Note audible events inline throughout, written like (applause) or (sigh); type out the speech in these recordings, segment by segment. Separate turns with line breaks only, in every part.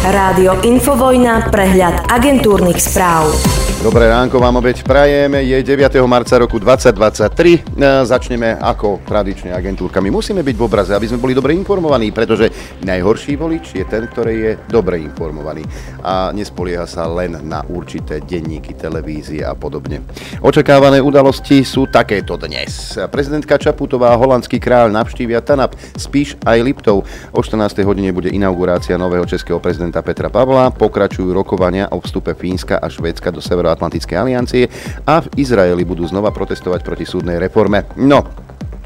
Rádio Infovojna, prehľad agentúrnych správ.
Dobré ránko vám opäť prajeme. Je 9. marca roku 2023. E, začneme ako tradične agentúrkami. Musíme byť v obraze, aby sme boli dobre informovaní, pretože najhorší volič je ten, ktorý je dobre informovaný a nespolieha sa len na určité denníky, televízie a podobne. Očakávané udalosti sú takéto dnes. Prezidentka Čaputová a holandský kráľ navštívia Tanap, Spíš aj Liptov. O 14. hodine bude inaugurácia nového českého prezidenta Petra Pavla, pokračujú rokovania o vstupe Fínska a Švédska do Severoatlantickej aliancie a v Izraeli budú znova protestovať proti súdnej reforme. No,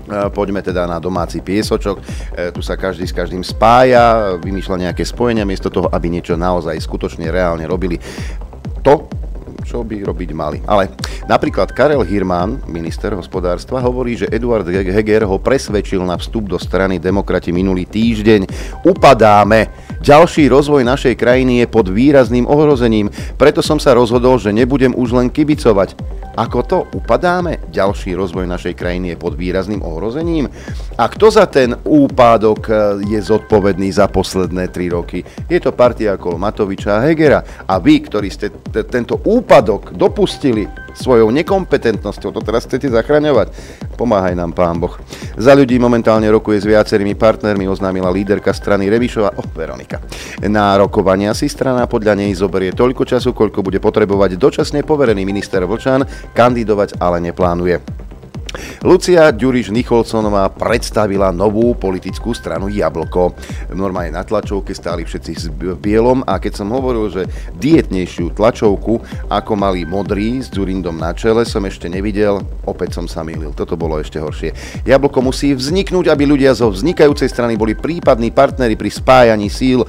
Poďme teda na domáci piesočok. E, tu sa každý s každým spája, vymýšľa nejaké spojenia miesto toho, aby niečo naozaj skutočne reálne robili. To, čo by robiť mali. Ale napríklad Karel Hirman, minister hospodárstva, hovorí, že Eduard Heger ho presvedčil na vstup do strany demokrati minulý týždeň. Upadáme. Ďalší rozvoj našej krajiny je pod výrazným ohrozením, preto som sa rozhodol, že nebudem už len kibicovať. Ako to upadáme? Ďalší rozvoj našej krajiny je pod výrazným ohrozením? A kto za ten úpadok e, je zodpovedný za posledné tri roky? Je to partia ako Matoviča a Hegera. A vy, ktorí ste t- tento úpadok dopustili, svojou nekompetentnosťou to teraz chcete zachraňovať. Pomáhaj nám, pán Boh. Za ľudí momentálne rokuje s viacerými partnermi, oznámila líderka strany Revišova, oh, Veronika. Na rokovania si strana podľa nej zoberie toľko času, koľko bude potrebovať dočasne poverený minister Vlčan, kandidovať ale neplánuje. Lucia Ďuriš Nicholsonová predstavila novú politickú stranu Jablko. Normálne na tlačovke stáli všetci v bielom a keď som hovoril, že dietnejšiu tlačovku ako mali modrí s Ďurindom na čele som ešte nevidel, opäť som sa milil. Toto bolo ešte horšie. Jablko musí vzniknúť, aby ľudia zo vznikajúcej strany boli prípadní partnery pri spájaní síl,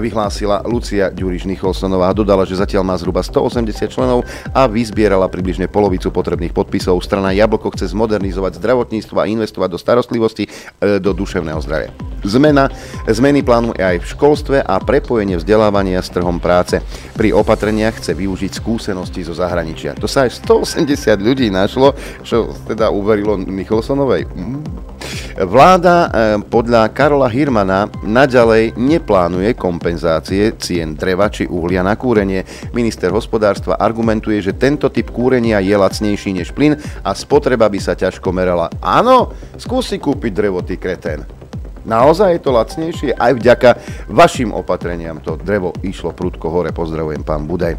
vyhlásila Lucia Ďuriš Nicholsonová. Dodala, že zatiaľ má zhruba 180 členov a vyzbierala približne polovicu potrebných podpisov. Strana Jablko chce zmodernizovať zmodernizovať zdravotníctvo a investovať do starostlivosti, e, do duševného zdravia. Zmena, zmeny plánuje aj v školstve a prepojenie vzdelávania s trhom práce. Pri opatreniach chce využiť skúsenosti zo zahraničia. To sa aj 180 ľudí našlo, čo teda uverilo Nicholsonovej. Mm. Vláda eh, podľa Karola Hirmana naďalej neplánuje kompenzácie cien dreva či uhlia na kúrenie. Minister hospodárstva argumentuje, že tento typ kúrenia je lacnejší než plyn a spotreba by sa ťažko merala. Áno, skúsi kúpiť drevo, ty kretén. Naozaj je to lacnejšie aj vďaka vašim opatreniam. To drevo išlo prudko hore. Pozdravujem pán Budaj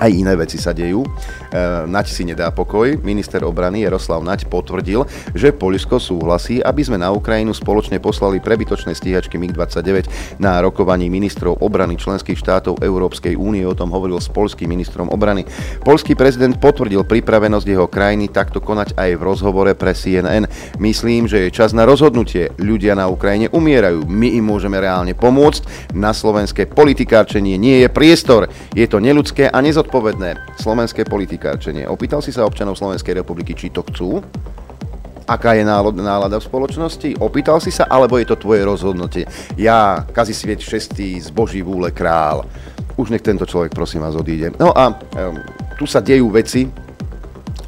aj iné veci sa dejú. E, Naď si nedá pokoj. Minister obrany Jaroslav Naď potvrdil, že Polisko súhlasí, aby sme na Ukrajinu spoločne poslali prebytočné stíhačky MiG-29 na rokovaní ministrov obrany členských štátov Európskej únie. O tom hovoril s polským ministrom obrany. Polský prezident potvrdil pripravenosť jeho krajiny takto konať aj v rozhovore pre CNN. Myslím, že je čas na rozhodnutie. Ľudia na Ukrajine umierajú. My im môžeme reálne pomôcť. Na slovenské politikárčenie nie je priestor. Je to neludské a nezodpovedné zodpovedné slovenské politikárčenie. Opýtal si sa občanov Slovenskej republiky, či to chcú? Aká je nálada v spoločnosti? Opýtal si sa, alebo je to tvoje rozhodnutie? Ja, kazi sviet šestý, z Boží vúle král. Už nech tento človek, prosím vás, odíde. No a um, tu sa dejú veci,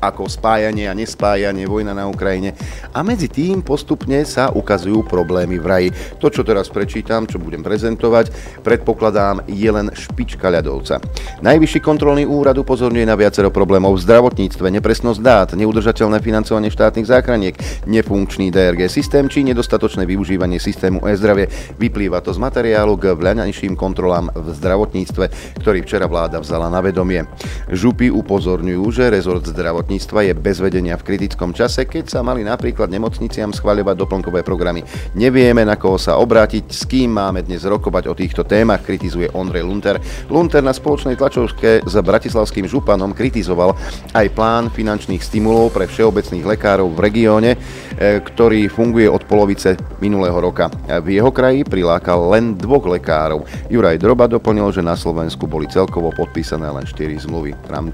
ako spájanie a nespájanie, vojna na Ukrajine. A medzi tým postupne sa ukazujú problémy v raji. To, čo teraz prečítam, čo budem prezentovať, predpokladám, je len špička ľadovca. Najvyšší kontrolný úrad upozorňuje na viacero problémov v zdravotníctve, nepresnosť dát, neudržateľné financovanie štátnych záchraniek, nefunkčný DRG systém či nedostatočné využívanie systému e-zdravie. Vyplýva to z materiálu k vľaňajším kontrolám v zdravotníctve, ktorý včera vláda vzala na vedomie. Župy upozorňujú, že rezort zdravotníctva zdravotníctva je bez vedenia v kritickom čase, keď sa mali napríklad nemocniciam schváľovať doplnkové programy. Nevieme, na koho sa obrátiť, s kým máme dnes rokovať o týchto témach, kritizuje Ondrej Lunter. Lunter na spoločnej tlačovke s bratislavským županom kritizoval aj plán finančných stimulov pre všeobecných lekárov v regióne, e, ktorý funguje od polovice minulého roka. V jeho kraji prilákal len dvoch lekárov. Juraj Droba doplnil, že na Slovensku boli celkovo podpísané len 4 zmluvy. Tram,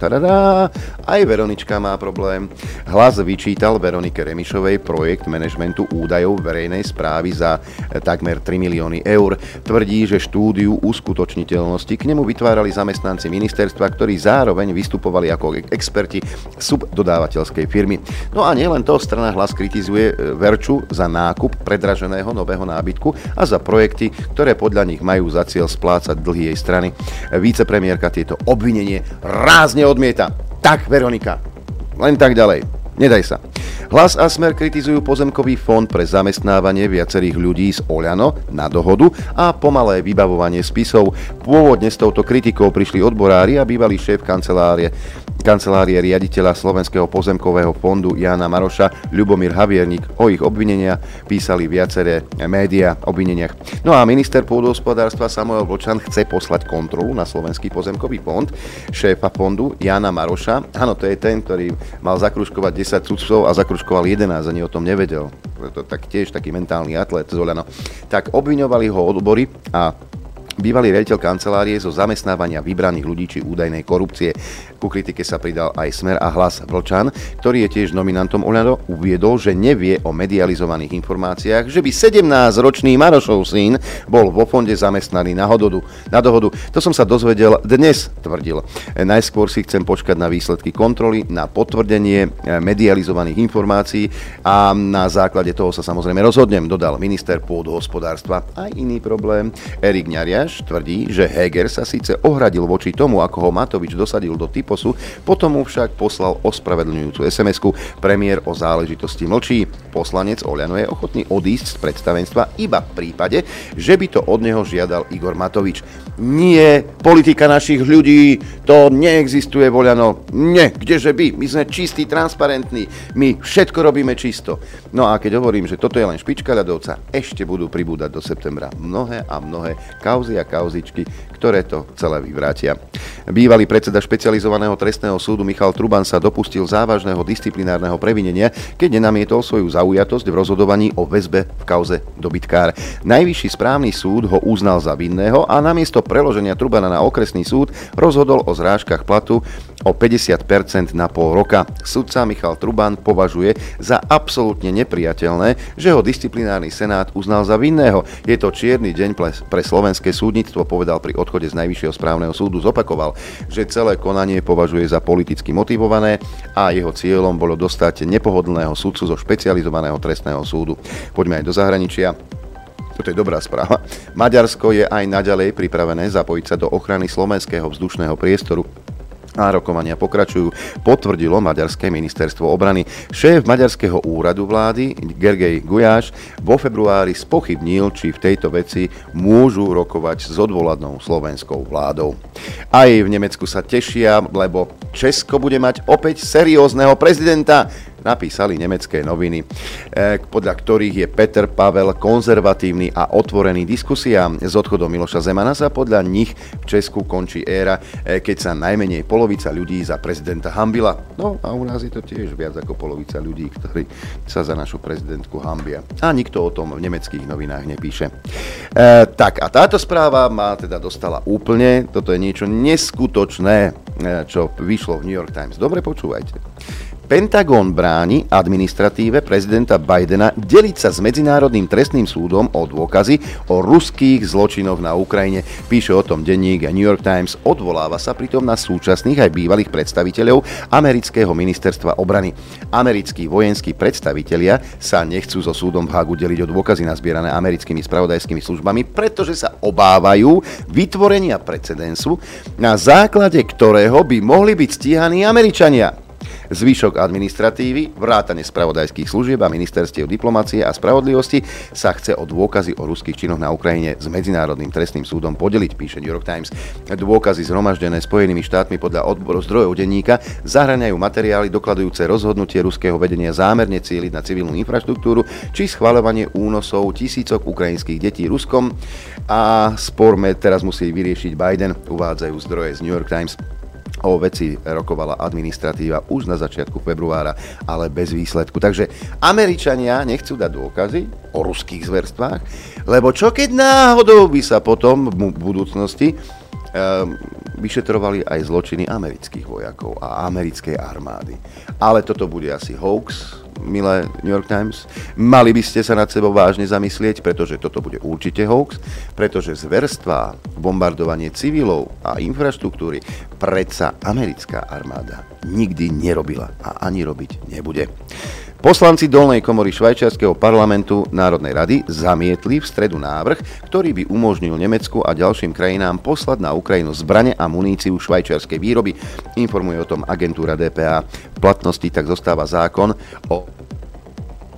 aj Veronička má má problém. Hlas vyčítal Veronike Remišovej projekt manažmentu údajov verejnej správy za takmer 3 milióny eur. Tvrdí, že štúdiu uskutočniteľnosti k nemu vytvárali zamestnanci ministerstva, ktorí zároveň vystupovali ako experti subdodávateľskej firmy. No a nielen to, strana hlas kritizuje e, Verču za nákup predraženého nového nábytku a za projekty, ktoré podľa nich majú za cieľ splácať dlhy jej strany. Vicepremiérka tieto obvinenie rázne odmieta. Tak, Veronika, len tak ďalej. Nedaj sa. Hlas a Smer kritizujú pozemkový fond pre zamestnávanie viacerých ľudí z Oľano na dohodu a pomalé vybavovanie spisov. Pôvodne s touto kritikou prišli odborári a bývalý šéf kancelárie kancelárie riaditeľa Slovenského pozemkového fondu Jana Maroša Ľubomír Haviernik o ich obvinenia písali viaceré médiá obvineniach. No a minister pôdohospodárstva Samuel Vlčan chce poslať kontrolu na Slovenský pozemkový fond šéfa fondu Jana Maroša. Áno, to je ten, ktorý mal zakruškovať 10 sudcov a zakruškoval 11, ani o tom nevedel. To tak tiež taký mentálny atlet Zolano. Tak obviňovali ho odbory a bývalý riaditeľ kancelárie zo zamestnávania vybraných ľudí či údajnej korupcie. Ku kritike sa pridal aj Smer a hlas Vlčan, ktorý je tiež nominantom Oľano, uviedol, že nevie o medializovaných informáciách, že by 17-ročný Marošov syn bol vo fonde zamestnaný na, hododu, na dohodu. To som sa dozvedel dnes, tvrdil. Najskôr si chcem počkať na výsledky kontroly, na potvrdenie medializovaných informácií a na základe toho sa samozrejme rozhodnem, dodal minister pôdohospodárstva. Aj iný problém. Erik Ňariaš tvrdí, že Heger sa síce ohradil voči tomu, ako ho Matovič dosadil do Typosu, potom mu však poslal ospravedlňujúcu SMS-ku. Premiér o záležitosti mlčí. Poslanec Oľano je ochotný odísť z predstavenstva iba v prípade, že by to od neho žiadal Igor Matovič. Nie, politika našich ľudí, to neexistuje Oľano. Nie, kdeže by, my sme čistí, transparentní, my všetko robíme čisto. No a keď hovorím, že toto je len špička ľadovca, ešte budú pribúdať do septembra mnohé a mnohé kauzy a kauzičky, ktoré to celé vyvrátia. Bývalý predseda špecializovaného trestného súdu Michal Truban sa dopustil závažného disciplinárneho previnenia, keď nenamietol svoju zaujatosť v rozhodovaní o väzbe v kauze dobytkár. Najvyšší správny súd ho uznal za vinného a namiesto preloženia Trubana na okresný súd rozhodol o zrážkach platu o 50% na pol roka. Sudca Michal Truban považuje za absolútne nepriateľné, že ho disciplinárny senát uznal za vinného. Je to čierny deň pre slovenské súdnictvo, povedal pri odchode z Najvyššieho správneho súdu. Zopakoval, že celé konanie považuje za politicky motivované a jeho cieľom bolo dostať nepohodlného sudcu zo špecializovaného trestného súdu. Poďme aj do zahraničia. Toto je dobrá správa. Maďarsko je aj naďalej pripravené zapojiť sa do ochrany slovenského vzdušného priestoru a rokovania pokračujú, potvrdilo Maďarské ministerstvo obrany. Šéf Maďarského úradu vlády Gergej Gujáš vo februári spochybnil, či v tejto veci môžu rokovať s odvoladnou slovenskou vládou. Aj v Nemecku sa tešia, lebo Česko bude mať opäť seriózneho prezidenta napísali nemecké noviny, eh, podľa ktorých je Peter Pavel konzervatívny a otvorený diskusiám. S odchodom Miloša Zemana sa podľa nich v Česku končí éra, eh, keď sa najmenej polovica ľudí za prezidenta hambila. No a u nás je to tiež viac ako polovica ľudí, ktorí sa za našu prezidentku hambia. A nikto o tom v nemeckých novinách nepíše. E, tak a táto správa ma teda dostala úplne, toto je niečo neskutočné, čo vyšlo v New York Times. Dobre počúvajte. Pentagon bráni administratíve prezidenta Bidena deliť sa s Medzinárodným trestným súdom o dôkazy o ruských zločinoch na Ukrajine. Píše o tom denník New York Times. Odvoláva sa pritom na súčasných aj bývalých predstaviteľov amerického ministerstva obrany. Americkí vojenskí predstavitelia sa nechcú so súdom v Hagu deliť o dôkazy nazbierané americkými spravodajskými službami, pretože sa obávajú vytvorenia precedensu, na základe ktorého by mohli byť stíhaní Američania. Zvyšok administratívy, vrátane spravodajských služieb a ministerstiev diplomácie a spravodlivosti sa chce o dôkazy o ruských činoch na Ukrajine s Medzinárodným trestným súdom podeliť, píše New York Times. Dôkazy zhromaždené Spojenými štátmi podľa odboru zdrojov denníka zahraňajú materiály dokladujúce rozhodnutie ruského vedenia zámerne cieliť na civilnú infraštruktúru či schvaľovanie únosov tisícok ukrajinských detí Ruskom a sporme teraz musí vyriešiť Biden, uvádzajú zdroje z New York Times. O veci rokovala administratíva už na začiatku februára, ale bez výsledku. Takže Američania nechcú dať dôkazy o ruských zverstvách, lebo čo keď náhodou by sa potom v budúcnosti vyšetrovali aj zločiny amerických vojakov a americkej armády. Ale toto bude asi hoax, milé New York Times. Mali by ste sa nad sebou vážne zamyslieť, pretože toto bude určite hoax, pretože zverstvá, bombardovanie civilov a infraštruktúry predsa americká armáda nikdy nerobila a ani robiť nebude. Poslanci dolnej komory švajčiarského parlamentu Národnej rady zamietli v stredu návrh, ktorý by umožnil Nemecku a ďalším krajinám poslať na Ukrajinu zbrane a muníciu švajčiarskej výroby. Informuje o tom agentúra DPA. V platnosti tak zostáva zákon o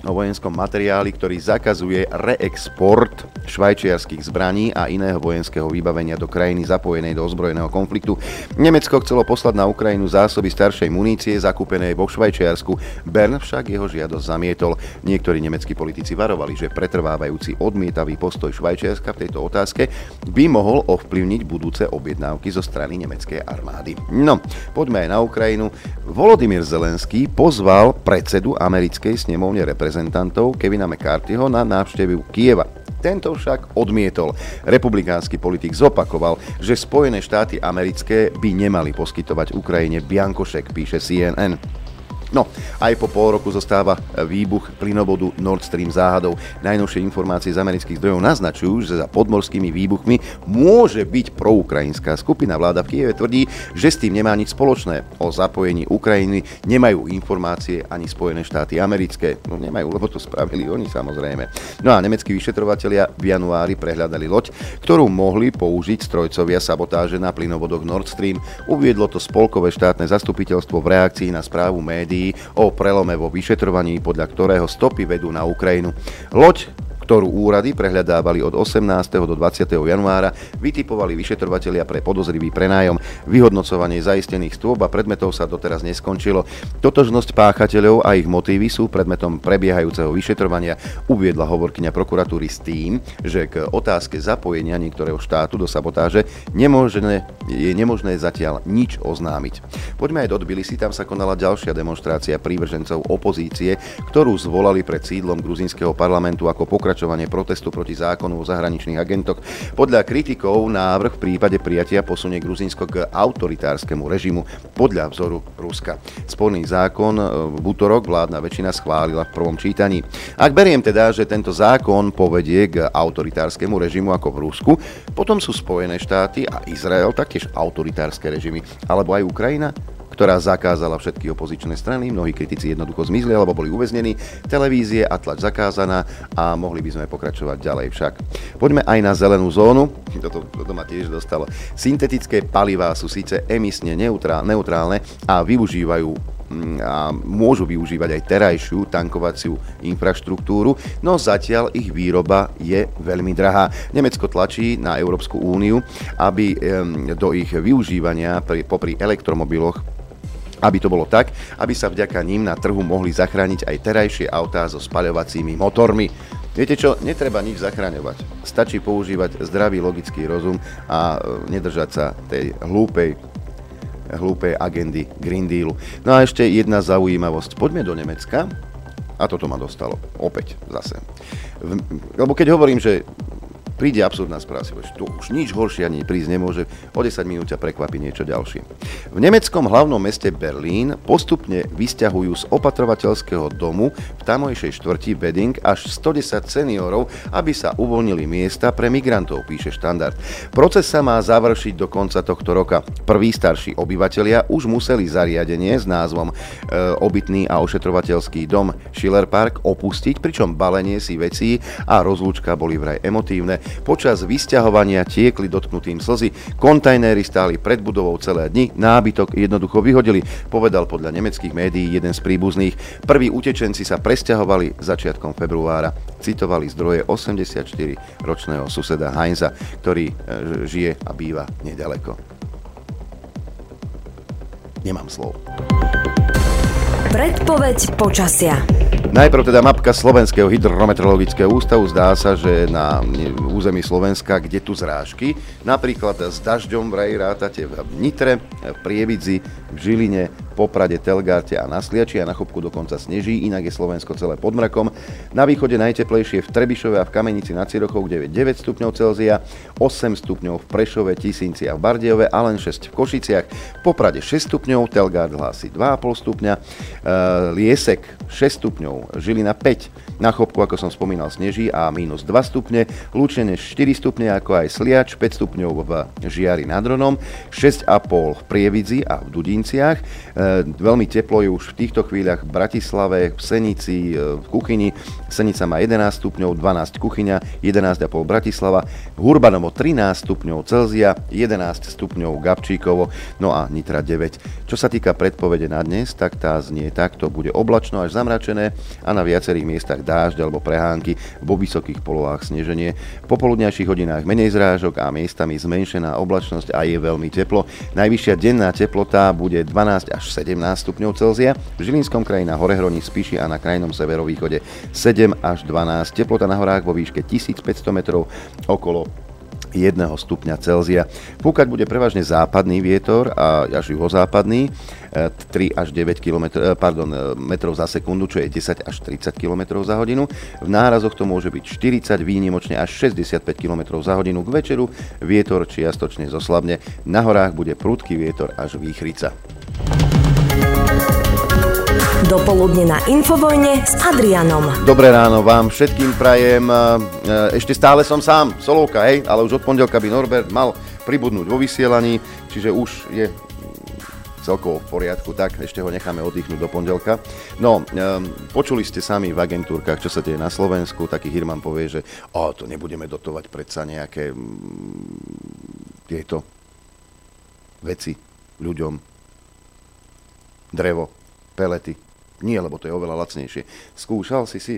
o vojenskom materiáli, ktorý zakazuje reexport švajčiarských zbraní a iného vojenského vybavenia do krajiny zapojenej do ozbrojeného konfliktu. Nemecko chcelo poslať na Ukrajinu zásoby staršej munície zakúpenej vo Švajčiarsku. Bern však jeho žiadosť zamietol. Niektorí nemeckí politici varovali, že pretrvávajúci odmietavý postoj Švajčiarska v tejto otázke by mohol ovplyvniť budúce objednávky zo strany nemeckej armády. No, poďme aj na Ukrajinu. Volodymyr Zelenský pozval predsedu americkej snemovne reprezentantov reprezentantov Kevina McCarthyho na návštevu Kieva. Tento však odmietol. Republikánsky politik zopakoval, že Spojené štáty americké by nemali poskytovať Ukrajine biankošek, píše CNN. No, aj po pol roku zostáva výbuch plynovodu Nord Stream záhadou. Najnovšie informácie z amerických zdrojov naznačujú, že za podmorskými výbuchmi môže byť proukrajinská skupina. Vláda v Kieve tvrdí, že s tým nemá nič spoločné. O zapojení Ukrajiny nemajú informácie ani Spojené štáty americké. No nemajú, lebo to spravili oni samozrejme. No a nemeckí vyšetrovatelia v januári prehľadali loď, ktorú mohli použiť strojcovia sabotáže na plynovodoch Nord Stream. Uviedlo to spolkové štátne zastupiteľstvo v reakcii na správu médií o prelome vo vyšetrovaní, podľa ktorého stopy vedú na Ukrajinu. Loď ktorú úrady prehľadávali od 18. do 20. januára, vytipovali vyšetrovatelia pre podozrivý prenájom. Vyhodnocovanie zaistených stôb a predmetov sa doteraz neskončilo. Totožnosť páchateľov a ich motívy sú predmetom prebiehajúceho vyšetrovania, uviedla hovorkyňa prokuratúry s tým, že k otázke zapojenia niektorého štátu do sabotáže nemožné, je nemožné zatiaľ nič oznámiť. Poďme aj do Tbilisi, tam sa konala ďalšia demonstrácia prívržencov opozície, ktorú zvolali pred sídlom gruzinského parlamentu ako pokračovanie pokračovanie protestu proti zákonu o zahraničných agentoch. Podľa kritikov návrh v prípade prijatia posunie Gruzínsko k autoritárskému režimu podľa vzoru Ruska. Sporný zákon e, v útorok vládna väčšina schválila v prvom čítaní. Ak beriem teda, že tento zákon povedie k autoritárskemu režimu ako v Rusku, potom sú Spojené štáty a Izrael taktiež autoritárske režimy. Alebo aj Ukrajina? Ktorá zakázala všetky opozičné strany. Mnohí kritici jednoducho zmizli alebo boli uväznení. Televízie a tlač zakázaná a mohli by sme pokračovať ďalej však. Poďme aj na zelenú zónu. Toto, toto ma tiež dostalo. Syntetické palivá sú síce emisne neutrálne a využívajú mm, a môžu využívať aj terajšiu tankovaciu infraštruktúru, no zatiaľ ich výroba je veľmi drahá. Nemecko tlačí na Európsku úniu, aby do ich využívania pri, popri elektromobiloch aby to bolo tak, aby sa vďaka ním na trhu mohli zachrániť aj terajšie autá so spaľovacími motormi. Viete čo, netreba nič zachraňovať. Stačí používať zdravý logický rozum a e, nedržať sa tej hlúpej hlúpej agendy Green Dealu. No a ešte jedna zaujímavosť. Poďme do Nemecka. A toto ma dostalo. Opäť zase. Lebo keď hovorím, že príde absurdná správa, si tu už nič horšie ani prísť nemôže, o 10 minút ťa prekvapí niečo ďalšie. V nemeckom hlavnom meste Berlín postupne vysťahujú z opatrovateľského domu v tamojšej štvrti Wedding až 110 seniorov, aby sa uvoľnili miesta pre migrantov, píše štandard. Proces sa má završiť do konca tohto roka. Prví starší obyvatelia už museli zariadenie s názvom e, obytný a ošetrovateľský dom Schiller Park opustiť, pričom balenie si vecí a rozlúčka boli vraj emotívne. Počas vysťahovania tiekli dotknutým slzy, kontajnery stáli pred budovou celé dni, nábytok jednoducho vyhodili, povedal podľa nemeckých médií jeden z príbuzných. Prví utečenci sa presťahovali začiatkom februára. Citovali zdroje 84-ročného suseda Heinza, ktorý e, žije a býva nedaleko. Nemám slov.
Predpoveď počasia.
Najprv teda mapka Slovenského hydrometeorologického ústavu. Zdá sa, že na území Slovenska, kde tu zrážky, napríklad s dažďom vraj rátate v Nitre, v Prievidzi, v Žiline, Poprade, Telgarte a na Sliači a na Chopku dokonca sneží, inak je Slovensko celé pod mrakom. Na východe najteplejšie v Trebišove a v Kamenici na Cirochov, kde je 9 stupňov Celzia, 8 stupňov v Prešove, Tisínci a v Bardejove a len 6 v Košiciach. V Poprade 6 stupňov, Telgard hlási 2,5 stupňa, e, Liesek 6 stupňov, Žilina 5, na Chopku, ako som spomínal, sneží a minus 2 stupne, Lučene 4 stupne, ako aj Sliač, 5 stupňov v Žiari nad Ronom, 6,5 v Prievidzi a v Dudinciach. E, veľmi teplo je už v týchto chvíľach v Bratislave, v Senici, e, v Kuchyni. Senica má 11 stupňov, 12 Kuchyňa, 11,5 Bratislava, Hurbanovo 13 stupňov Celzia, 11 stupňov Gabčíkovo, no a Nitra 9. Čo sa týka predpovede na dnes, tak tá znie takto. Bude oblačno až zamračené a na viacerých miestach dážď alebo prehánky, vo vysokých polohách sneženie. V popoludňajších hodinách menej zrážok a miestami zmenšená oblačnosť a je veľmi teplo. Najvyššia denná teplota bude 12 až 17 stupňov Celzia, v Žilinskom kraji na Horehroní, Spiši a na krajnom severovýchode 7 až 12. Teplota na horách vo výške 1500 metrov okolo 1 stupňa Celzia. Púkať bude prevažne západný vietor a až juhozápadný, 3 e, až 9 km, e, pardon, e, metrov za sekundu, čo je 10 až 30 km za hodinu. V nárazoch to môže byť 40, výnimočne až 65 km za hodinu. K večeru vietor čiastočne zoslabne. Na horách bude prudký vietor až výchrica.
Dopoludne na Infovojne s Adrianom.
Dobré ráno vám všetkým prajem. E, ešte stále som sám, solovka, hej, ale už od pondelka by Norbert mal pribudnúť vo vysielaní, čiže už je celkovo v poriadku, tak ešte ho necháme oddychnúť do pondelka. No, um, počuli ste sami v agentúrkach, čo sa deje na Slovensku, taký Hirman povie, že o, to nebudeme dotovať predsa nejaké um, tieto veci ľuďom. Drevo, pelety, nie, lebo to je oveľa lacnejšie. Skúšal si si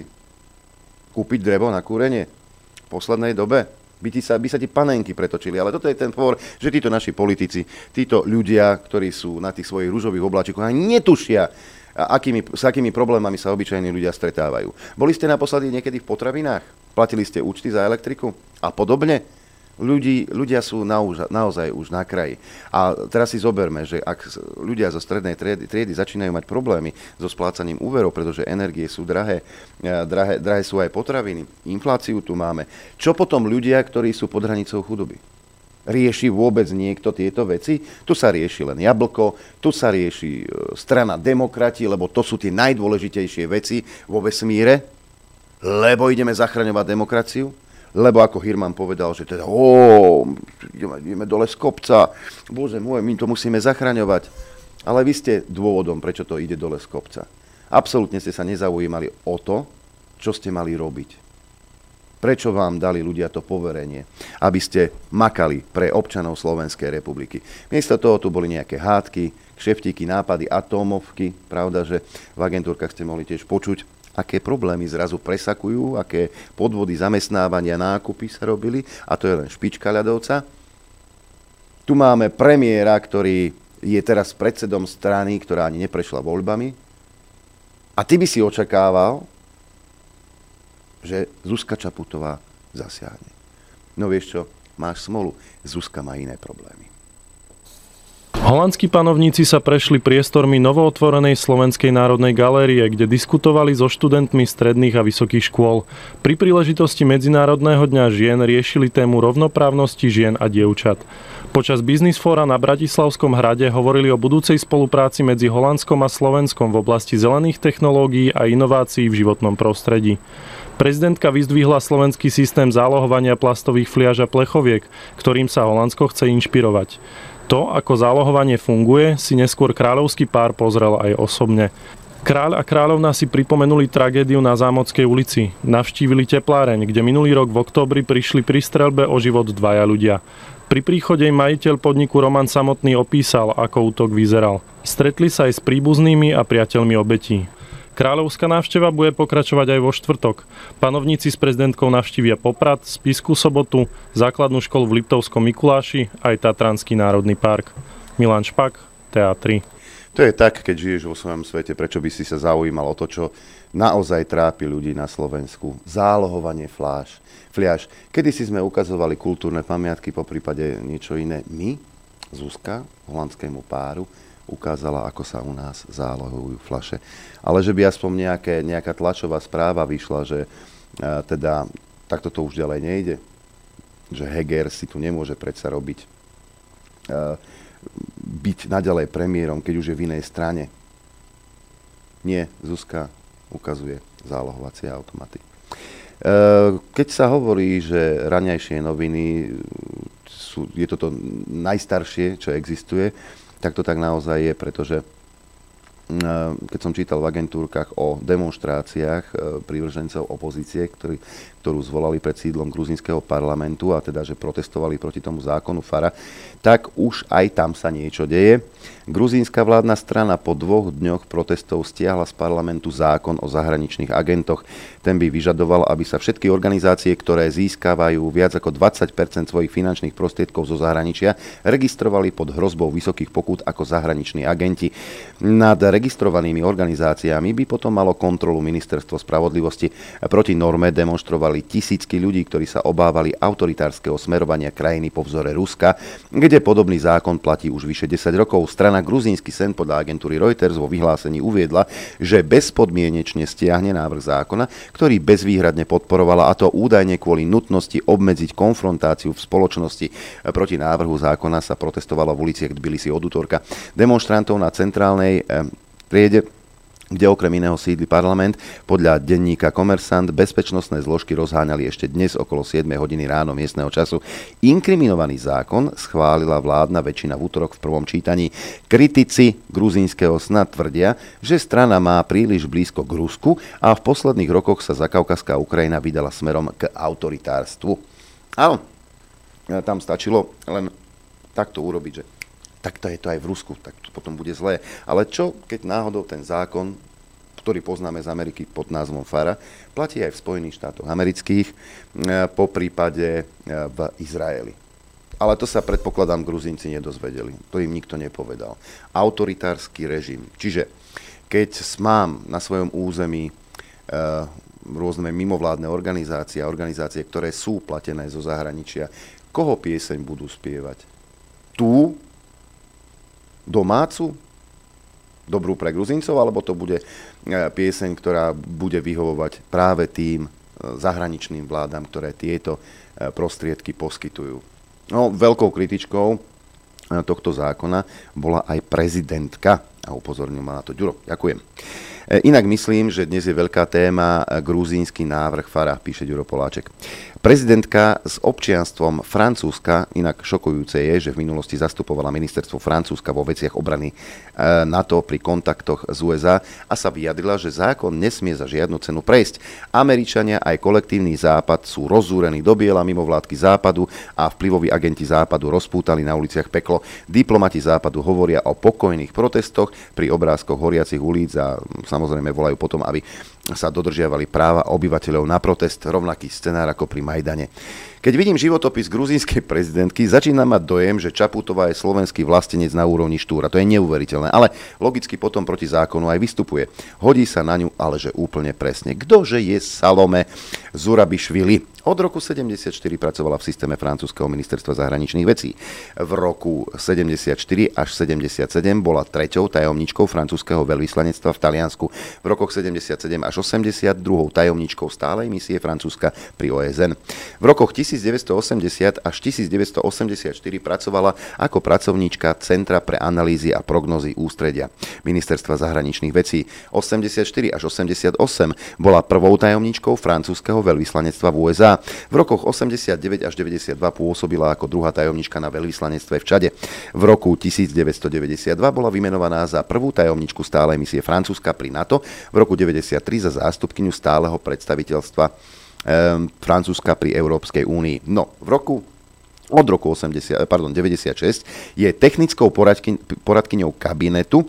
kúpiť drevo na kúrenie v poslednej dobe? By, ti sa, by sa ti panenky pretočili. Ale toto je ten povor, že títo naši politici, títo ľudia, ktorí sú na tých svojich rúžových obláčikoch, ani netušia, akými, s akými problémami sa obyčajní ľudia stretávajú. Boli ste naposledy niekedy v potravinách? Platili ste účty za elektriku? A podobne? Ľudí, ľudia sú naozaj, naozaj už na kraji. A teraz si zoberme, že ak ľudia zo strednej triedy, triedy začínajú mať problémy so splácaním úverov, pretože energie sú drahé, e, drahé, drahé sú aj potraviny, infláciu tu máme. Čo potom ľudia, ktorí sú pod hranicou chudoby? Rieši vôbec niekto tieto veci? Tu sa rieši len jablko, tu sa rieši e, strana demokrati, lebo to sú tie najdôležitejšie veci vo vesmíre, lebo ideme zachraňovať demokraciu lebo ako Hirman povedal, že teda, ó, ideme, ideme dole z kopca, bože môj, my to musíme zachraňovať. Ale vy ste dôvodom, prečo to ide dole z kopca. Absolútne ste sa nezaujímali o to, čo ste mali robiť. Prečo vám dali ľudia to poverenie, aby ste makali pre občanov Slovenskej republiky. Miesto toho tu boli nejaké hádky, kšeftíky, nápady, atómovky. Pravda, že v agentúrkach ste mohli tiež počuť aké problémy zrazu presakujú, aké podvody zamestnávania, nákupy sa robili a to je len špička ľadovca. Tu máme premiéra, ktorý je teraz predsedom strany, ktorá ani neprešla voľbami. A ty by si očakával, že Zuzka Čaputová zasiahne. No vieš čo, máš smolu, Zuzka má iné problémy.
Holandskí panovníci sa prešli priestormi novootvorenej Slovenskej národnej galérie, kde diskutovali so študentmi stredných a vysokých škôl. Pri príležitosti Medzinárodného dňa žien riešili tému rovnoprávnosti žien a dievčat. Počas Business Fora na Bratislavskom hrade hovorili o budúcej spolupráci medzi Holandskom a Slovenskom v oblasti zelených technológií a inovácií v životnom prostredí. Prezidentka vyzdvihla slovenský systém zálohovania plastových fliaž a plechoviek, ktorým sa Holandsko chce inšpirovať. To, ako zálohovanie funguje, si neskôr kráľovský pár pozrel aj osobne. Kráľ a kráľovna si pripomenuli tragédiu na Zámodskej ulici. Navštívili tepláreň, kde minulý rok v oktobri prišli pri strelbe o život dvaja ľudia. Pri príchode majiteľ podniku Roman samotný opísal, ako útok vyzeral. Stretli sa aj s príbuznými a priateľmi obetí. Kráľovská návšteva bude pokračovať aj vo štvrtok. Panovníci s prezidentkou navštívia Poprad, Spisku sobotu, základnú školu v Liptovskom Mikuláši aj Tatranský národný park. Milan Špak, TA3.
To je tak, keď žiješ vo svojom svete, prečo by si sa zaujímal o to, čo naozaj trápi ľudí na Slovensku. Zálohovanie fláš, fliaž. Kedy si sme ukazovali kultúrne pamiatky, po prípade niečo iné. My, Zuzka, holandskému páru, ukázala, ako sa u nás zálohujú flaše. Ale že by aspoň nejaké, nejaká tlačová správa vyšla, že a, teda takto to už ďalej nejde, že Heger si tu nemôže predsa robiť, a, byť naďalej premiérom, keď už je v inej strane. Nie, Zuzka ukazuje zálohovacie automaty. E, keď sa hovorí, že raňajšie noviny sú, je toto najstaršie, čo existuje, tak to tak naozaj je, pretože keď som čítal v agentúrkach o demonstráciách e, prívržencov opozície, ktorý, ktorú zvolali pred sídlom gruzinského parlamentu a teda, že protestovali proti tomu zákonu FARA, tak už aj tam sa niečo deje. Gruzínska vládna strana po dvoch dňoch protestov stiahla z parlamentu zákon o zahraničných agentoch. Ten by vyžadoval, aby sa všetky organizácie, ktoré získavajú viac ako 20 svojich finančných prostriedkov zo zahraničia, registrovali pod hrozbou vysokých pokút ako zahraniční agenti. Nad registrovanými organizáciami by potom malo kontrolu Ministerstvo spravodlivosti. Proti norme demonstrovali tisícky ľudí, ktorí sa obávali autoritárskeho smerovania krajiny po vzore Ruska, kde podobný zákon platí už vyše 10 rokov. Strana Gruzínsky sen podľa agentúry Reuters vo vyhlásení uviedla, že bezpodmienečne stiahne návrh zákona, ktorý bezvýhradne podporovala a to údajne kvôli nutnosti obmedziť konfrontáciu v spoločnosti. Proti návrhu zákona sa protestovalo v uliciach Tbilisi od útorka. Demonstrantov na centrálnej eh, triede kde okrem iného sídli parlament. Podľa denníka Komersant bezpečnostné zložky rozháňali ešte dnes okolo 7 hodiny ráno miestneho času. Inkriminovaný zákon schválila vládna väčšina v útorok v prvom čítaní. Kritici gruzínskeho sna tvrdia, že strana má príliš blízko k Rusku a v posledných rokoch sa zakaukazská Ukrajina vydala smerom k autoritárstvu. Áno, tam stačilo len takto urobiť, že tak to je to aj v Rusku, tak to potom bude zlé. Ale čo, keď náhodou ten zákon, ktorý poznáme z Ameriky pod názvom FARA, platí aj v Spojených štátoch amerických, e, po prípade e, v Izraeli. Ale to sa predpokladám Gruzínci nedozvedeli. To im nikto nepovedal. Autoritársky režim. Čiže keď mám na svojom území e, rôzne mimovládne organizácie a organizácie, ktoré sú platené zo zahraničia, koho pieseň budú spievať? Tu domácu, dobrú pre Gruzincov, alebo to bude e, pieseň, ktorá bude vyhovovať práve tým e, zahraničným vládam, ktoré tieto e, prostriedky poskytujú. No, veľkou kritičkou tohto zákona bola aj prezidentka a upozornil ma na to Ďuro. Ďakujem. Inak myslím, že dnes je veľká téma gruzínsky návrh Fara, píše Ďuro Poláček. Prezidentka s občianstvom Francúzska, inak šokujúce je, že v minulosti zastupovala ministerstvo Francúzska vo veciach obrany e, NATO pri kontaktoch z USA a sa vyjadrila, že zákon nesmie za žiadnu cenu prejsť. Američania aj kolektívny západ sú rozúrení do biela mimo vládky západu a vplyvoví agenti západu rozpútali na uliciach peklo. Diplomati západu hovoria o pokojných protestoch pri obrázkoch horiacich ulic a samozrejme volajú potom, aby sa dodržiavali práva obyvateľov na protest, rovnaký scenár ako pri Majdane. Keď vidím životopis gruzínskej prezidentky, začína mať dojem, že Čaputová je slovenský vlastenec na úrovni Štúra. To je neuveriteľné, ale logicky potom proti zákonu aj vystupuje. Hodí sa na ňu, ale že úplne presne. Ktože je Salome Zurabišvili? Od roku 74 pracovala v systéme francúzského ministerstva zahraničných vecí. V roku 74 až 77 bola treťou tajomničkou francúzského veľvyslanectva v Taliansku. V rokoch 77 až 80 druhou tajomničkou stálej misie Francúzska pri OSN. V rokoch 1980 až 1984 pracovala ako pracovníčka Centra pre analýzy a prognozy ústredia Ministerstva zahraničných vecí. 84 až 88 bola prvou tajomničkou francúzského veľvyslanectva v USA v rokoch 89 až 92 pôsobila ako druhá tajomnička na veľvyslanectve v Čade. V roku 1992 bola vymenovaná za prvú tajomničku stálej misie Francúzska pri NATO, v roku 1993 za zástupkyňu stáleho predstaviteľstva Francúzska pri Európskej únii. No, v roku od roku 80, pardon, 96 je technickou poradkyňou kabinetu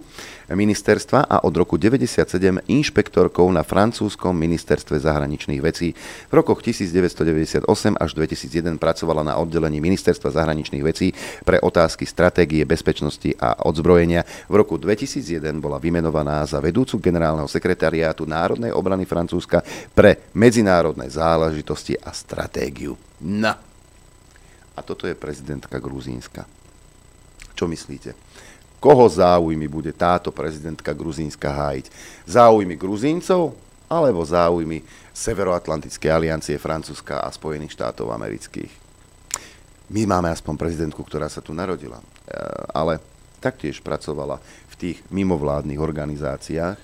ministerstva a od roku 1997 inšpektorkou na francúzskom ministerstve zahraničných vecí. V rokoch 1998 až 2001 pracovala na oddelení ministerstva zahraničných vecí pre otázky stratégie bezpečnosti a odzbrojenia. V roku 2001 bola vymenovaná za vedúcu generálneho sekretariátu Národnej obrany Francúzska pre medzinárodné záležitosti a stratégiu. Na. A toto je prezidentka Gruzínska. Čo myslíte? Koho záujmy bude táto prezidentka Gruzínska hájiť. Záujmy Gruzíncov alebo záujmy Severoatlantickej aliancie Francúzska a Spojených štátov amerických. My máme aspoň prezidentku, ktorá sa tu narodila, e, ale taktiež pracovala v tých mimovládnych organizáciách,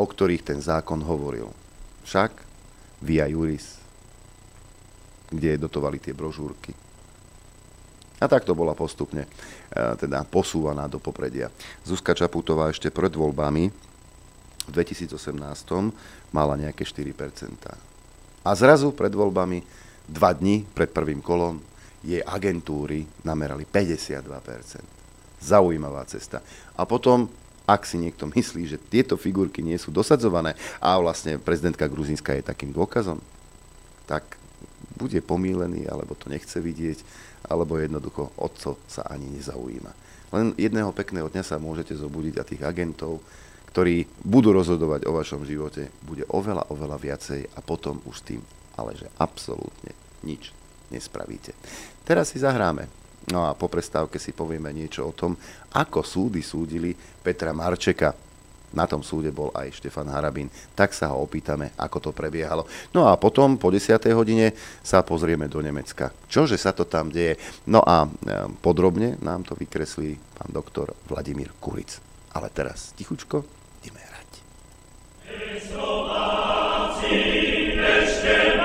o ktorých ten zákon hovoril. Však Via Juris, kde dotovali tie brožúrky. A takto bola postupne teda posúvaná do popredia. Zuzka Čaputová ešte pred voľbami v 2018 mala nejaké 4%. A zrazu pred voľbami, dva dni pred prvým kolom, jej agentúry namerali 52%. Zaujímavá cesta. A potom, ak si niekto myslí, že tieto figurky nie sú dosadzované a vlastne prezidentka Gruzínska je takým dôkazom, tak bude pomílený, alebo to nechce vidieť, alebo jednoducho otco sa ani nezaujíma. Len jedného pekného dňa sa môžete zobudiť a tých agentov, ktorí budú rozhodovať o vašom živote, bude oveľa, oveľa viacej a potom už tým ale že absolútne nič nespravíte. Teraz si zahráme. No a po prestávke si povieme niečo o tom, ako súdy súdili Petra Marčeka, na tom súde bol aj Štefan Harabín. Tak sa ho opýtame, ako to prebiehalo. No a potom po 10. hodine sa pozrieme do Nemecka. Čože sa to tam deje? No a e, podrobne nám to vykreslí pán doktor Vladimír Kuric. Ale teraz tichučko, ideme hrať. ešte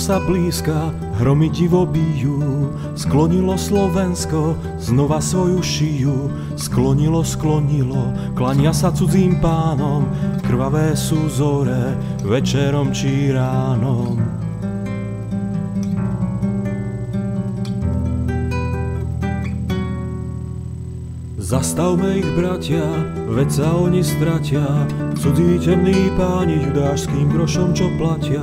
sa blízka, hromy divo bijú, sklonilo Slovensko znova svoju šiju, sklonilo, sklonilo, klania sa cudzím pánom, krvavé sú zore, večerom či ránom. Zastavme ich bratia, veď sa oni stratia, cudzí temní páni judášským grošom, čo platia.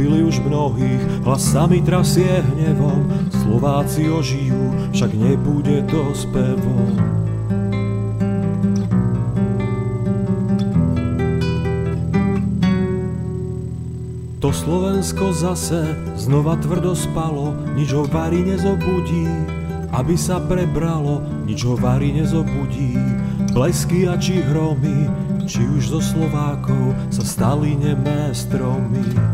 Kúpili už mnohých, hlas sami trasie hnevom, Slováci ožijú, však nebude to spevom. To Slovensko zase znova tvrdo spalo, nič ho varí nezobudí, aby sa prebralo, nič ho varí nezobudí. Blesky a či hromy, či už zo Slovákov sa stali nemé stromy.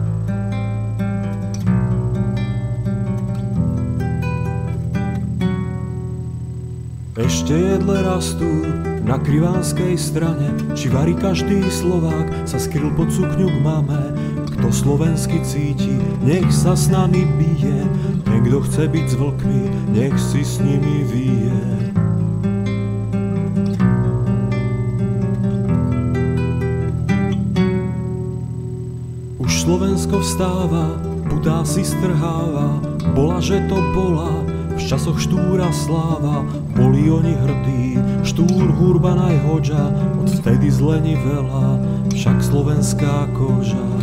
Ešte jedle rastú na krivánskej strane, či varí každý Slovák sa skryl pod sukňu k mame. Kto slovensky cíti, nech sa s nami bije, Niekto chce byť s vlkmi, nech si s nimi vie. Už Slovensko vstáva, putá si strháva, bola, že to bola, v časoch štúra sláva, boli oni hrdí, štúr hurba najhoďa, odvtedy zleni veľa, však slovenská koža.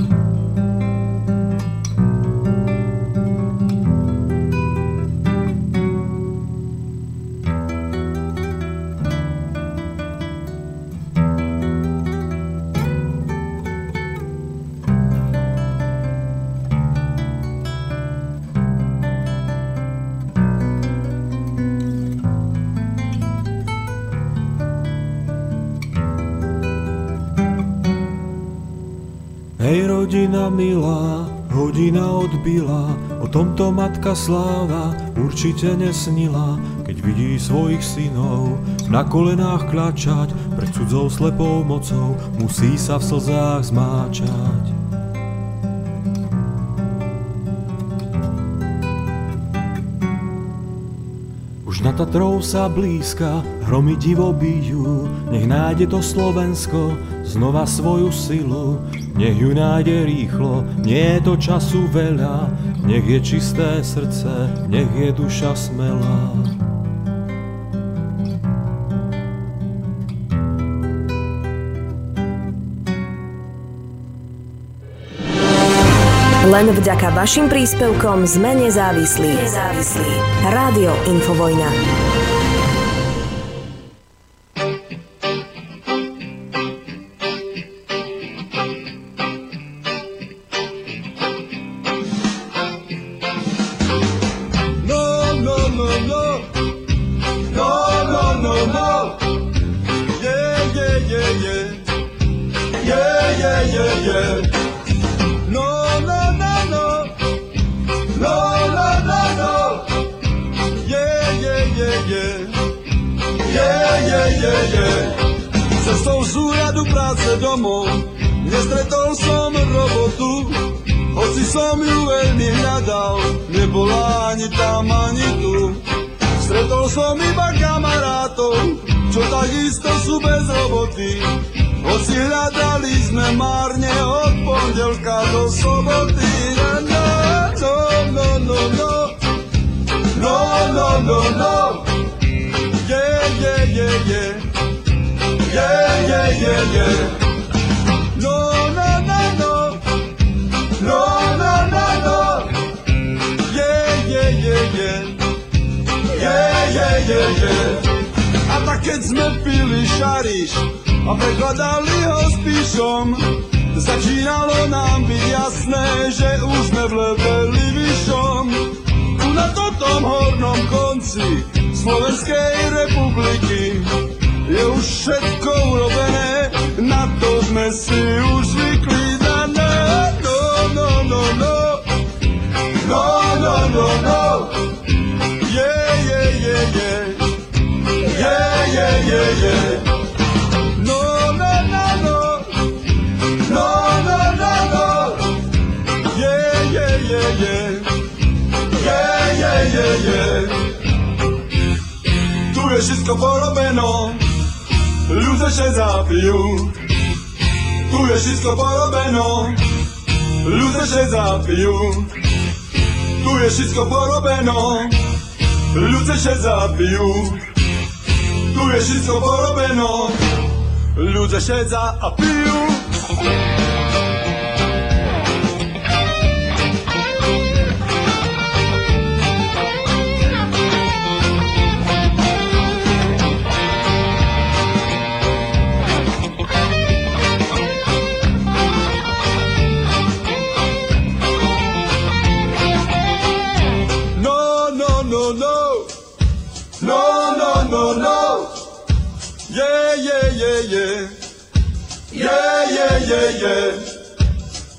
Matka sláva určite nesnila, keď vidí svojich synov na kolenách klačať, pred cudzou slepou mocou musí sa v slzách zmáčať. Už na Tatrou sa blízka, hromy divo bijú, nech nájde to Slovensko znova svoju silu, nech ju nájde rýchlo, nie je to času veľa, nech je čisté srdce, nech je duša smelá.
Len vďaka vašim príspevkom sme nezávislí. Nezávislí. Rádio Infovojna.
ani tam, ani tu. Stretol som iba kamarátov, čo takisto sú bez roboty. Hoci hľadali sme márne od pondelka do soboty. No, no, no, no, no. No, no, no, no. no. Yeah, yeah, yeah, yeah. Yeah, yeah, yeah, yeah. je, je. A tak keď sme pili šariš a prekladali ho s píšom, začínalo nám byť jasné, že už sme vleveli vyšom. Tu na tom hornom konci Slovenskej republiky je už všetko urobené, na to sme si už zvykli. Na, na, no, no, no, no, no, no, no, no. ogóle wszystko porobiono Ludzie się zapił Tu jest wszystko porobiono Ludzie się zapił Tu jest wszystko porobiono Ludzie się zapił Tu jest wszystko porobiono Ludzie się zapił Yeah, yeah.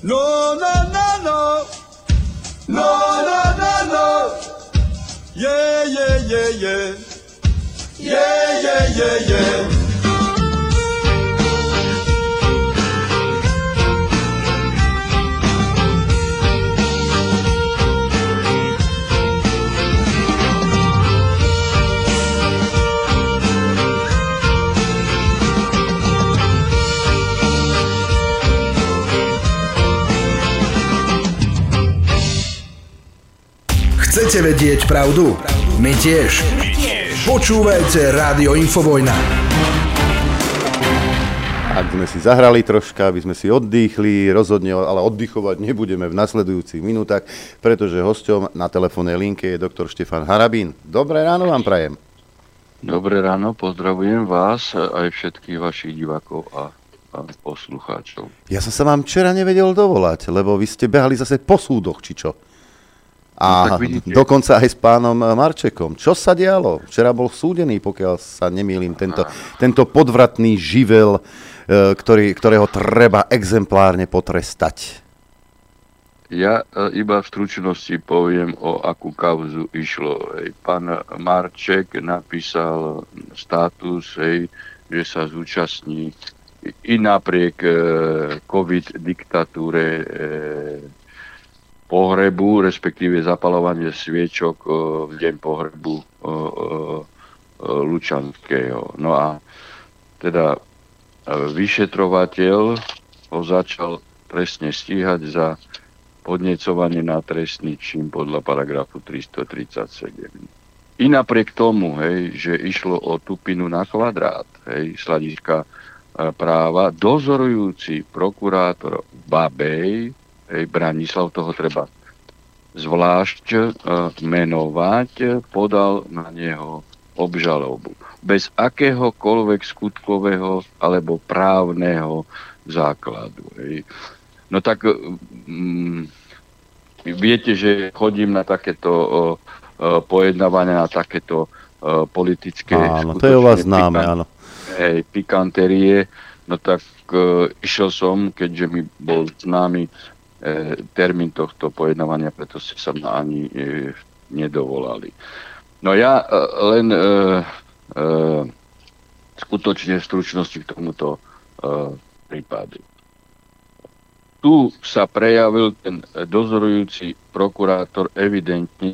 No, no, no, no. No, no, no, no. Yeah, yeah, yeah, yeah. Yeah, yeah, yeah, yeah.
Chcete vedieť pravdu? My tiež. Počúvajte Rádio Infovojna.
Ak sme si zahrali troška, aby sme si oddychli, rozhodne, ale oddychovať nebudeme v nasledujúcich minútach, pretože hosťom na telefónnej linke je doktor Štefan Harabín. Dobré ráno vám prajem.
Dobré ráno, pozdravujem vás aj všetkých vašich divákov a, a poslucháčov.
Ja som sa vám včera nevedel dovolať, lebo vy ste behali zase po súdoch, či čo? A
No,
dokonca aj s pánom Marčekom. Čo sa dialo? Včera bol súdený, pokiaľ sa nemýlim, tento, tento podvratný živel, e, ktorý, ktorého treba exemplárne potrestať.
Ja e, iba v stručnosti poviem, o akú kauzu išlo. Hej. Pán Marček napísal status, hej, že sa zúčastní i napriek e, COVID diktatúre e, pohrebu, respektíve zapalovanie sviečok e, v deň pohrebu e, e, Lučanského. No a teda vyšetrovateľ ho začal trestne stíhať za podnecovanie na trestný čin podľa paragrafu 337. I napriek tomu, hej, že išlo o tupinu na kvadrát, hej, e, práva, dozorujúci prokurátor Babej, hej, Branislav, toho treba zvlášť e, menovať, podal na neho obžalobu. Bez akéhokoľvek skutkového alebo právneho základu. Hej. No tak mm, viete, že chodím na takéto o, o, pojednávania, na takéto o, politické...
Áno, to je u vás známe,
pikant-
áno.
Hej, pikanterie. No tak e, išiel som, keďže mi bol známy e, termín tohto pojednávania, preto ste sa ma ani e, nedovolali. No ja e, len e, e, skutočne v stručnosti k tomuto e, prípadu. Tu sa prejavil ten dozorujúci prokurátor evidentne,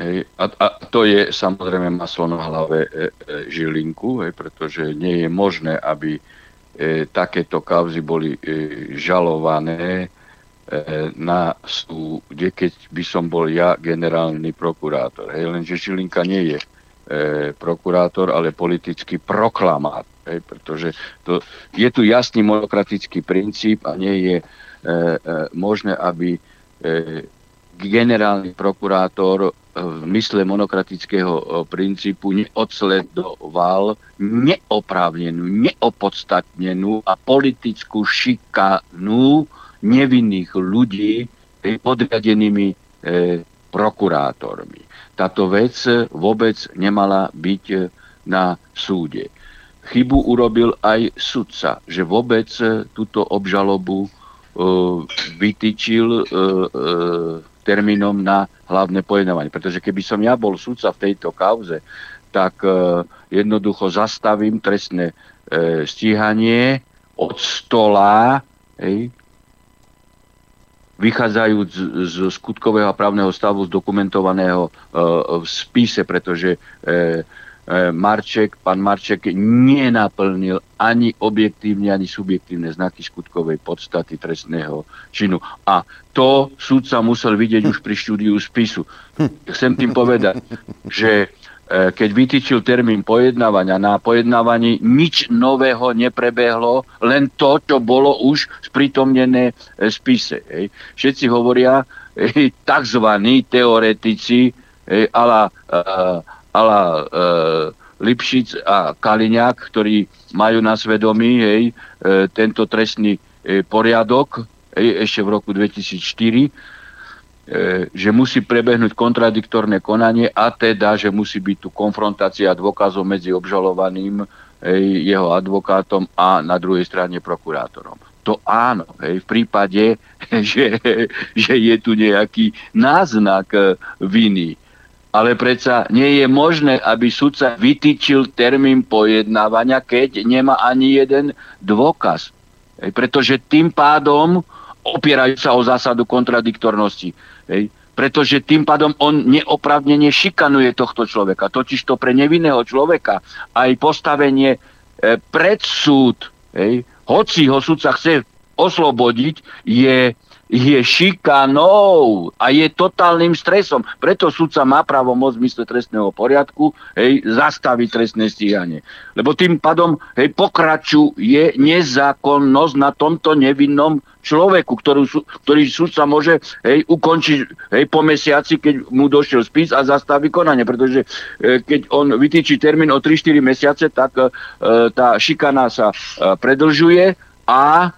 hej, a, a to je samozrejme maslo na hlave e, e, Žilinku, hej, pretože nie je možné, aby e, takéto kauzy boli e, žalované e, na súde, keď by som bol ja generálny prokurátor. Hej, lenže Žilinka nie je e, prokurátor, ale politický proklamátor. Hej, pretože to, je tu jasný monokratický princíp a nie je e, e, možné, aby e, generálny prokurátor e, v mysle monokratického e, princípu neodsledoval neoprávnenú, neopodstatnenú a politickú šikanu nevinných ľudí podriadenými e, prokurátormi. Táto vec vôbec nemala byť e, na súde. Chybu urobil aj sudca, že vôbec e, túto obžalobu e, vytýčil e, e, termínom na hlavné pojednávanie. Pretože keby som ja bol sudca v tejto kauze, tak e, jednoducho zastavím trestné e, stíhanie od stola, hej, vychádzajúc z, z skutkového a právneho stavu zdokumentovaného e, v spise, pretože e, e, Marček, pán Marček nenaplnil ani objektívne, ani subjektívne znaky skutkovej podstaty trestného činu. A to súdca musel vidieť už pri štúdiu spisu. Chcem tým povedať, že keď vytýčil termín pojednávania, na pojednávaní nič nového neprebehlo, len to, čo bolo už sprítomnené v spise. Hej. Všetci hovoria, tzv. teoretici, hej, ala, uh, ala Lipšic a Kaliňák, ktorí majú na svedomí hej, e, tento trestný e, poriadok hej, ešte v roku 2004, e, že musí prebehnúť kontradiktorné konanie a teda, že musí byť tu konfrontácia dôkazov medzi obžalovaným, jeho advokátom a na druhej strane prokurátorom. To áno, hej, v prípade, (laughs) že, že je tu nejaký náznak viny ale predsa nie je možné, aby sudca vytýčil termín pojednávania, keď nemá ani jeden dôkaz. Hej, pretože tým pádom opierajú sa o zásadu kontradiktornosti. Hej, pretože tým pádom on neopravnene šikanuje tohto človeka. Totiž to pre nevinného človeka aj postavenie e, pred súd, hej, hoci ho sudca chce oslobodiť, je je šikanou a je totálnym stresom. Preto sudca má právo moc v mysle trestného poriadku hej, zastaviť trestné stíhanie. Lebo tým pádom hej, pokračuje nezákonnosť na tomto nevinnom človeku, ktorú, ktorý sudca môže hej, ukončiť hej, po mesiaci, keď mu došiel spis a zastaví konanie. Pretože e, keď on vytýči termín o 3-4 mesiace, tak e, tá šikana sa e, predlžuje a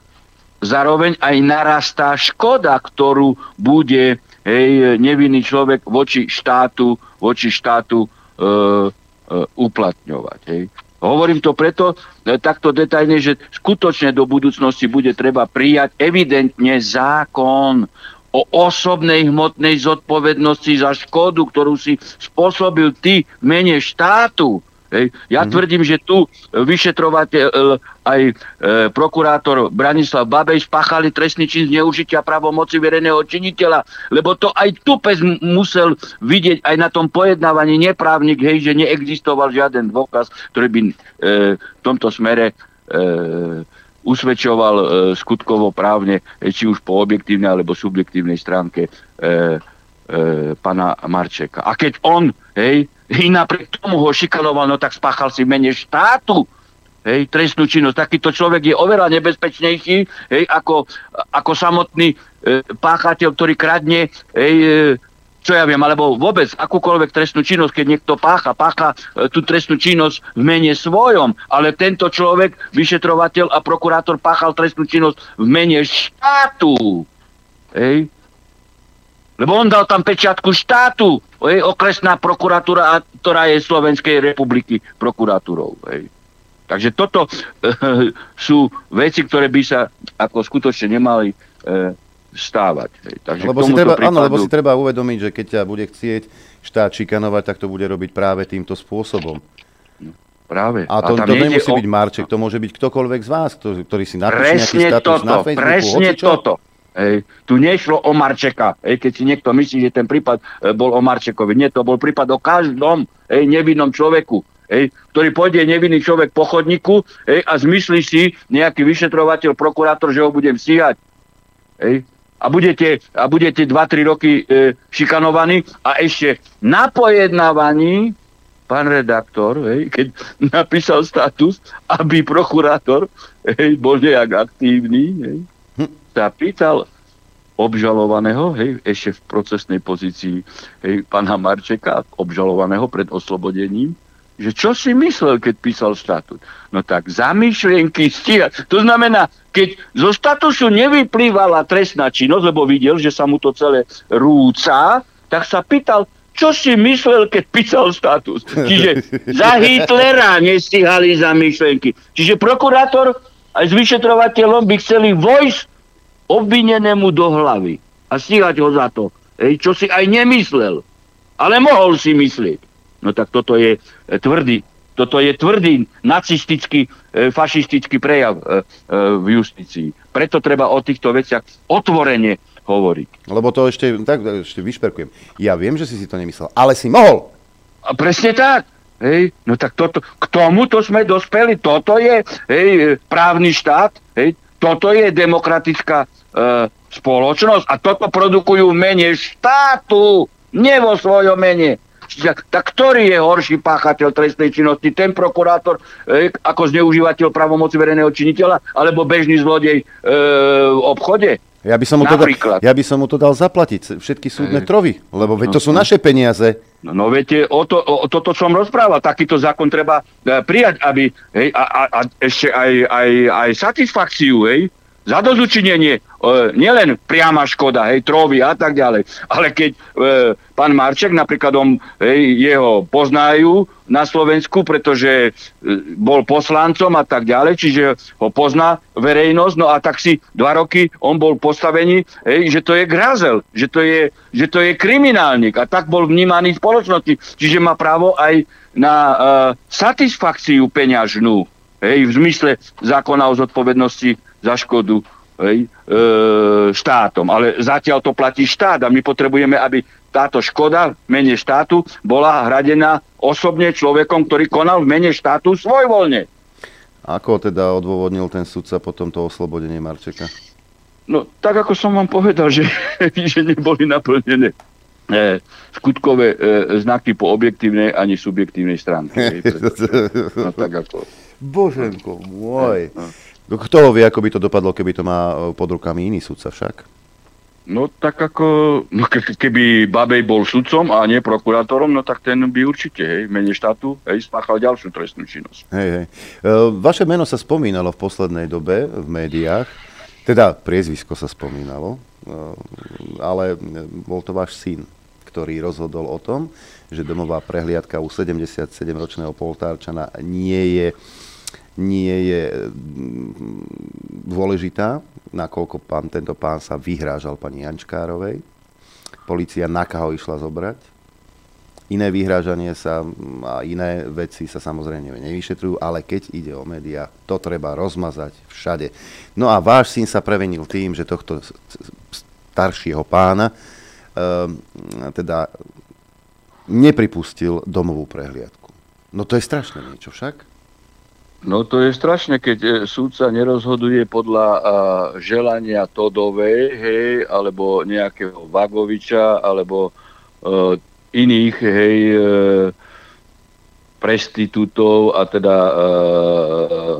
zároveň aj narastá škoda, ktorú bude hej, nevinný človek voči štátu, voči štátu e, e, uplatňovať. Hej. Hovorím to preto e, takto detajne, že skutočne do budúcnosti bude treba prijať evidentne zákon o osobnej hmotnej zodpovednosti za škodu, ktorú si spôsobil ty v mene štátu. Hej. Ja mm-hmm. tvrdím, že tu vyšetrovateľ aj e, prokurátor Branislav Babej spáchali trestný čin zneužitia pravomoci verejného činiteľa, lebo to aj tu pes musel vidieť aj na tom pojednávaní neprávnik, hej, že neexistoval žiaden dôkaz, ktorý by e, v tomto smere e, usvedčoval e, skutkovo právne, či už po objektívnej alebo subjektívnej stránke e, e, pana Marčeka. A keď on, hej, i napriek tomu ho šikanoval, no tak spáchal si mene štátu, hej, trestnú činnosť. Takýto človek je oveľa nebezpečnejší, hej, ako, ako samotný e, páchateľ, ktorý kradne, hej, e, čo ja viem, alebo vôbec akúkoľvek trestnú činnosť, keď niekto pácha, pácha e, tú trestnú činnosť v mene svojom, ale tento človek, vyšetrovateľ a prokurátor páchal trestnú činnosť v mene štátu. Hej, lebo on dal tam pečiatku štátu, hej, okresná prokuratúra, ktorá je Slovenskej republiky prokuratúrou. Hej. Takže toto e, (laughs) sú veci, ktoré by sa ako skutočne nemali e, stávať. Hej. Takže
lebo, si treba, prípadu... áno, lebo si treba uvedomiť, že keď ťa bude chcieť štát šikanovať, tak to bude robiť práve týmto spôsobom.
Práve.
A to, a to nemusí o... byť Marček, to môže byť ktokoľvek z vás, ktorý, ktorý si napíše nejaký status toto, na Facebooku.
Presne toto. Hej. Tu nešlo o Marčeka, hej, keď si niekto myslí, že ten prípad e, bol o Marčekovi. Nie, to bol prípad o každom hej, nevinnom človeku, hej, ktorý pôjde nevinný človek po chodníku hej, a zmyslí si nejaký vyšetrovateľ, prokurátor, že ho budem stíhať. Hej. A budete, a budete 2-3 roky e, šikanovaní a ešte na pojednávaní pán redaktor, hej, keď napísal status, aby prokurátor hej, bol nejak aktívny, hej, sa pýtal obžalovaného, hej, ešte v procesnej pozícii hej, pána Marčeka, obžalovaného pred oslobodením, že čo si myslel, keď písal štatút? No tak zamýšlienky stíhať. To znamená, keď zo statusu nevyplývala trestná činnosť, lebo videl, že sa mu to celé rúca, tak sa pýtal, čo si myslel, keď písal status. Čiže za Hitlera nestíhali zamýšlenky. Čiže prokurátor aj s vyšetrovateľom by chceli vojsť obvinenému do hlavy a stíhať ho za to, hej, čo si aj nemyslel, ale mohol si myslieť. No tak toto je e, tvrdý, toto je tvrdý nacistický, e, fašistický prejav e, e, v justícii. Preto treba o týchto veciach otvorene hovoriť.
Lebo to ešte, tak ešte vyšperkujem. Ja viem, že si si to nemyslel, ale si mohol.
A presne tak. Hej, no tak toto, k tomuto sme dospeli. Toto je hej, právny štát. Hej, toto je demokratická e, spoločnosť a toto produkujú v mene štátu, nie vo svojom mene. Tak ktorý je horší páchateľ trestnej činnosti? Ten prokurátor e, ako zneužívateľ pravomoci verejného činiteľa alebo bežný zlodej e, v obchode?
Ja by, som mu to dal, ja by som mu to dal zaplatiť, všetky súdne trovy, lebo veď to sú naše peniaze.
No, no viete, o, to, o toto som rozprával. Takýto zákon treba e, prijať, aby hej, a, a, a ešte aj, aj, aj satisfakciu, hej, zadozučinenie, e, nielen priama škoda, hej, trovy a tak ďalej, ale keď e, pán Marček, napríklad on, hej, jeho poznajú na Slovensku, pretože e, bol poslancom a tak ďalej, čiže ho pozná verejnosť, no a tak si dva roky on bol postavený, hej, že to je grazel, že to je, že to je kriminálnik a tak bol vnímaný v spoločnosti, čiže má právo aj na e, satisfakciu peňažnú, hej, v zmysle zákona o zodpovednosti za škodu hej, e, štátom. Ale zatiaľ to platí štát a my potrebujeme, aby táto škoda v mene štátu bola hradená osobne človekom, ktorý konal v mene štátu svojvoľne.
Ako teda odôvodnil ten sudca potom to oslobodenie Marčeka?
No, tak ako som vám povedal, že, (laughs) že neboli naplnené e, skutkové e, znaky po objektívnej ani subjektívnej stránke. (laughs) no, tak ako...
Boženko môj. No. Kto vie, ako by to dopadlo, keby to má e, pod rukami iný sudca však?
No tak ako, no ke, keby Babej bol sudcom a nie prokurátorom, no tak ten by určite, hej, v mene štátu, hej, spáchal ďalšiu trestnú činnosť.
Hej, hej. E, vaše meno sa spomínalo v poslednej dobe v médiách, teda priezvisko sa spomínalo, e, ale bol to váš syn, ktorý rozhodol o tom, že domová prehliadka u 77-ročného poltárčana nie je nie je mm, dôležitá, nakoľko pán, tento pán sa vyhrážal pani Jančkárovej. Polícia NAKA ho išla zobrať. Iné vyhrážanie sa a iné veci sa samozrejme nevyšetrujú, ale keď ide o médiá, to treba rozmazať všade. No a váš syn sa prevenil tým, že tohto staršieho pána um, teda nepripustil domovú prehliadku. No to je strašné niečo však.
No to je strašné, keď e, súdca nerozhoduje podľa a, želania Todovej, hej, alebo nejakého Vagoviča, alebo e, iných, hej, e, prestitútov a teda e,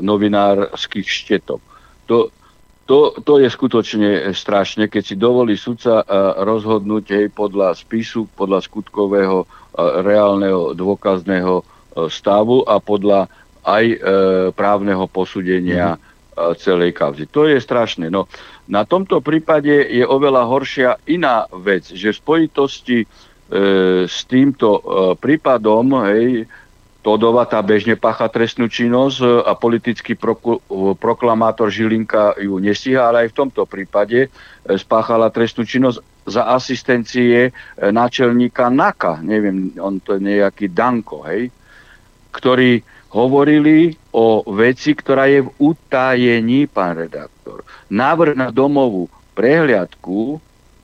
novinárskych štetok. To, to, to je skutočne strašné, keď si dovolí sudca rozhodnúť hej, podľa spisu, podľa skutkového, reálneho, dôkazného stavu a podľa aj e, právneho posúdenia mm-hmm. celej kauzy. To je strašné. No, na tomto prípade je oveľa horšia iná vec, že v spojitosti e, s týmto e, prípadom, hej, Todova tá bežne pácha trestnú činnosť e, a politický proku, proklamátor Žilinka ju nestíha, ale aj v tomto prípade spáchala trestnú činnosť za asistencie náčelníka NAKA, neviem, on to je nejaký Danko, hej, ktorý hovorili o veci, ktorá je v utajení, pán redaktor. Návrh na domovú prehliadku,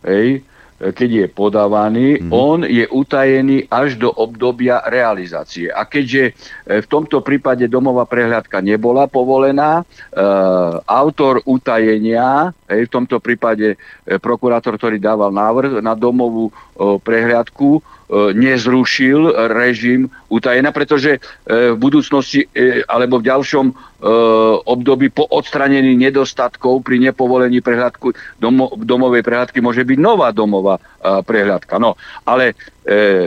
hej, keď je podávaný, mm-hmm. on je utajený až do obdobia realizácie. A keďže e, v tomto prípade domová prehliadka nebola povolená, e, autor utajenia, hej, v tomto prípade e, prokurátor, ktorý dával návrh na domovú e, prehliadku, E, nezrušil režim utajenia, pretože e, v budúcnosti e, alebo v ďalšom období po odstranení nedostatkov pri nepovolení prehľadku domo, domovej prehľadky môže byť nová domová prehľadka. No, ale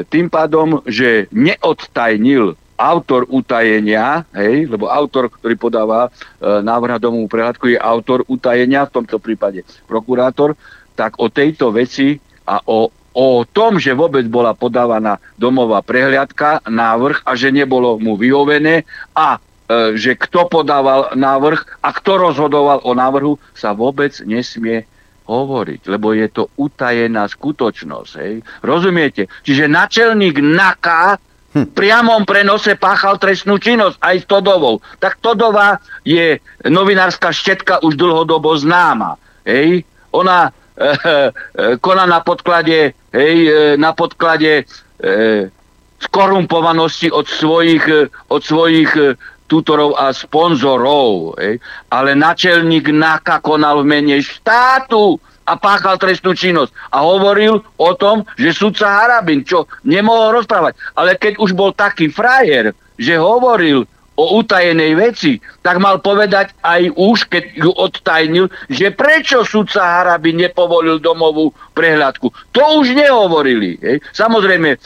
tým pádom, že neodtajnil autor utajenia, hej, lebo autor, ktorý podáva e, návrh na domovú prehľadku, je autor utajenia, v tomto prípade prokurátor, tak o tejto veci a o o tom, že vôbec bola podávaná domová prehliadka, návrh a že nebolo mu vyhovené a e, že kto podával návrh a kto rozhodoval o návrhu, sa vôbec nesmie hovoriť, lebo je to utajená skutočnosť. Hej? Rozumiete? Čiže načelník NAKA hm. priamom prenose páchal trestnú činnosť aj s Todovou. Tak Todová je novinárska štetka už dlhodobo známa. Hej? Ona koná na podklade, hej, e, na podklade skorumpovanosti od svojich, od svojich tutorov a sponzorov. Hej. Ale načelník NAKA konal v mene štátu a páchal trestnú činnosť. A hovoril o tom, že sudca Harabin, čo nemohol rozprávať. Ale keď už bol taký frajer, že hovoril o utajenej veci, tak mal povedať aj už, keď ju odtajnil, že prečo sudca Harabi nepovolil domovú prehľadku. To už nehovorili. Hej. Samozrejme, e,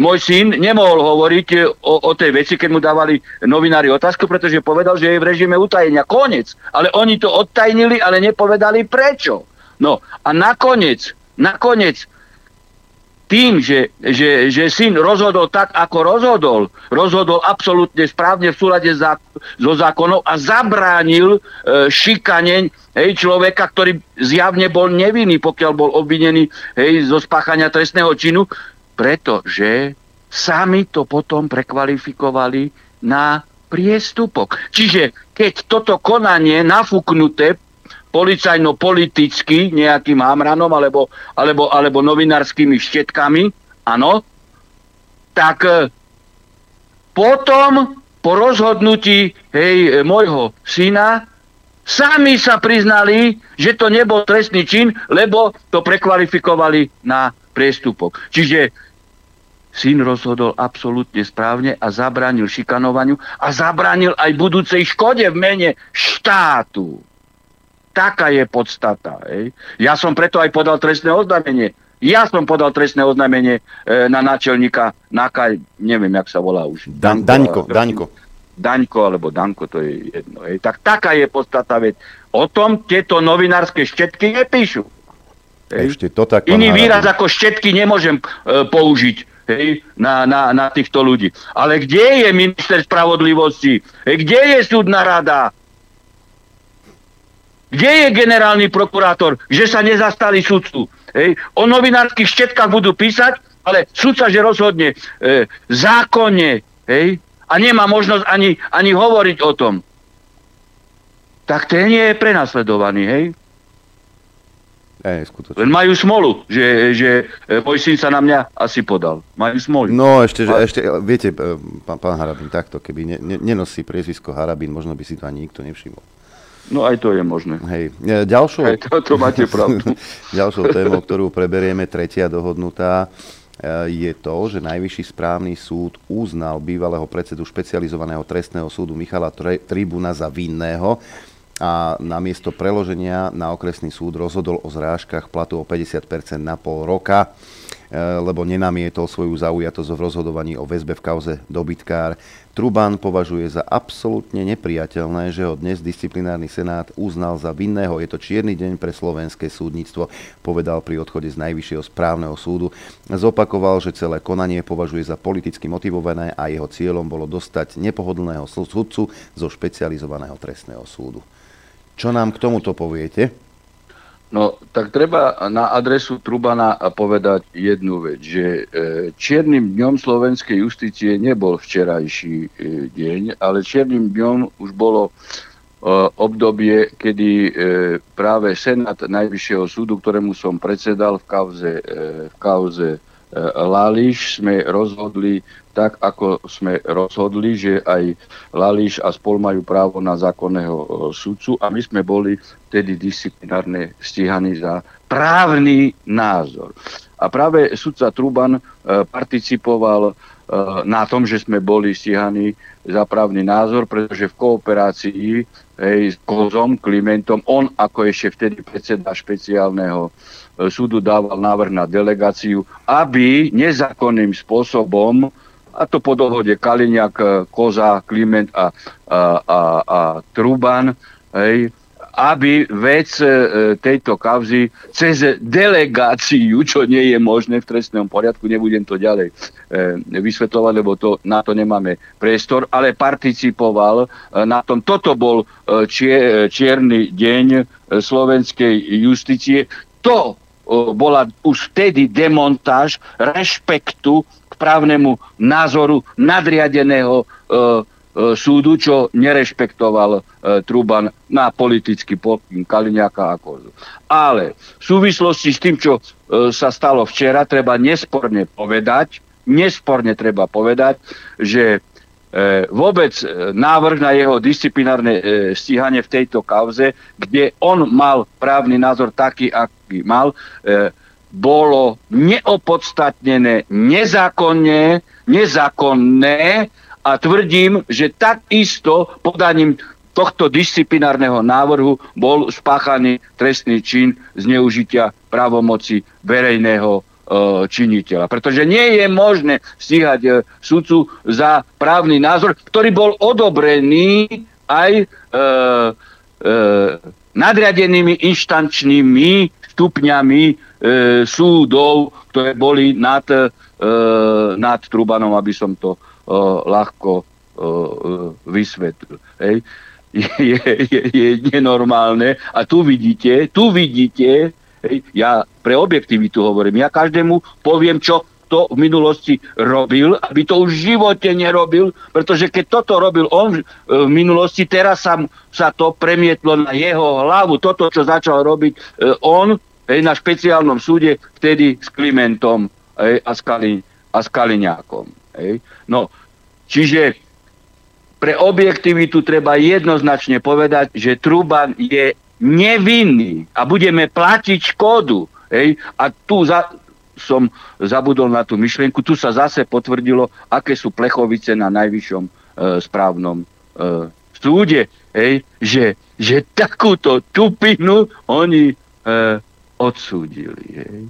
môj syn nemohol hovoriť o, o tej veci, keď mu dávali novinári otázku, pretože povedal, že je v režime utajenia. Konec. Ale oni to odtajnili, ale nepovedali prečo. No a nakoniec, nakoniec tým, že, že, že syn rozhodol tak, ako rozhodol, rozhodol absolútne správne v súlade zá, so zákonom a zabránil e, šikane hej, človeka, ktorý zjavne bol nevinný, pokiaľ bol obvinený hej, zo spáchania trestného činu, pretože sami to potom prekvalifikovali na priestupok. Čiže keď toto konanie nafúknuté policajno-politicky nejakým hamranom alebo, alebo, alebo novinárskymi štetkami, áno, tak e, potom po rozhodnutí hej, môjho syna sami sa priznali, že to nebol trestný čin, lebo to prekvalifikovali na priestupok. Čiže syn rozhodol absolútne správne a zabránil šikanovaniu a zabránil aj budúcej škode v mene štátu. Taká je podstata. Hej. Ja som preto aj podal trestné oznámenie. Ja som podal trestné oznámenie e, na náčelníka NAKA, neviem, jak sa volá už.
Dan, Daňko, Daňko.
Daňko alebo Danko, to je jedno. Hej. Tak taká je podstata, veď o tom tieto novinárske štetky nepíšu.
Hej. Ešte to tak...
Iný výraz ako štetky nemôžem e, použiť hej, na, na, na týchto ľudí. Ale kde je minister spravodlivosti? Kde je súdna rada? Kde je generálny prokurátor, že sa nezastali sudcu? Hej? O novinárskych štetkách budú písať, ale sudca, že rozhodne e, zákonne hej? a nemá možnosť ani, ani hovoriť o tom, tak ten nie je prenasledovaný. Hej?
Ej, skutočne.
Len majú smolu, že, že e, môj syn sa na mňa asi podal. Majú smolu.
No ešte, že, a... ešte viete, e, pán, pán Harabín, takto, keby ne, ne, nenosí priezvisko Harabín, možno by si to ani nikto nevšimol.
No aj to je možné.
Hej. E, ďalšou,
aj to, to máte pravdu. (laughs)
ďalšou témou, ktorú preberieme, tretia dohodnutá, e, je to, že Najvyšší správny súd uznal bývalého predsedu špecializovaného trestného súdu Michala Tribuna za vinného a namiesto preloženia na okresný súd rozhodol o zrážkach platu o 50% na pol roka. Eh, lebo nenamietol svoju zaujatosť v rozhodovaní o väzbe v kauze dobytkár. Truban považuje za absolútne nepriateľné, že ho dnes disciplinárny senát uznal za vinného. Je to čierny deň pre slovenské súdnictvo, povedal pri odchode z Najvyššieho správneho súdu. Zopakoval, že celé konanie považuje za politicky motivované a jeho cieľom bolo dostať nepohodlného súdcu zo špecializovaného trestného súdu. Čo nám k tomuto poviete?
No, tak treba na adresu Trubana povedať jednu vec, že e, čiernym dňom slovenskej justície nebol včerajší e, deň, ale čiernym dňom už bolo e, obdobie, kedy práve Senát Najvyššieho súdu, ktorému som predsedal v kauze, v kauze Lališ, sme rozhodli tak, ako sme rozhodli, že aj Lališ a spol majú právo na zákonného e, sudcu a my sme boli vtedy disciplinárne stíhaní za právny názor. A práve sudca Truban e, participoval e, na tom, že sme boli stíhaní za právny názor, pretože v kooperácii hej, s Kozom, Klimentom, on ako ešte vtedy predseda špeciálneho súdu dával návrh na delegáciu, aby nezákonným spôsobom a to po dohode Kaliňák, e, Koza, Kliment a, a, a, a Truban, hej, aby vec e, tejto kauzy cez delegáciu, čo nie je možné v trestnom poriadku, nebudem to ďalej e, vysvetľovať, lebo to, na to nemáme priestor, ale participoval na tom. Toto bol čie, čierny deň slovenskej justície. To bola už vtedy demontáž rešpektu právnemu názoru nadriadeného e, e, súdu, čo nerešpektoval e, Truban na politický pokyn Kaliňáka a Kozu. Ale v súvislosti s tým, čo e, sa stalo včera, treba nesporne povedať, nesporne treba povedať, že vôbec e, návrh na jeho disciplinárne e, stíhanie v tejto kauze, kde on mal právny názor taký, aký mal, e, bolo neopodstatnené, nezákonné, nezákonné a tvrdím, že takisto podaním tohto disciplinárneho návrhu bol spáchaný trestný čin zneužitia právomoci verejného E, činiteľa. Pretože nie je možné stíhať e, sudcu za právny názor, ktorý bol odobrený aj e, nadriadenými inštančnými stupňami e, súdov, ktoré boli nad, e, nad Trubanom, aby som to e, ľahko e, vysvetlil. Hej. Je, je, je nenormálne. A tu vidíte, tu vidíte, Hej. Ja pre objektivitu hovorím. Ja každému poviem, čo to v minulosti robil, aby to už v živote nerobil, pretože keď toto robil on v minulosti, teraz sa, sa to premietlo na jeho hlavu. Toto, čo začal robiť e, on na špeciálnom súde, vtedy s Klimentom hej, a, s Kaliňákom. No, čiže pre objektivitu treba jednoznačne povedať, že Truban je nevinný a budeme platiť škodu. Hej? A tu za, som zabudol na tú myšlienku, tu sa zase potvrdilo, aké sú plechovice na najvyššom e, správnom e, súde, hej? Že, že takúto tupinu oni e, odsúdili. Hej?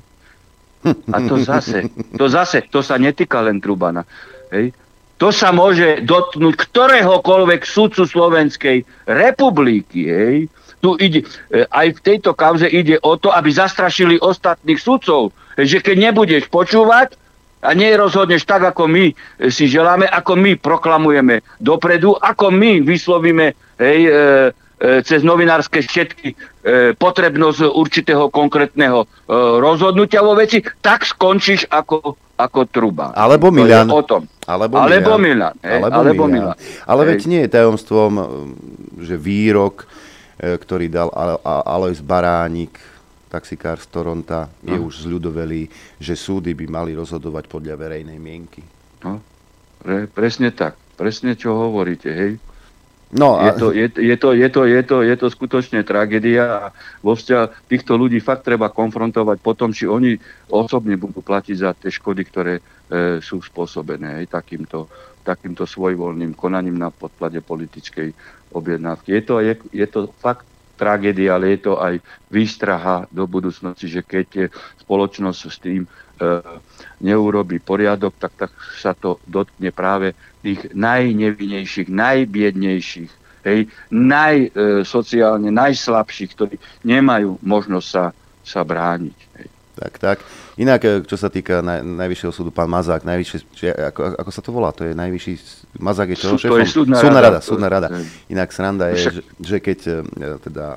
A to zase, to zase, to sa netýka len Trubana. Hej? To sa môže dotknúť ktoréhokoľvek sudcu Slovenskej republiky. Hej? tu ide, e, aj v tejto kauze ide o to, aby zastrašili ostatných sudcov. Že keď nebudeš počúvať a nerozhodneš tak, ako my e, si želáme, ako my proklamujeme dopredu, ako my vyslovíme hej, e, e, cez novinárske všetky e, potrebnosť určitého konkrétneho e, rozhodnutia vo veci, tak skončíš ako, ako truba.
Alebo Milan.
o tom.
Alebo,
alebo Milan. Hej,
alebo,
alebo
Milan.
Milan.
Ale
hej.
veď nie je tajomstvom, že výrok E, ktorý dal Alois Baránik, taxikár z Toronta, je no. už zľudovelý, že súdy by mali rozhodovať podľa verejnej mienky.
No, pre, presne tak. Presne čo hovoríte, hej?
No
a... je, to, je, je, to, je, to, je, to, je to skutočne tragédia a vo vzťah týchto ľudí fakt treba konfrontovať potom, či oni osobne budú platiť za tie škody, ktoré e, sú spôsobené hej, takýmto, takýmto svojvoľným konaním na podklade politickej objednávky. Je to, je, je to fakt tragédia, ale je to aj výstraha do budúcnosti, že keď spoločnosť s tým e, neurobi poriadok, tak, tak sa to dotkne práve tých najnevinejších, najbiednejších, hej, najsociálne e, najslabších, ktorí nemajú možnosť sa, sa brániť. Hej.
Tak, tak. Inak, e, čo sa týka naj, najvyššieho súdu, pán Mazák, najvyššie, či, ako, ako sa to volá? To je najvyšší, Mazák je čo?
Súd, to je súdna,
súdna
rada.
rada. Súdna rada. Inak sranda je, že, že keď e, teda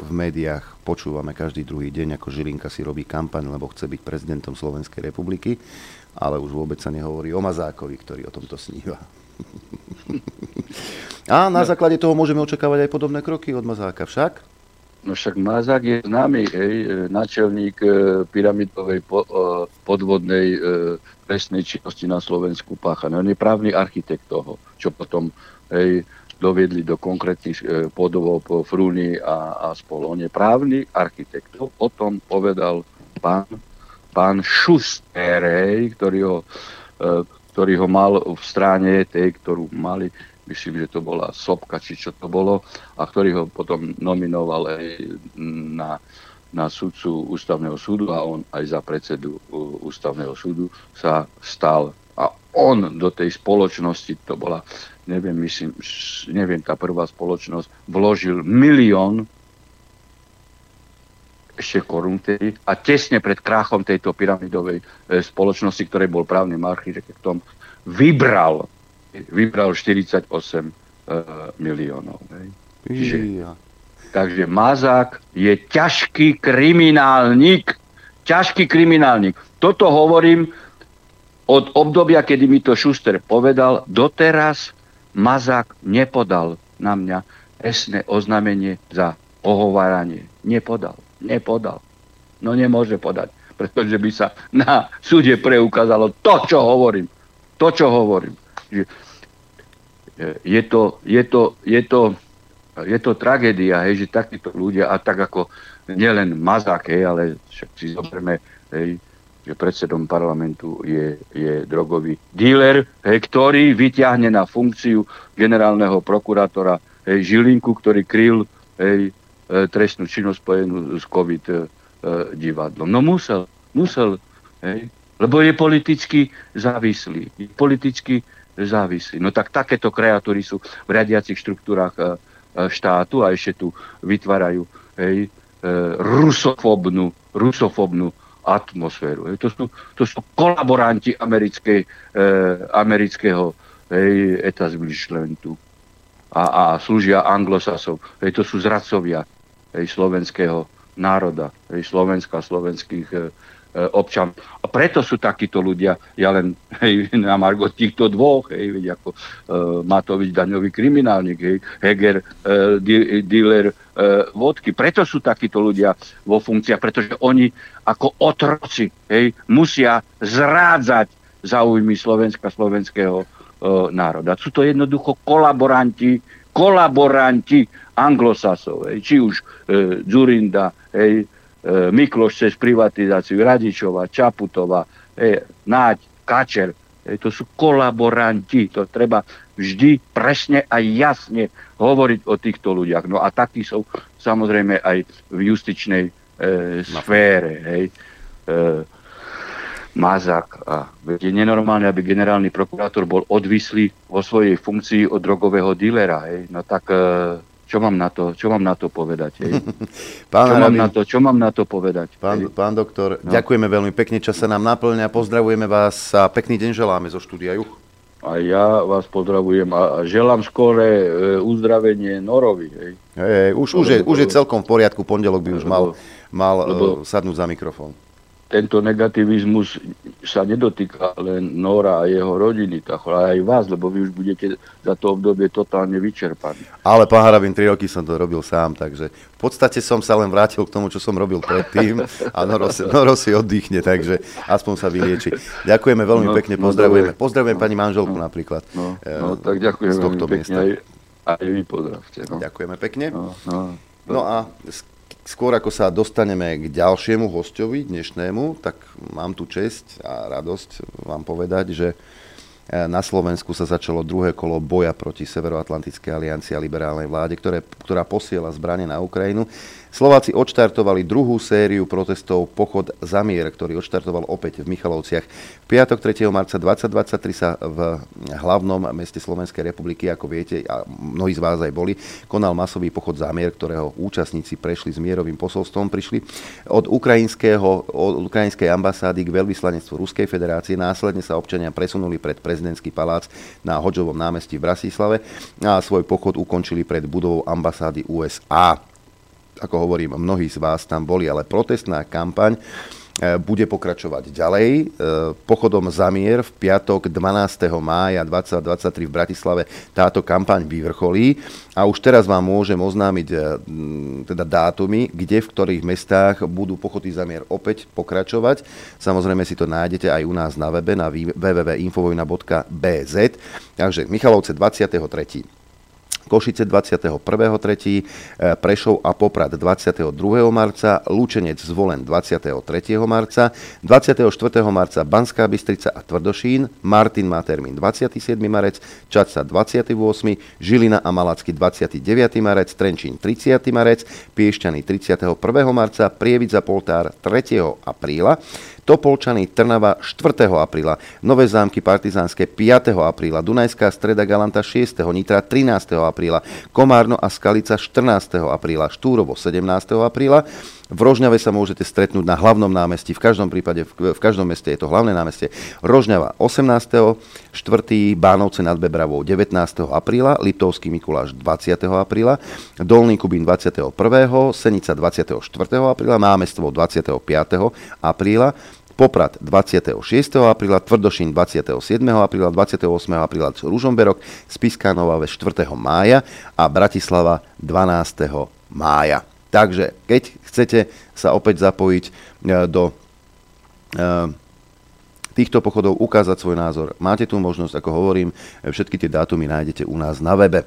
v médiách počúvame každý druhý deň, ako Žilinka si robí kampaň, lebo chce byť prezidentom Slovenskej republiky, ale už vôbec sa nehovorí o Mazákovi, ktorý o tomto sníva. (laughs) A na základe toho môžeme očakávať aj podobné kroky od Mazáka však?
No však Mazák je známy, hej, e, načelník e, pyramidovej po, e, podvodnej e, trestnej činnosti na Slovensku páchané. On je právny architekt toho, čo potom hej, doviedli do konkrétnych e, podovov po Frúni a, a spolu. On je právny architekt. To o tom povedal pán, pán Schuster, hej, ktorý ho, e, ktorý ho mal v stráne tej, ktorú mali myslím, že to bola Sopka, či čo to bolo, a ktorý ho potom nominoval aj na, na sudcu ústavného súdu a on aj za predsedu ústavného súdu sa stal. A on do tej spoločnosti, to bola, neviem, myslím, neviem, tá prvá spoločnosť, vložil milión ešte korún tedy, a tesne pred kráchom tejto pyramidovej e, spoločnosti, ktorej bol právnym architektom, vybral vybral 48 uh, e, miliónov. Hej. Čiže, takže Mazák je ťažký kriminálnik. Ťažký kriminálnik. Toto hovorím od obdobia, kedy mi to Šuster povedal, doteraz Mazák nepodal na mňa esné oznámenie za ohováranie. Nepodal. Nepodal. No nemôže podať, pretože by sa na súde preukázalo to, čo hovorím. To, čo hovorím. Že je to, je to, je to, je to tragédia, hej, že takíto ľudia, a tak ako nielen Mazák, hej, ale však si zoberme, hej, že predsedom parlamentu je, je drogový díler, hej, ktorý vyťahne na funkciu generálneho prokurátora hej, Žilinku, ktorý kryl hej, e, trestnú činnosť spojenú s COVID e, divadlom. No musel, musel, hej, lebo je politicky závislý. Je politicky závislý. No tak takéto kreatúry sú v riadiacich štruktúrach e, štátu a ešte tu vytvárajú hej, rusofobnú, rusofobnú atmosféru. To sú, to sú kolaboranti americkej, e, amerického hej, etablishmentu a, a slúžia anglosasov. Hej, to sú zradcovia hej, slovenského národa, hej, Slovenska, slovenských e, E, občan. A preto sú takíto ľudia, ja len hej, na margo týchto dvoch, hej, veď ako uh, Matovič daňový kriminálnik, hej, Heger uh, dealer uh, vodky. Preto sú takíto ľudia vo funkciách, pretože oni ako otroci hej, musia zrádzať záujmy Slovenska, slovenského uh, národa. Sú to jednoducho kolaboranti, kolaboranti anglosasov, hej, či už uh, Zurinda, hej, E, Mikloš cez privatizáciu, Radičova, Čaputová, e, Náď, Kačer. E, to sú kolaboranti. To treba vždy presne a jasne hovoriť o týchto ľuďach. No a takí sú samozrejme aj v justičnej e, sfére. Hej. E, Mazak. A je nenormálne, aby generálny prokurátor bol odvislý vo svojej funkcii od drogového dílera. Hej. No tak e, čo mám na to, čo mám na to povedať? Hej? (laughs) Pán čo, mám na to, čo mám na to povedať?
Pán, pán doktor, no. ďakujeme veľmi pekne, čas sa nám naplňa, pozdravujeme vás a pekný deň želáme zo štúdia Juch.
A ja vás pozdravujem a želám skore e, uzdravenie Norovi. Hej.
Hej, už, už, je, už je celkom v poriadku, pondelok by už mal, mal lebo, e, sadnúť za mikrofón
tento negativizmus sa nedotýka len Nora a jeho rodiny, ale aj vás, lebo vy už budete za to obdobie totálne vyčerpaní.
Ale pán Harabin, 3 roky som to robil sám, takže v podstate som sa len vrátil k tomu, čo som robil predtým a Noro si, Noro si oddychne, takže aspoň sa vylieči. Ďakujeme veľmi no, pekne, no, pozdravujeme. No, no, pani manželku no, napríklad.
No, no, tak ďakujem z tohto pekne miesta. Aj, aj vy pozdravte. No.
Ďakujeme pekne. No, no, no a skôr ako sa dostaneme k ďalšiemu hostovi dnešnému, tak mám tu čest a radosť vám povedať, že eh, na Slovensku sa začalo druhé kolo boja proti Severoatlantickej aliancii a liberálnej vláde, ktoré, ktorá posiela zbranie na Ukrajinu. Slováci odštartovali druhú sériu protestov Pochod za mier, ktorý odštartoval opäť v Michalovciach. V piatok 3. marca 2023 sa v hlavnom meste Slovenskej republiky, ako viete, a mnohí z vás aj boli, konal masový pochod za mier, ktorého účastníci prešli s mierovým posolstvom. Prišli od, ukrajinského, od ukrajinskej ambasády k veľvyslanectvu Ruskej federácie. Následne sa občania presunuli pred prezidentský palác na Hodžovom námestí v Bratislave a svoj pochod ukončili pred budovou ambasády USA ako hovorím, mnohí z vás tam boli, ale protestná kampaň e, bude pokračovať ďalej. E, pochodom za mier v piatok 12. mája 2023 v Bratislave táto kampaň vyvrcholí a už teraz vám môžem oznámiť e, teda dátumy, kde v ktorých mestách budú pochody za mier opäť pokračovať. Samozrejme si to nájdete aj u nás na webe na www.infovojna.bz. Takže Michalovce 23. Košice 21.3., e, Prešov a Poprad 22. marca, Lučenec zvolen 23. marca, 24. marca Banská Bystrica a Tvrdošín, Martin má termín 27. marec, Čaca 28., Žilina a Malacky 29. marec, Trenčín 30. marec, Piešťany 31. marca, Prievidza Poltár 3. apríla, Topolčany, Trnava 4. apríla, Nové zámky Partizánske 5. apríla, Dunajská streda Galanta 6. Nitra 13. apríla, Komárno a Skalica 14. apríla, Štúrovo 17. apríla, v Rožňave sa môžete stretnúť na hlavnom námestí, v každom prípade, v, v každom meste je to hlavné námestie. Rožňava 18. 4. Bánovce nad Bebravou 19. apríla, Liptovský Mikuláš 20. apríla, Dolný Kubín 21. Senica 24. apríla, Námestvo 25. apríla, Poprad 26. apríla, Tvrdošín 27. apríla, 28. apríla Ružomberok, Spiská Nová 4. mája a Bratislava 12. mája. Takže keď chcete sa opäť zapojiť e, do e, týchto pochodov ukázať svoj názor. Máte tu možnosť, ako hovorím, všetky tie dátumy nájdete u nás na webe.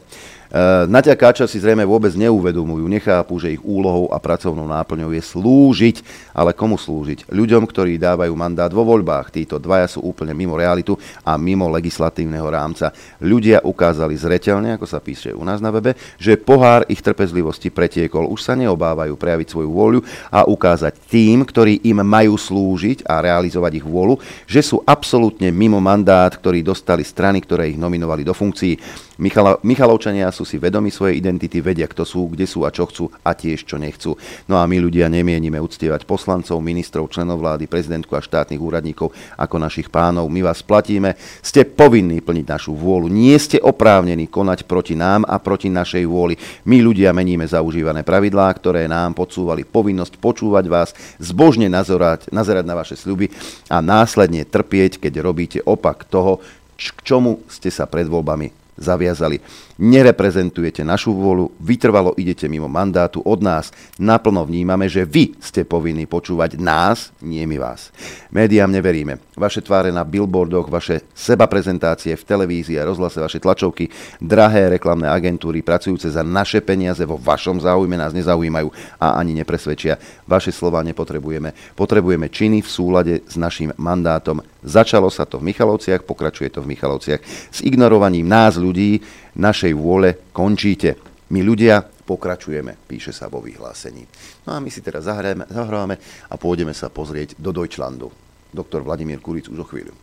E, Nadia Káča si zrejme vôbec neuvedomujú, nechápu, že ich úlohou a pracovnou náplňou je slúžiť, ale komu slúžiť? Ľuďom, ktorí dávajú mandát vo voľbách. Títo dvaja sú úplne mimo realitu a mimo legislatívneho rámca. Ľudia ukázali zreteľne, ako sa píše u nás na webe, že pohár ich trpezlivosti pretiekol. Už sa neobávajú prejaviť svoju vôľu a ukázať tým, ktorí im majú slúžiť a realizovať ich vôľu, že sú absolútne mimo mandát, ktorý dostali strany, ktoré ich nominovali do funkcií. Michala, Michalovčania sú si vedomi svojej identity, vedia, kto sú, kde sú a čo chcú a tiež čo nechcú. No a my ľudia nemienime uctievať poslancov, ministrov, členov vlády, prezidentku a štátnych úradníkov ako našich pánov. My vás platíme, ste povinní plniť našu vôľu. Nie ste oprávnení konať proti nám a proti našej vôli. My ľudia meníme zaužívané pravidlá, ktoré nám podsúvali povinnosť počúvať vás, zbožne nazerať, nazerať na vaše sľuby a následne trpieť, keď robíte opak toho, k čomu ste sa pred voľbami zaviazali. Nereprezentujete našu vôľu, vytrvalo idete mimo mandátu od nás. Naplno vnímame, že vy ste povinní počúvať nás, nie my vás. Médiám neveríme. Vaše tváre na billboardoch, vaše seba prezentácie v televízii a rozhlase, vaše tlačovky, drahé reklamné agentúry pracujúce za naše peniaze vo vašom záujme nás nezaujímajú a ani nepresvedčia. Vaše slova nepotrebujeme. Potrebujeme činy v súlade s našim mandátom. Začalo sa to v Michalovciach, pokračuje to v Michalovciach. S ignorovaním nás ľudí našej vôle končíte. My ľudia pokračujeme, píše sa vo vyhlásení. No a my si teraz zahráme, zahráme a pôjdeme sa pozrieť do Deutschlandu. Doktor Vladimír Kuric už o chvíľu.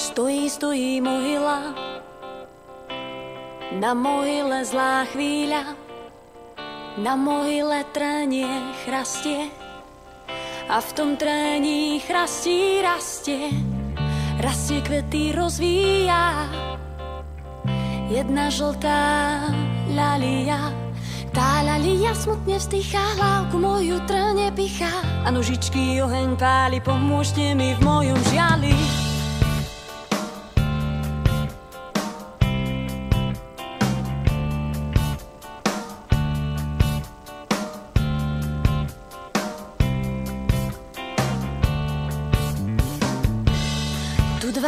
Stojí, stojí mohyla, na mohyle zlá chvíľa, na mohyle trenie chrastie, a v tom trení chrastí rastie, rastie kvety rozvíja. Jedna žltá lalia, tá lalia smutne vzdýchá, hlavku moju trne pichá a nožičky oheň páli, pomôžte mi v mojom žiali.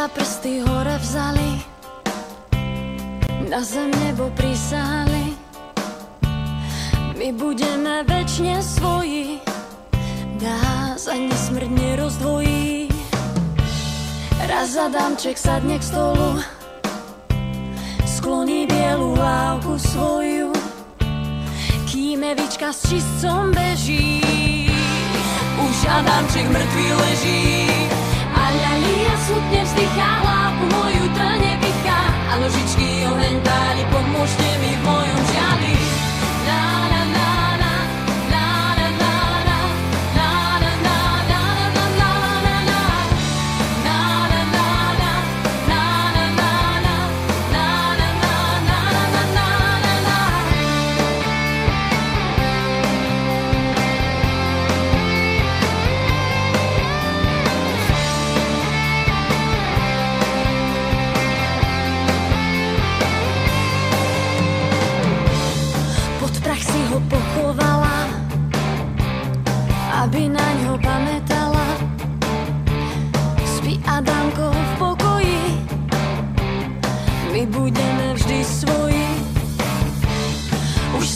Prsty hore vzali, na zem nebo prisahali. My budeme večne svoji, nás ani smrť nerozdvojí. Raz Adamček sadne k stolu, skloní bielu lávku svoju, kým Evička s čistcom beží. Už Adamček mŕtvý leží, Lia smutne vzdychá, hlavu moju trne pichá a nožičky oheň páli, pomôžte mi v mojom žiali. aby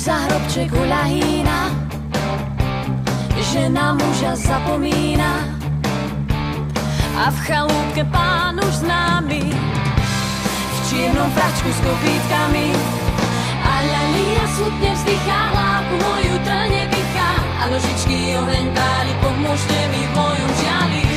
Už sa hrobček uľahína, žena muža zapomína. A v chalúbke pán už známy, v čiernom fračku s kopítkami. A ľania smutne vzdychá, hláku moju trne a nožičky oheň páli, pomôžte mi v mojom žiali.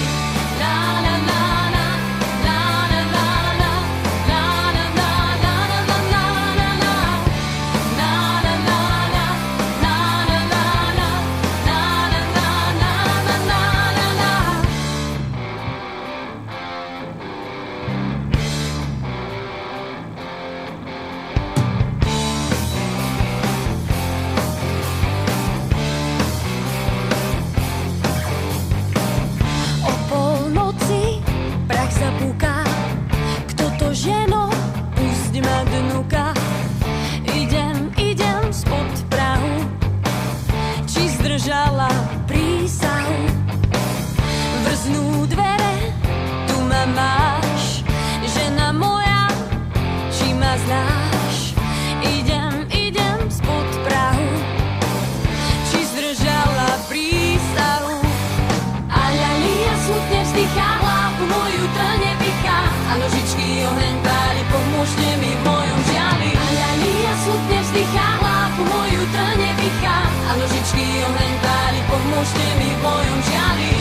Już tymi boją ziali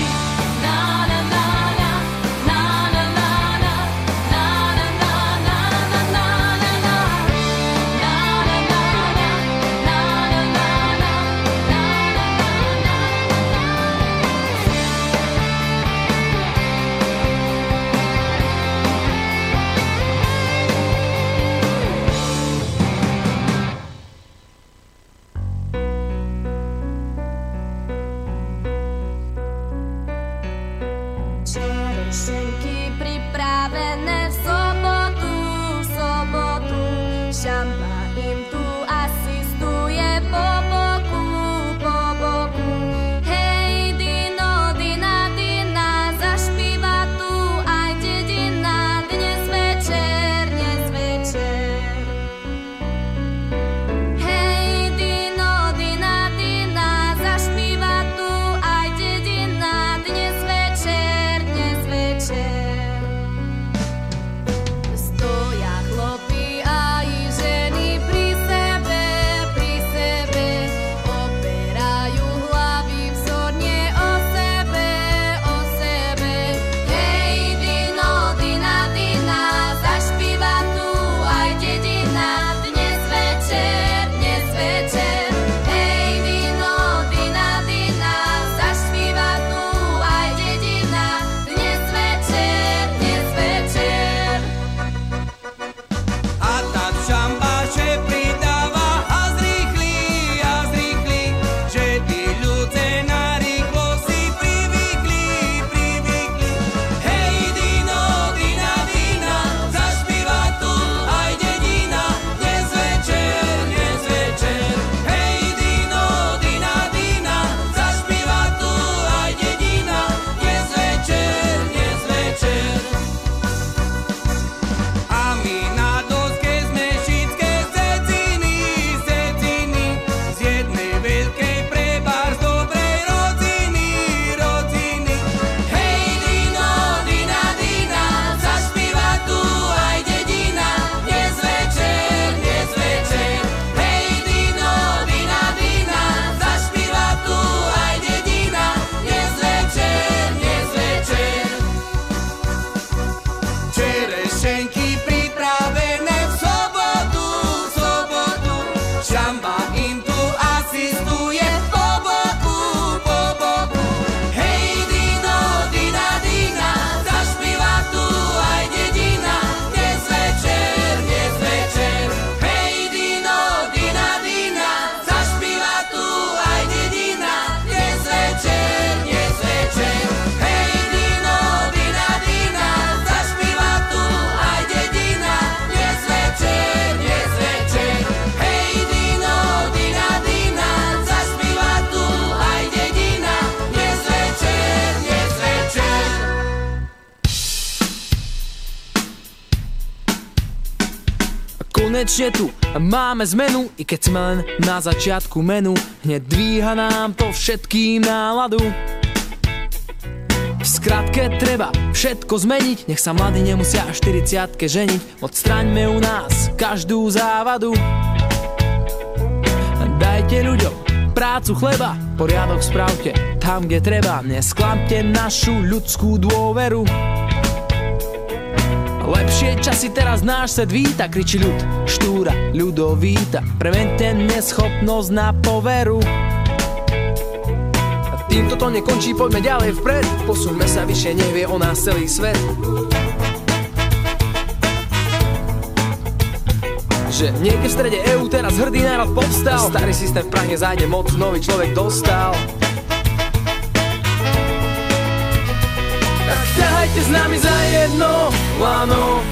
Konečne tu máme zmenu, i keď sme len na začiatku menu, hneď dvíha nám to všetkým náladu. V skratke treba všetko zmeniť, nech sa mladí nemusia až 40 ženiť, odstraňme u nás každú závadu. Dajte ľuďom prácu chleba, poriadok spravte tam, kde treba, nesklamte našu ľudskú dôveru. Lepšie časy teraz náš svet víta, kričí ľud, štúra, ľudovíta, premente neschopnosť na poveru. A týmto to nekončí, poďme ďalej vpred, posuňme sa vyššie, nevie o nás celý svet. Že niekde v strede EU teraz hrdý národ povstal Starý systém v Prahe zájde moc, nový človek dostal Ťahajte s nami za jedno lano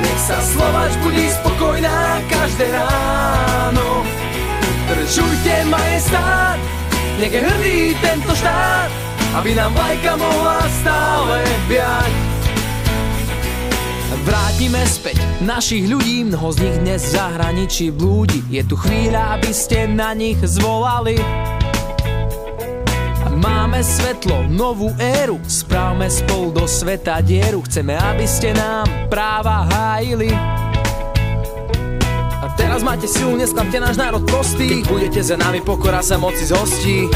Nech sa Slovač budí spokojná každé ráno Držujte majestát, nech je hrdý tento štát Aby nám vlajka mohla stále viať Vyženíme späť našich ľudí, mnoho z nich dnes v zahraničí blúdi. Je tu chvíľa, aby ste na nich zvolali. Máme svetlo, novú éru, správme spolu do sveta dieru. Chceme, aby ste nám práva hájili. A teraz máte silu, nesklamte náš národ prostý. Keď budete za nami, pokora sa moci zhostí.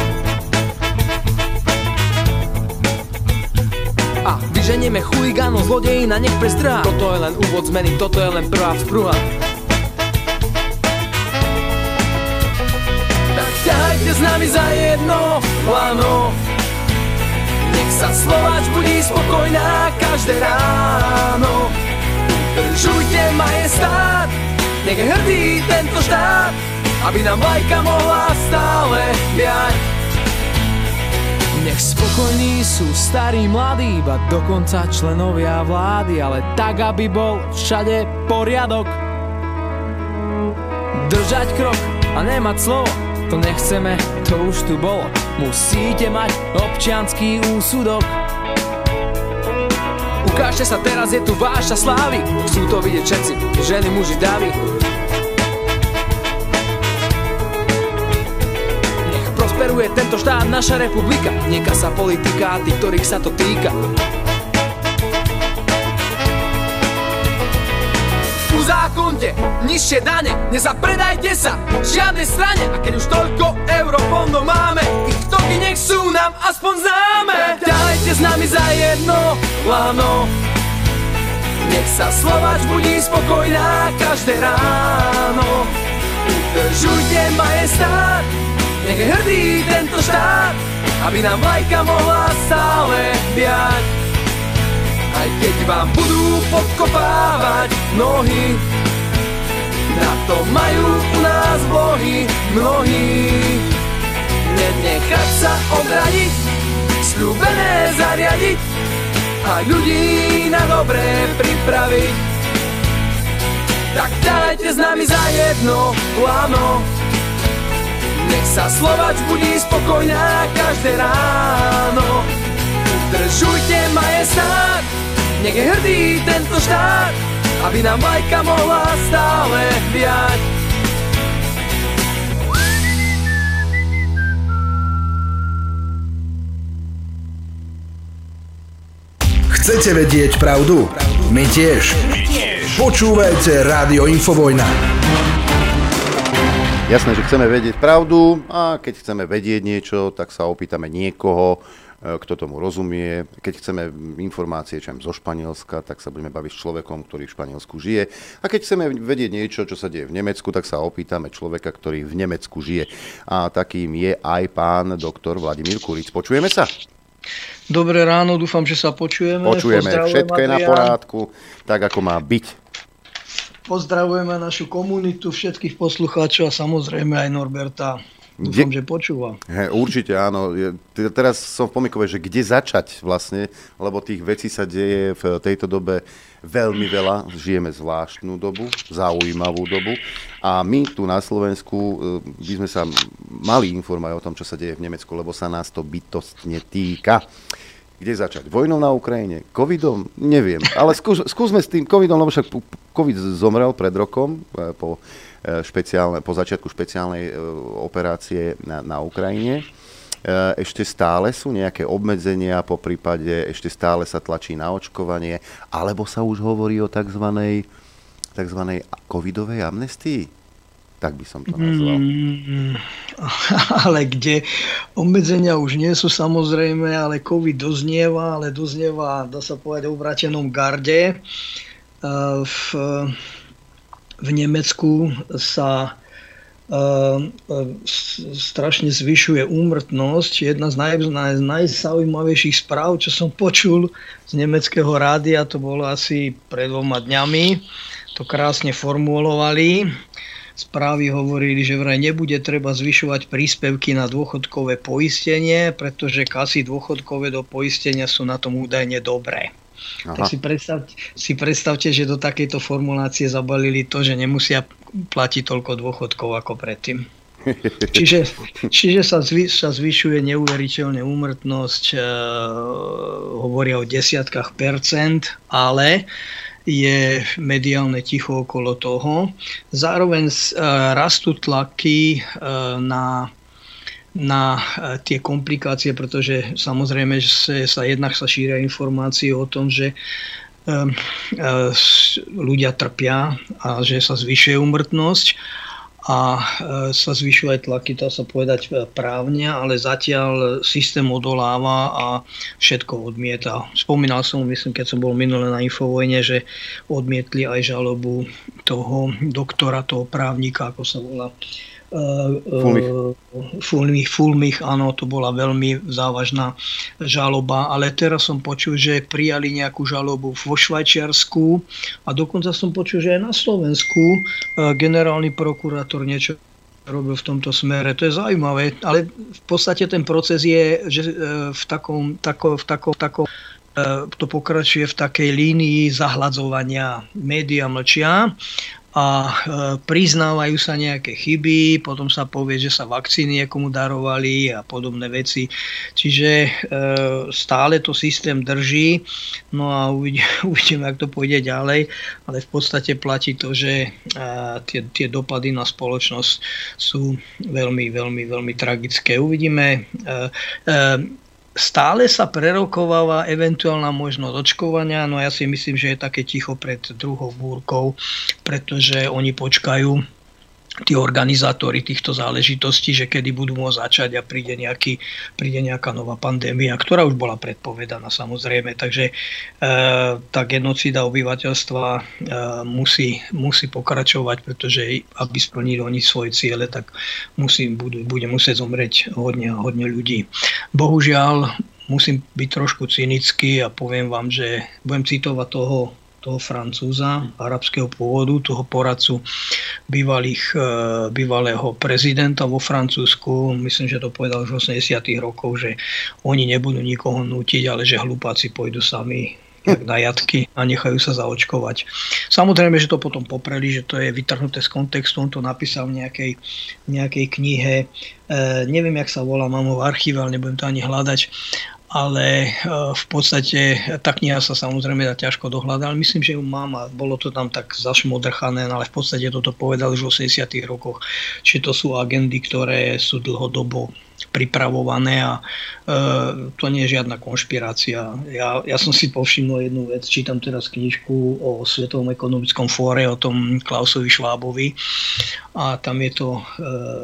A vyženieme chuligánov, zlodejí na nech prestrhá. Toto je len úvod zmeny, toto je len prvá vzpruha. Ťahajte s nami za jedno lano. Sa Slovač budí spokojná každé ráno. Držujte majestát, nech je hrdý tento štát, aby nám vlajka mohla stále viať. Nech spokojní sú starí, mladí, iba dokonca členovia vlády, ale tak, aby bol všade poriadok. Držať krok a nemať slovo, to nechceme, to už tu bolo. Musíte mať občianský úsudok. Ukážte sa teraz, je tu váša slávy. Chcú to vidieť všetci, ženy, muži, davy. Nech prosperuje tento štát, naša republika. Nieka sa politika a tí, ktorých sa to týka. Uzákonte nižšie dane, nezapredajte sa žiadnej strane A keď už toľko eurofondov máme, toky nech sú nám aspoň známe Ďalejte s nami za jedno lano Nech sa Slovač budí spokojná každé ráno Udržujte majestát, nech je hrdý tento štát Aby nám vlajka mohla stále viať aj keď vám budú podkopávať nohy. Na to majú u nás vlohy mnohí. Nenechať sa odradiť, sľúbené zariadiť a ľudí na dobré pripraviť. Tak dajte s nami za jedno lano, nech sa Slovač budí spokojná každé ráno. Udržujte majestát, nech je hrdý tento štát, aby nám vlajka mohla stále viať.
Chcete vedieť pravdu? My tiež. Počúvajte Rádio Infovojna.
Jasné, že chceme vedieť pravdu a keď chceme vedieť niečo, tak sa opýtame niekoho, e, kto tomu rozumie. Keď chceme informácie čo zo Španielska, tak sa budeme baviť s človekom, ktorý v Španielsku žije. A keď chceme vedieť niečo, čo sa deje v Nemecku, tak sa opýtame človeka, ktorý v Nemecku žije. A takým je aj pán doktor Vladimír Kuric. Počujeme sa?
Dobré ráno, dúfam, že sa počujeme.
Počujeme, všetko je na porádku, tak ako má byť.
Pozdravujeme našu komunitu, všetkých poslucháčov a samozrejme aj Norberta. Dúfam,
Kde-
že počúva.
He, určite áno. Teraz som v pomykove, že kde začať vlastne, lebo tých vecí sa deje v tejto dobe veľmi veľa. Žijeme zvláštnu dobu, zaujímavú dobu a my tu na Slovensku e, by sme sa mali informovať o tom, čo sa deje v Nemecku, lebo sa nás to bytostne týka. Kde začať? Vojnou na Ukrajine? Covidom? Neviem. Ale skús, skúsme s tým covidom, lebo však covid zomrel pred rokom e, po, e, špeciálne, po začiatku špeciálnej operácie na, na Ukrajine. E, Ešte stále sú nejaké obmedzenia, po prípade ešte stále sa tlačí na očkovanie, alebo sa už hovorí o tzv. tzv. covidovej amnestii? Tak by som to nazval.
Mm, (laughs) ale kde obmedzenia už nie sú samozrejme, ale COVID doznieva, ale doznieva, dá sa povedať, v obratenom garde. E, V, v Nemecku sa strašne zvyšuje úmrtnosť. Jedna z, naj, naj, najzaujímavejších správ, čo som počul z nemeckého rádia, to bolo asi pred dvoma dňami, to krásne formulovali správy hovorili, že vraj nebude treba zvyšovať príspevky na dôchodkové poistenie, pretože kasy dôchodkové do poistenia sú na tom údajne dobré.
Aha.
Tak si predstavte, si predstavte, že do takejto formulácie zabalili to, že nemusia platiť toľko dôchodkov ako predtým. (laughs) Čiže, čiže sa, zvy, sa zvyšuje neuveriteľne úmrtnosť, e, hovoria o desiatkách percent, ale je mediálne ticho okolo toho. Zároveň rastú tlaky na na tie komplikácie, pretože samozrejme že sa jednak sa šíria informácie o tom, že ľudia trpia a že sa zvyšuje umrtnosť a e, sa zvyšujú aj tlaky, to sa povedať e, právne, ale zatiaľ systém odoláva a všetko odmieta. Spomínal som, myslím, keď som bol minule na Infovojne, že odmietli aj žalobu toho doktora, toho právnika, ako sa volá,
Fulmich.
Fulmich, Fulmich, áno, to bola veľmi závažná žaloba, ale teraz som počul, že prijali nejakú žalobu vo Švajčiarsku a dokonca som počul, že aj na Slovensku e, generálny prokurátor niečo robil v tomto smere. To je zaujímavé, ale v podstate ten proces je že v takom, tako, v takom, takom to pokračuje v takej línii zahladzovania. Média mlčia a e, priznávajú sa nejaké chyby, potom sa povie, že sa vakcíny niekomu darovali a podobné veci. Čiže e, stále to systém drží, no a (laughs) uvidíme, ako to pôjde ďalej, ale v podstate platí to, že e, tie, tie dopady na spoločnosť sú veľmi, veľmi, veľmi tragické. Uvidíme stále sa prerokováva eventuálna možnosť očkovania, no ja si myslím, že je také ticho pred druhou búrkou, pretože oni počkajú tí organizátori týchto záležitostí, že kedy budú môcť začať a príde, nejaký, príde nejaká nová pandémia, ktorá už bola predpovedaná samozrejme. Takže e, tá genocída obyvateľstva e, musí, musí pokračovať, pretože aby splnili oni svoje ciele, tak musí, budú, bude musieť zomrieť hodne, hodne ľudí. Bohužiaľ, musím byť trošku cynický a poviem vám, že budem citovať toho toho Francúza arabského pôvodu, toho poradcu bývalých, e, bývalého prezidenta vo Francúzsku. Myslím, že to povedal už v 80. rokov, že oni nebudú nikoho nútiť, ale že hlupáci pôjdu sami na jatky a nechajú sa zaočkovať. Samozrejme, že to potom popreli, že to je vytrhnuté z kontextu, on to napísal v nejakej, nejakej knihe, e, neviem, jak sa volá, mám ho v archíve, ale nebudem to ani hľadať, ale e, v podstate tá kniha sa samozrejme dá ťažko dohľadať, ale myslím, že ju mám a bolo to tam tak zašmodrchané, ale v podstate toto povedal už v 80 rokoch, či to sú agendy, ktoré sú dlhodobo pripravované a e, to nie je žiadna konšpirácia. Ja, ja som si povšimol jednu vec, čítam teraz knižku o Svetovom ekonomickom fóre, o tom Klausovi Švábovi a tam je to e,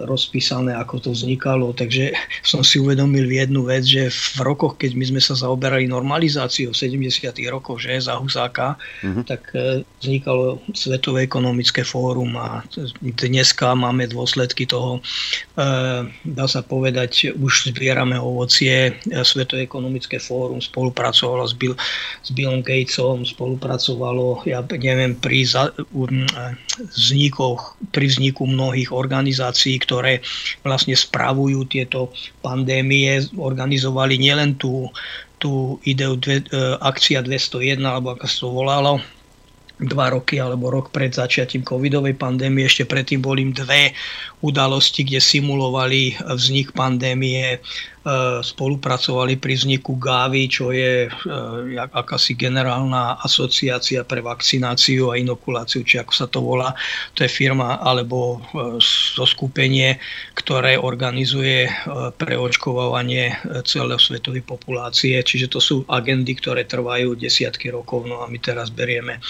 rozpísané, ako to vznikalo, takže som si uvedomil jednu vec, že v rokoch, keď my sme sa zaoberali normalizáciou v 70. rokoch, že za Husáka, mm-hmm. tak e, vznikalo Svetové ekonomické fórum a dneska máme dôsledky toho, e, dá sa povedať, už zbierame ovocie, Svetové ekonomické fórum spolupracovalo s, Bill, s Billom Gatesom, spolupracovalo, ja neviem, pri za, um, vznikoch, pri vzniku vzniku mnohých organizácií, ktoré vlastne spravujú tieto pandémie, organizovali nielen tú, tú ideu dve, e, akcia 201, alebo ako sa to volalo, dva roky alebo rok pred začiatím covidovej pandémie. Ešte predtým boli dve udalosti, kde simulovali vznik pandémie spolupracovali pri vzniku GAVI, čo je e, akási generálna asociácia pre vakcináciu a inokuláciu, či ako sa to volá. To je firma alebo e, zoskupenie, ktoré organizuje preočkovávanie celosvetovej populácie. Čiže to sú agendy, ktoré trvajú desiatky rokov. No a my teraz berieme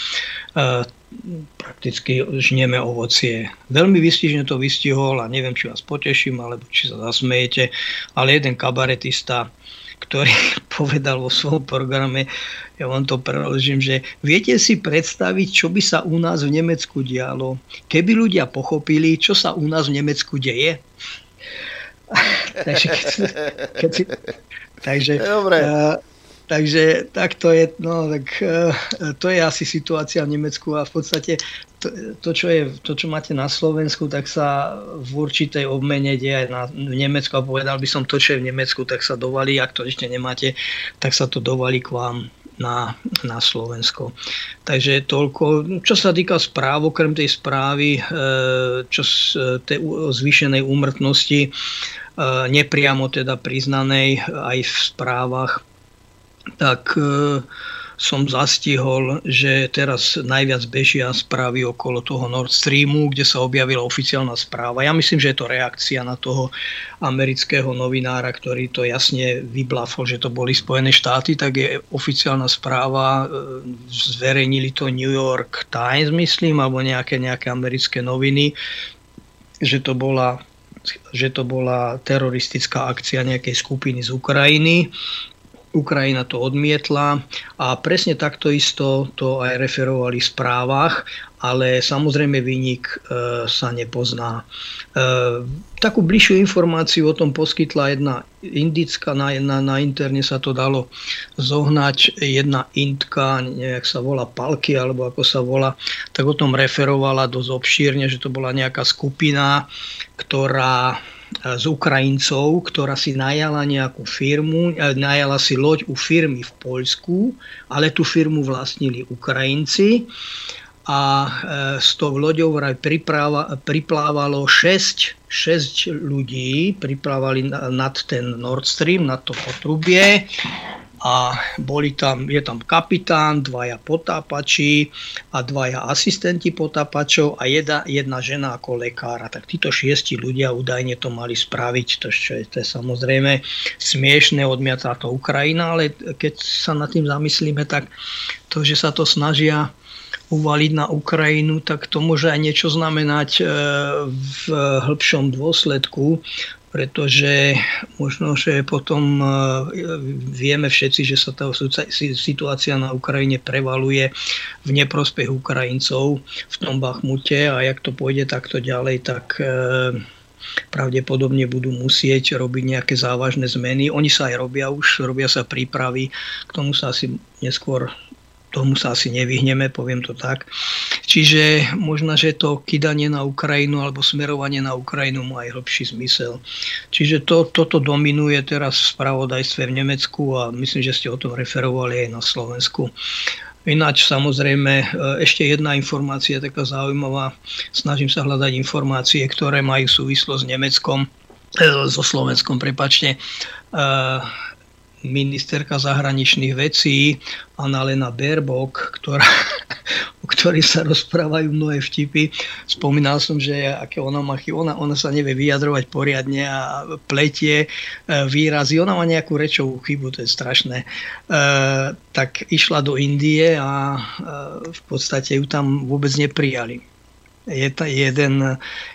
prakticky žnieme ovocie. Veľmi vystižne to vystihol a neviem, či vás poteším, alebo či sa zasmejete, ale jeden kabaretista, ktorý (laughs) povedal vo svojom programe, ja vám to preložím, že viete si predstaviť, čo by sa u nás v Nemecku dialo, keby ľudia pochopili, čo sa u nás v Nemecku deje. (laughs) takže, keď, keď si, takže
Dobre. Uh,
Takže tak to je, no, tak, uh, to je asi situácia v Nemecku a v podstate to, to, čo je, to, čo máte na Slovensku, tak sa v určitej obmene deje aj na, v Nemecku a povedal by som to, čo je v Nemecku, tak sa dovalí, ak to ešte nemáte, tak sa to dovalí k vám na, na Slovensko. Takže toľko. Čo sa týka správ, okrem tej správy, e, čo z tej zvýšenej úmrtnosti, e, nepriamo teda priznanej aj v správach tak e, som zastihol, že teraz najviac bežia správy okolo toho Nord Streamu, kde sa objavila oficiálna správa. Ja myslím, že je to reakcia na toho amerického novinára, ktorý to jasne vyblafol, že to boli Spojené štáty, tak je oficiálna správa, e, zverejnili to New York Times, myslím, alebo nejaké, nejaké americké noviny, že to bola že to bola teroristická akcia nejakej skupiny z Ukrajiny Ukrajina to odmietla a presne takto isto to aj referovali v správach, ale samozrejme výnik e, sa nepozná. E, takú bližšiu informáciu o tom poskytla jedna indická, na, na, na interne sa to dalo zohnať, jedna indka, nejak sa volá Palky, alebo ako sa volá, tak o tom referovala dosť obšírne, že to bola nejaká skupina, ktorá s Ukrajincov, ktorá si najala nejakú firmu, e, najala si loď u firmy v Poľsku, ale tú firmu vlastnili Ukrajinci. A e, s tou loďou vraj priplávalo 6, 6 ľudí, priplávali nad ten Nord Stream, na to potrubie a boli tam, je tam kapitán, dvaja potápači a dvaja asistenti potápačov a jedna, jedna žena ako lekára. Tak títo šiesti ľudia údajne to mali spraviť, to, čo je, to je samozrejme smiešne, odmiatá to Ukrajina, ale keď sa nad tým zamyslíme, tak to, že sa to snažia uvaliť na Ukrajinu, tak to môže aj niečo znamenať e, v hĺbšom dôsledku, pretože možno, že potom e, vieme všetci, že sa tá situácia na Ukrajine prevaluje v neprospech Ukrajincov v tom Bachmute a jak to pôjde takto ďalej, tak e, pravdepodobne budú musieť robiť nejaké závažné zmeny. Oni sa aj robia už, robia sa prípravy, k tomu sa asi neskôr tomu sa asi nevyhneme, poviem to tak. Čiže možno, že to kydanie na Ukrajinu alebo smerovanie na Ukrajinu má aj hlbší zmysel. Čiže to, toto dominuje teraz v spravodajstve v Nemecku a myslím, že ste o tom referovali aj na Slovensku. Ináč samozrejme e, ešte jedna informácia taká zaujímavá. Snažím sa hľadať informácie, ktoré majú súvislosť s Nemeckom, e, so Slovenskom, prepačte. Ministerka zahraničných vecí Annalena Baerbock, ktorá, o ktorej sa rozprávajú mnohé vtipy. Spomínal som, že aké ona má ona, ona sa nevie vyjadrovať poriadne a pletie e, výrazy. Ona má nejakú rečovú chybu, to je strašné. E, tak išla do Indie a e, v podstate ju tam vôbec neprijali. Je ta, jeden,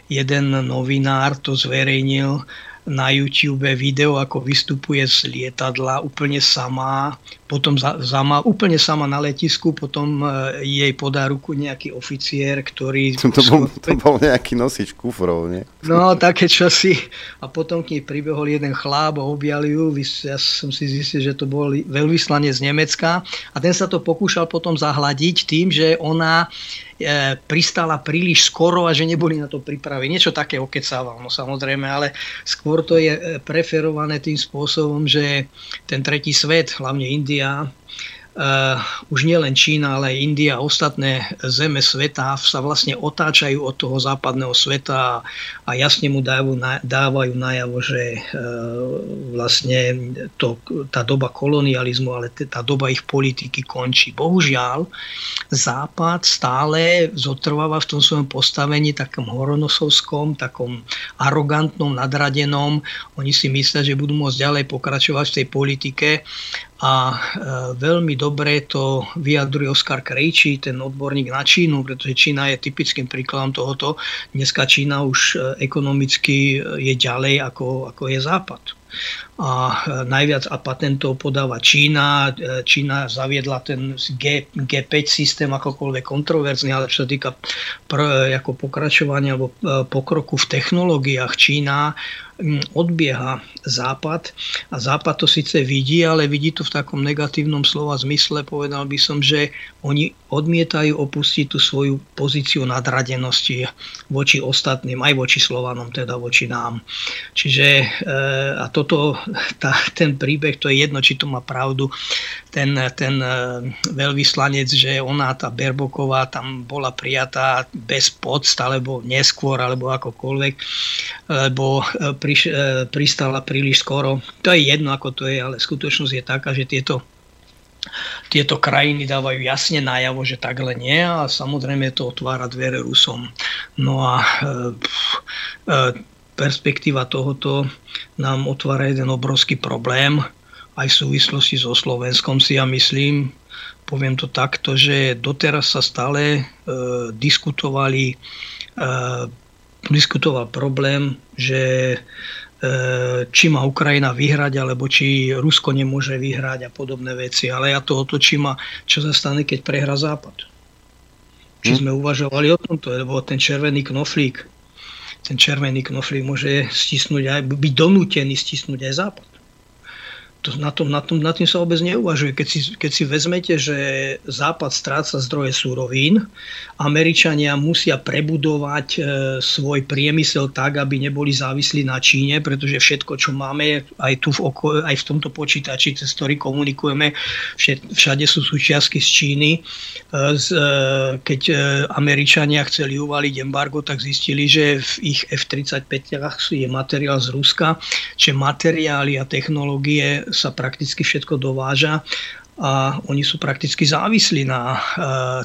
jeden novinár to zverejnil, na YouTube video, ako vystupuje z lietadla úplne sama, potom za, za úplne sama na letisku, potom e, jej podá ruku nejaký oficiér, ktorý...
To bol, to bol nejaký nosič kufrov, nie?
No, také časy. A potom k nej pribehol jeden chláp a objali ju. Ja som si zistil, že to bol veľvyslanec z Nemecka. A ten sa to pokúšal potom zahladiť tým, že ona E, pristala príliš skoro a že neboli na to pripravení. Niečo také okecával, no samozrejme, ale skôr to je e, preferované tým spôsobom, že ten tretí svet, hlavne India, Uh, už nielen Čína, ale aj India a ostatné zeme sveta sa vlastne otáčajú od toho západného sveta a jasne mu dávajú, dávajú najavo, že uh, vlastne to, tá doba kolonializmu, ale tá doba ich politiky končí. Bohužiaľ, Západ stále zotrváva v tom svojom postavení takom horonosovskom, takom arogantnom, nadradenom. Oni si myslia, že budú môcť ďalej pokračovať v tej politike a e, veľmi dobre to vyjadruje Oskar Krejčí, ten odborník na Čínu, pretože Čína je typickým príkladom tohoto. Dneska Čína už e, ekonomicky je ďalej ako, ako je Západ a e, najviac a patentov podáva Čína. E, Čína zaviedla ten G, G5 systém akokoľvek kontroverzný, ale čo sa týka pr, ako pokračovania alebo e, pokroku v technológiách Čína odbieha Západ a Západ to síce vidí, ale vidí to v takom negatívnom slova zmysle. Povedal by som, že oni odmietajú opustiť tú svoju pozíciu nadradenosti voči ostatným, aj voči Slovanom, teda voči nám. Čiže a toto tá, ten príbeh, to je jedno, či to má pravdu, ten, ten e, veľvyslanec, že ona, tá Berboková, tam bola prijatá bez podst, alebo neskôr, alebo akokoľvek, lebo e, priš, e, pristala príliš skoro. To je jedno, ako to je, ale skutočnosť je taká, že tieto tieto krajiny dávajú jasne najavo, že takhle nie a samozrejme to otvára dvere Rusom. No a e, e, perspektíva tohoto nám otvára jeden obrovský problém aj v súvislosti so Slovenskom si ja myslím, poviem to takto, že doteraz sa stále e, diskutovali, e, diskutoval problém, že E, či má Ukrajina vyhrať, alebo či Rusko nemôže vyhrať a podobné veci. Ale ja to otočím a čo sa stane, keď prehrá Západ. Či hm? sme uvažovali o tomto, lebo ten červený knoflík, ten červený knoflík môže stisnúť aj, byť donútený stisnúť aj Západ to, na, tom, na, tom, na tým sa vôbec neuvažuje. Keď si, keď si vezmete, že Západ stráca zdroje súrovín, Američania musia prebudovať e, svoj priemysel tak, aby neboli závislí na Číne, pretože všetko, čo máme aj tu v, oko, aj v tomto počítači, cez ktorý komunikujeme, všet, všade sú súčiastky z Číny. E, z, e, keď e, Američania chceli uvaliť embargo, tak zistili, že v ich F-35 je materiál z Ruska, že materiály a technológie sa prakticky všetko dováža a oni sú prakticky závislí na, eh,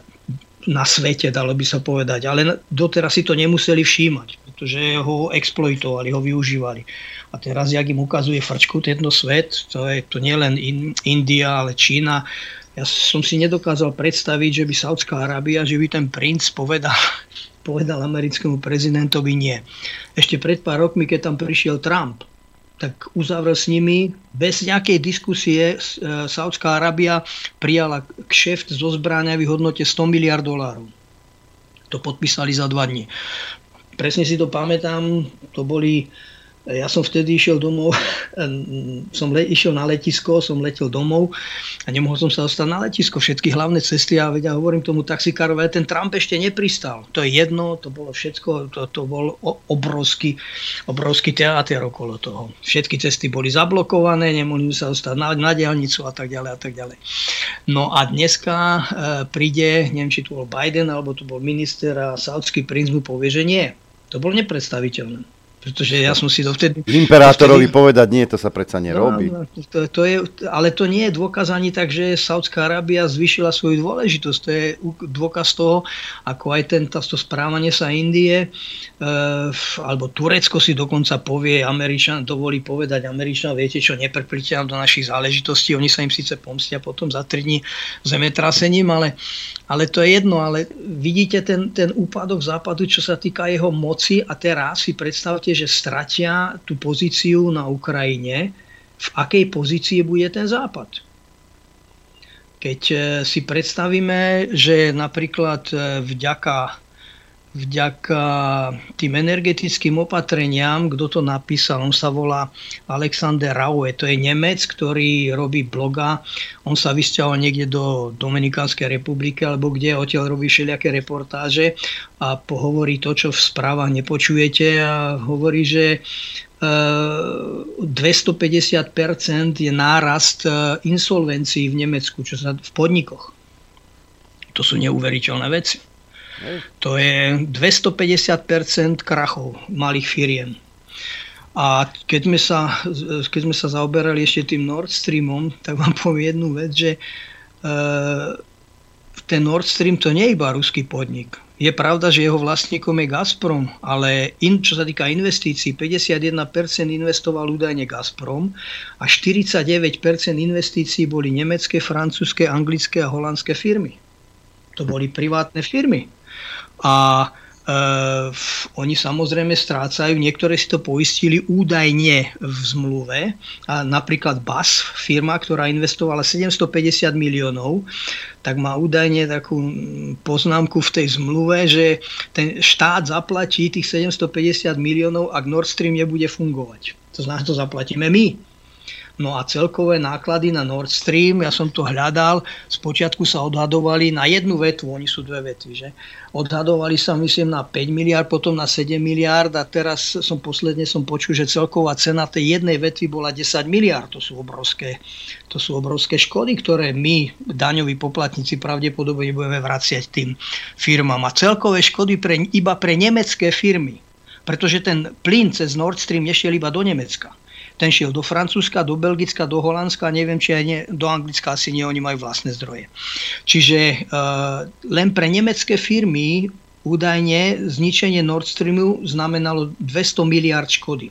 na svete, dalo by sa povedať. Ale doteraz si to nemuseli všímať, pretože ho exploitovali, ho využívali. A teraz, jak im ukazuje frčku tento svet, to je to nielen India, ale Čína, ja som si nedokázal predstaviť, že by Saudská Arábia, že by ten princ povedal, (laughs) povedal americkému prezidentovi nie. Ešte pred pár rokmi, keď tam prišiel Trump, tak uzavrel s nimi bez nejakej diskusie. E, Saudská Arábia prijala kšeft zo zbráňa v hodnote 100 miliard dolárov. To podpísali za dva dní. Presne si to pamätám, to boli ja som vtedy išiel domov, (laughs) som le, išiel na letisko, som letel domov a nemohol som sa dostať na letisko. Všetky hlavné cesty a vedia, hovorím tomu taxikárovi, ten Trump ešte nepristal. To je jedno, to bolo všetko, to, to bol obrovský, obrovský teáter okolo toho. Všetky cesty boli zablokované, nemohli sa dostať na, na diálnicu a tak ďalej a tak ďalej. No a dneska e, príde, neviem, či tu bol Biden alebo tu bol minister a saudský princ mu povie, že nie. To bolo nepredstaviteľné. Pretože ja som si dovtedy...
Imperátorovi dovtedy... povedať nie, to sa predsa nerobí. No,
no, to, to je, ale to nie je dôkaz ani tak, že Saudská Arábia zvyšila svoju dôležitosť. To je dôkaz toho, ako aj ten, to správanie sa Indie, e, alebo Turecko si dokonca povie, Američan, dovolí povedať Američan, viete čo, neprplite nám do našich záležitostí, oni sa im síce pomstia potom za 3 dní zemetrasením, ale, ale to je jedno. Ale vidíte ten, ten úpadok západu, čo sa týka jeho moci a teraz si predstavte, že stratia tú pozíciu na Ukrajine, v akej pozícii bude ten Západ. Keď e, si predstavíme, že napríklad e, vďaka vďaka tým energetickým opatreniam, kto to napísal, on sa volá Alexander Raue, to je Nemec, ktorý robí bloga, on sa vysťahol niekde do Dominikánskej republiky, alebo kde odtiaľ robí všelijaké reportáže a pohovorí to, čo v správach nepočujete a hovorí, že 250% e, je nárast e, insolvencií v Nemecku, čo sa v podnikoch. To sú neuveriteľné veci. To je 250% krachov malých firiem. A keď sme, sa, keď sme sa zaoberali ešte tým Nord Streamom, tak vám poviem jednu vec, že e, ten Nord Stream to nie je iba ruský podnik. Je pravda, že jeho vlastníkom je Gazprom, ale in, čo sa týka investícií, 51% investoval údajne Gazprom a 49% investícií boli nemecké, francúzske, anglické a holandské firmy. To boli privátne firmy a e, oni samozrejme strácajú, niektoré si to poistili údajne v zmluve. A napríklad BAS, firma, ktorá investovala 750 miliónov, tak má údajne takú poznámku v tej zmluve, že ten štát zaplatí tých 750 miliónov, ak Nord Stream nebude fungovať. To znamená, to zaplatíme my. No a celkové náklady na Nord Stream, ja som to hľadal, spočiatku sa odhadovali na jednu vetvu, oni sú dve vetvy, že? Odhadovali sa myslím na 5 miliard, potom na 7 miliard a teraz som posledne som počul, že celková cena tej jednej vetvy bola 10 miliard. To sú obrovské, to sú obrovské škody, ktoré my, daňoví poplatníci, pravdepodobne budeme vraciať tým firmám. A celkové škody pre, iba pre nemecké firmy, pretože ten plyn cez Nord Stream nešiel iba do Nemecka ten šiel do Francúzska, do Belgicka, do Holandska, neviem, či aj nie, do Anglicka asi nie, oni majú vlastné zdroje. Čiže uh, len pre nemecké firmy údajne zničenie Nord Streamu znamenalo 200 miliard škody.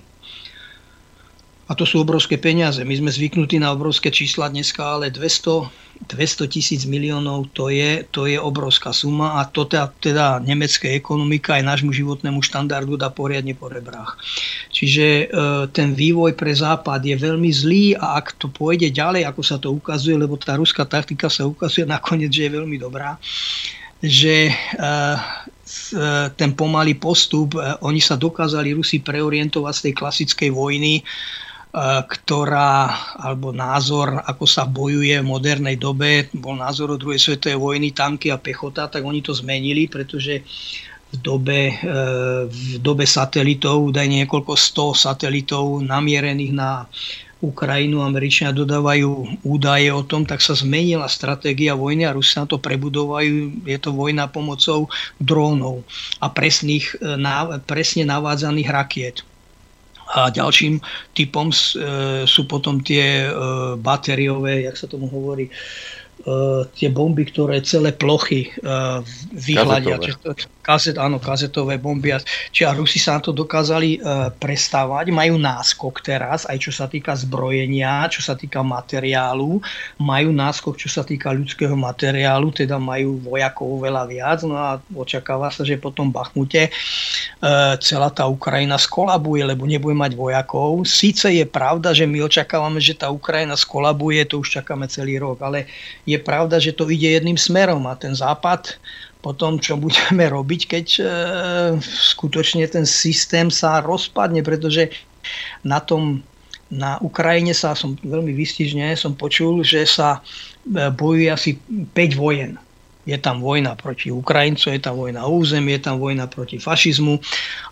A to sú obrovské peniaze. My sme zvyknutí na obrovské čísla dneska, ale 200, 200 tisíc miliónov to je, to je obrovská suma a to teda, teda nemecké ekonomika aj nášmu životnému štandardu dá poriadne po rebrách. Čiže e, ten vývoj pre Západ je veľmi zlý a ak to pôjde ďalej, ako sa to ukazuje, lebo tá ruská taktika sa ukazuje nakoniec, že je veľmi dobrá, že e, ten pomalý postup, e, oni sa dokázali Rusi preorientovať z tej klasickej vojny E, ktorá, alebo názor, ako sa bojuje v modernej dobe, bol názor o druhej svetovej vojny, tanky a pechota, tak oni to zmenili, pretože v dobe, e, v dobe satelitov, údajne niekoľko sto satelitov namierených na Ukrajinu, Američania dodávajú údaje o tom, tak sa zmenila stratégia vojny a Rusi na to prebudovajú. Je to vojna pomocou drónov a presných, e, presne navádzaných rakiet. A ďalším typom e, sú potom tie e, batériové, jak sa tomu hovorí, tie bomby, ktoré celé plochy uh, vyhľadia. Kazet, áno, kazetové bomby. Čiže a Rusi sa na to dokázali uh, prestávať. Majú náskok teraz, aj čo sa týka zbrojenia, čo sa týka materiálu. Majú náskok, čo sa týka ľudského materiálu, teda majú vojakov veľa viac. No a očakáva sa, že potom Bachmute celá tá Ukrajina skolabuje, lebo nebude mať vojakov. Síce je pravda, že my očakávame, že tá Ukrajina skolabuje, to už čakáme celý rok, ale je pravda, že to ide jedným smerom a ten západ potom, čo budeme robiť, keď e, skutočne ten systém sa rozpadne, pretože na tom na Ukrajine sa som veľmi vystižne som počul, že sa e, bojuje asi 5 vojen je tam vojna proti Ukrajincom, je tam vojna o územie, je tam vojna proti fašizmu,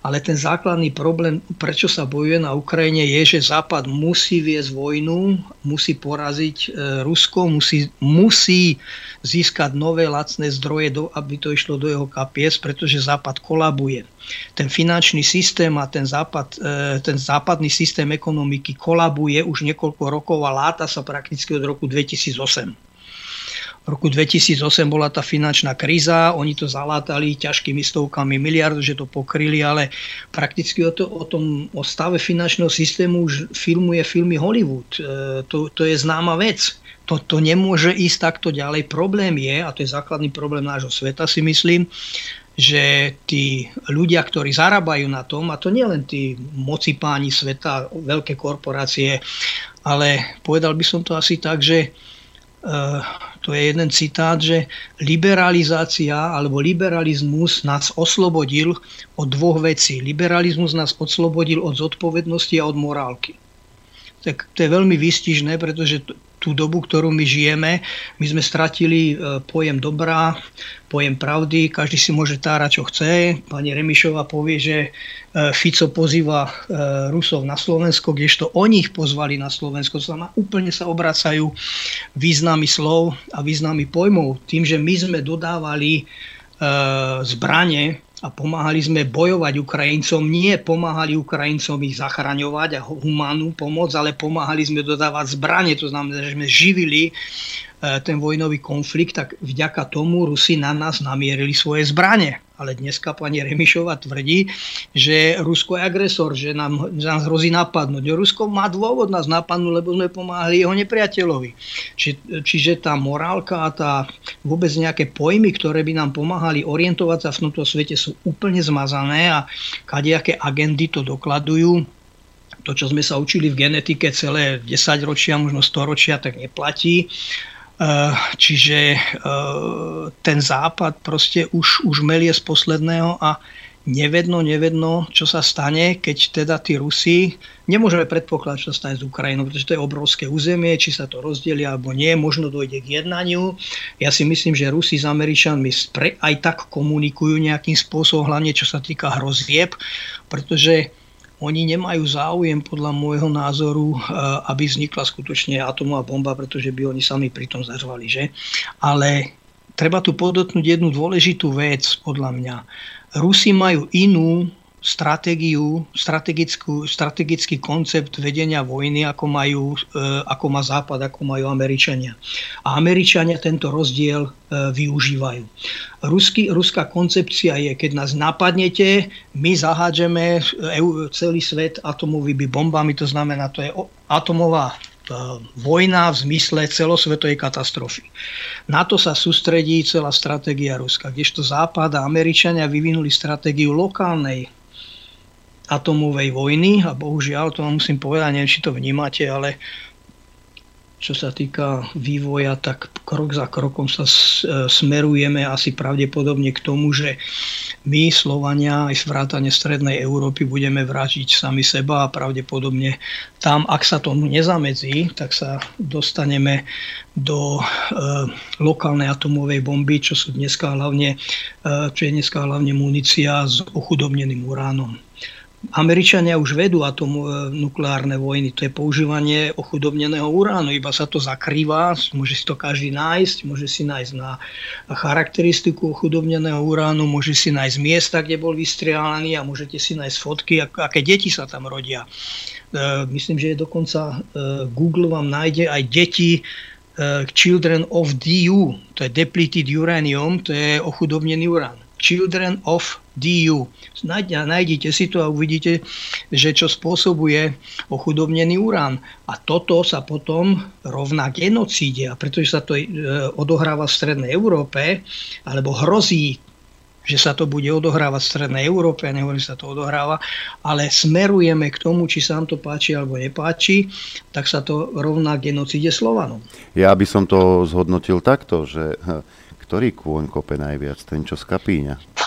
ale ten základný problém, prečo sa bojuje na Ukrajine, je, že Západ musí viesť vojnu, musí poraziť e, Rusko, musí, musí získať nové lacné zdroje, aby to išlo do jeho kapies, pretože Západ kolabuje. Ten finančný systém a ten, západ, e, ten západný systém ekonomiky kolabuje už niekoľko rokov a láta sa prakticky od roku 2008 v roku 2008 bola tá finančná kríza, oni to zalátali ťažkými stovkami miliard, že to pokryli, ale prakticky o, to, o tom o stave finančného systému už filmuje filmy Hollywood. E, to, to je známa vec. To, to nemôže ísť takto ďalej. Problém je, a to je základný problém nášho sveta si myslím, že tí ľudia, ktorí zarábajú na tom, a to nie len tí moci páni sveta, veľké korporácie, ale povedal by som to asi tak, že uh, to je jeden citát, že liberalizácia alebo liberalizmus nás oslobodil od dvoch vecí. Liberalizmus nás oslobodil od zodpovednosti a od morálky. Tak to je veľmi výstižné, pretože tú dobu, ktorú my žijeme. My sme stratili e, pojem dobrá, pojem pravdy, každý si môže tárať, čo chce. Pani Remišová povie, že e, Fico pozýva e, Rusov na Slovensko, kdežto oni ich pozvali na Slovensko. To znamená, úplne sa obracajú významy slov a významy pojmov. Tým, že my sme dodávali zbranie a pomáhali sme bojovať Ukrajincom. Nie pomáhali Ukrajincom ich zachraňovať a humánnu pomoc, ale pomáhali sme dodávať zbranie. To znamená, že sme živili e, ten vojnový konflikt, tak vďaka tomu Rusi na nás namierili svoje zbranie ale dneska pani Remišová tvrdí, že Rusko je agresor, že nám, že nás hrozí napadnúť. Rusko má dôvod nás napadnúť, lebo sme pomáhali jeho nepriateľovi. Či, čiže tá morálka a tá vôbec nejaké pojmy, ktoré by nám pomáhali orientovať sa v tomto svete sú úplne zmazané a kadejaké agendy to dokladujú to, čo sme sa učili v genetike celé 10 ročia, možno 100 ročia, tak neplatí. Eh, čiže eh, ten západ proste už, už melie z posledného a nevedno, nevedno, čo sa stane, keď teda tí Rusi, nemôžeme predpokladať, čo sa stane z Ukrajinou, pretože to je obrovské územie, či sa to rozdelí alebo nie, možno dojde k jednaniu. Ja si myslím, že Rusi s Američanmi aj tak komunikujú nejakým spôsobom, hlavne čo sa týka hrozieb, pretože oni nemajú záujem podľa môjho názoru, eh, aby vznikla skutočne atomová bomba, pretože by oni sami pri tom zařvali, že? Ale treba tu podotknúť jednu dôležitú vec, podľa mňa. Rusi majú inú stratégiu, strategický koncept vedenia vojny, ako, majú, e, ako má Západ, ako majú Američania. A Američania tento rozdiel e, využívajú. Ruský, ruská koncepcia je, keď nás napadnete, my zahádžeme celý svet atomovými bombami, to znamená, to je atomová vojna v zmysle celosvetovej katastrofy. Na to sa sústredí celá stratégia Ruska, kdežto Západ a Američania vyvinuli stratégiu lokálnej atomovej vojny a bohužiaľ, to vám musím povedať, neviem, či to vnímate, ale čo sa týka vývoja, tak krok za krokom sa e, smerujeme asi pravdepodobne k tomu, že my, Slovania, aj vrátane Strednej Európy, budeme vražiť sami seba a pravdepodobne tam, ak sa tomu nezamedzí, tak sa dostaneme do e, lokálnej atomovej bomby, čo sú dneska hlavne, e, čo je dneska hlavne munícia s ochudobneným uránom. Američania už vedú atom e, nukleárne vojny, to je používanie ochudobneného uránu, iba sa to zakrýva, môže si to každý nájsť, môže si nájsť na charakteristiku ochudobneného uránu, môže si nájsť miesta, kde bol vystrielaný a môžete si nájsť fotky, aké deti sa tam rodia. E, myslím, že je dokonca e, Google vám nájde aj deti Children of DU, to je depleted uranium, to je ochudobnený urán. Children of DU. Nájdite si to a uvidíte, že čo spôsobuje ochudobnený urán. A toto sa potom rovná genocíde. A pretože sa to e, odohráva v Strednej Európe, alebo hrozí že sa to bude odohrávať v Strednej Európe, nehovorím, že sa to odohráva, ale smerujeme k tomu, či sa nám to páči alebo nepáči, tak sa to rovná genocíde Slovanom.
Ja by som to zhodnotil takto, že ktorý kôň kope najviac, ten čo skapíňa?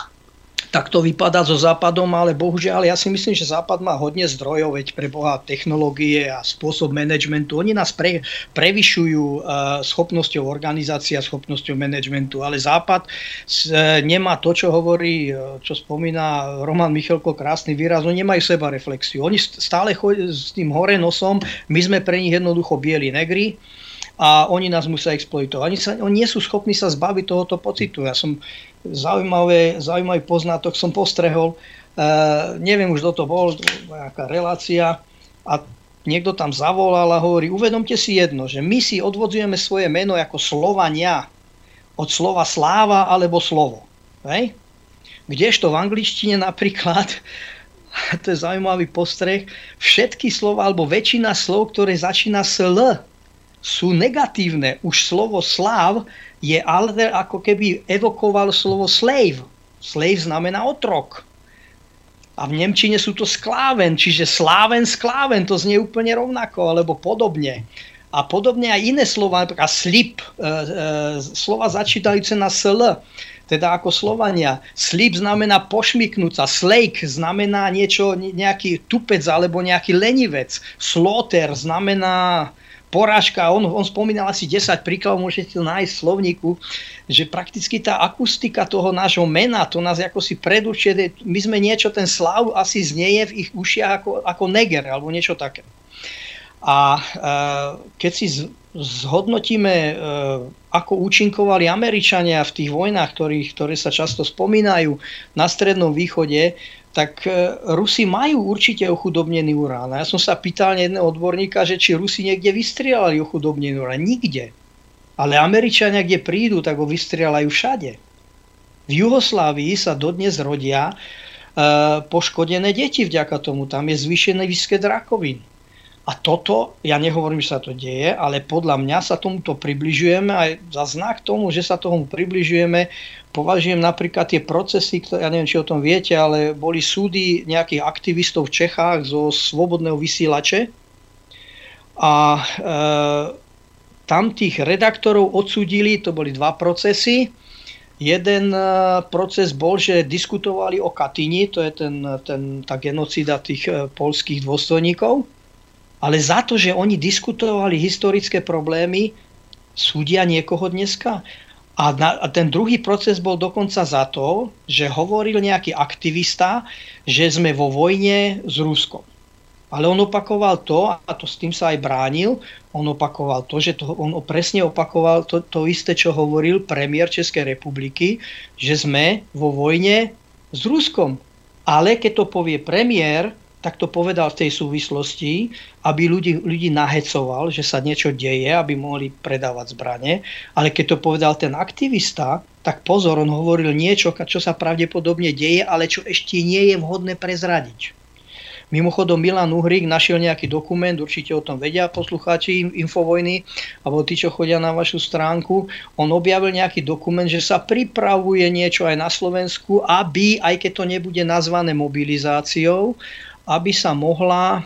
tak to vypadá so Západom, ale bohužiaľ ja si myslím, že Západ má hodne zdrojov, veď pre Boha technológie a spôsob manažmentu. Oni nás pre, prevyšujú uh, schopnosťou organizácie a schopnosťou manažmentu, ale Západ uh, nemá to, čo hovorí, uh, čo spomína Roman Michalko, krásny výraz, oni nemajú seba reflexiu. Oni stále chodia s tým hore nosom, my sme pre nich jednoducho bieli negri a oni nás musia exploitovať. Oni, sa, oni nie sú schopní sa zbaviť tohoto pocitu. Ja som zaujímavé, zaujímavý poznatok som postrehol. E, neviem už, kto to bol, nejaká relácia a niekto tam zavolal a hovorí, uvedomte si jedno, že my si odvodzujeme svoje meno ako Slovania od slova sláva alebo slovo. Hej? Kdežto v angličtine napríklad, (laughs) to je zaujímavý postreh, všetky slova alebo väčšina slov, ktoré začína s L, sú negatívne. Už slovo sláv je alter ako keby evokoval slovo slave. Slave znamená otrok. A v Nemčine sú to skláven, čiže sláven, skláven, to znie úplne rovnako, alebo podobne. A podobne aj iné slova, napríklad slip, e, e, slova začítajúce na sl, teda ako Slovania. Slip znamená pošmiknúť sa, slake znamená niečo, nejaký tupec alebo nejaký lenivec. Slaughter znamená porážka, on, on spomínal asi 10 príkladov, môžete to nájsť v slovníku, že prakticky tá akustika toho nášho mena, to nás ako si predurčuje, my sme niečo, ten slav asi znieje v ich ušiach ako, ako neger, alebo niečo také. A e, keď si zhodnotíme, e, ako účinkovali Američania v tých vojnách, ktorých, ktoré sa často spomínajú na Strednom východe, tak e, Rusi majú určite ochudobnený urán. Ja som sa pýtal jedného odborníka, že či Rusi niekde vystrielali ochudobnený urán. Nikde. Ale Američania, kde prídu, tak ho vystrielajú všade. V Juhoslávii sa dodnes rodia e, poškodené deti vďaka tomu. Tam je zvýšený výskyt rakovín. A toto, ja nehovorím, že sa to deje, ale podľa mňa sa tomuto približujeme a za znak tomu, že sa tomu približujeme, považujem napríklad tie procesy, ktoré, ja neviem, či o tom viete, ale boli súdy nejakých aktivistov v Čechách zo slobodného vysielače. A e, tam tých redaktorov odsudili, to boli dva procesy. Jeden e, proces bol, že diskutovali o Katyni, to je ten, ten, tá genocida tých e, polských dôstojníkov ale za to, že oni diskutovali historické problémy, súdia niekoho dneska. A, na, a ten druhý proces bol dokonca za to, že hovoril nejaký aktivista, že sme vo vojne s Ruskom. Ale on opakoval to, a to s tým sa aj bránil, on opakoval to, že to, on presne opakoval to, to isté, čo hovoril premiér Českej republiky, že sme vo vojne s Ruskom. Ale keď to povie premiér, tak to povedal v tej súvislosti, aby ľudí, ľudí nahecoval, že sa niečo deje, aby mohli predávať zbranie. Ale keď to povedal ten aktivista, tak pozor, on hovoril niečo, čo sa pravdepodobne deje, ale čo ešte nie je vhodné prezradiť. Mimochodom Milan Uhrík našiel nejaký dokument, určite o tom vedia poslucháči Infovojny, alebo tí, čo chodia na vašu stránku. On objavil nejaký dokument, že sa pripravuje niečo aj na Slovensku, aby, aj keď to nebude nazvané mobilizáciou, aby sa mohla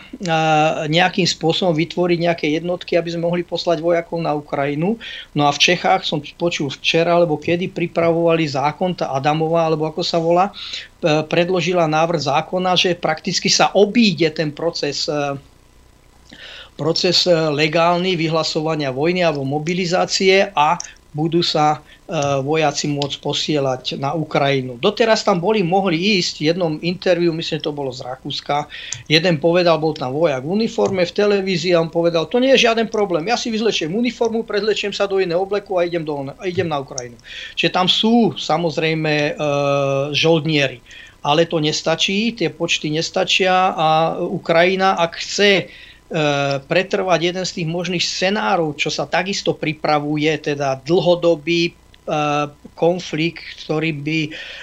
nejakým spôsobom vytvoriť nejaké jednotky, aby sme mohli poslať vojakov na Ukrajinu. No a v Čechách som počul včera, alebo kedy pripravovali zákon, tá Adamová, alebo ako sa volá, predložila návrh zákona, že prakticky sa obíde ten proces proces legálny vyhlasovania vojny alebo mobilizácie a budú sa e, vojaci môcť posielať na Ukrajinu. Doteraz tam boli, mohli ísť, v jednom interviu, myslím, to bolo z Rakúska, jeden povedal, bol tam vojak v uniforme, v televízii a on povedal, to nie je žiaden problém, ja si vyzlečiem uniformu, predlečiem sa do iného obleku a idem, do, idem na Ukrajinu. Čiže tam sú samozrejme e, žoldnieri. Ale to nestačí, tie počty nestačia a Ukrajina, ak chce pretrvať jeden z tých možných scenárov, čo sa takisto pripravuje, teda dlhodobý e, konflikt, ktorý by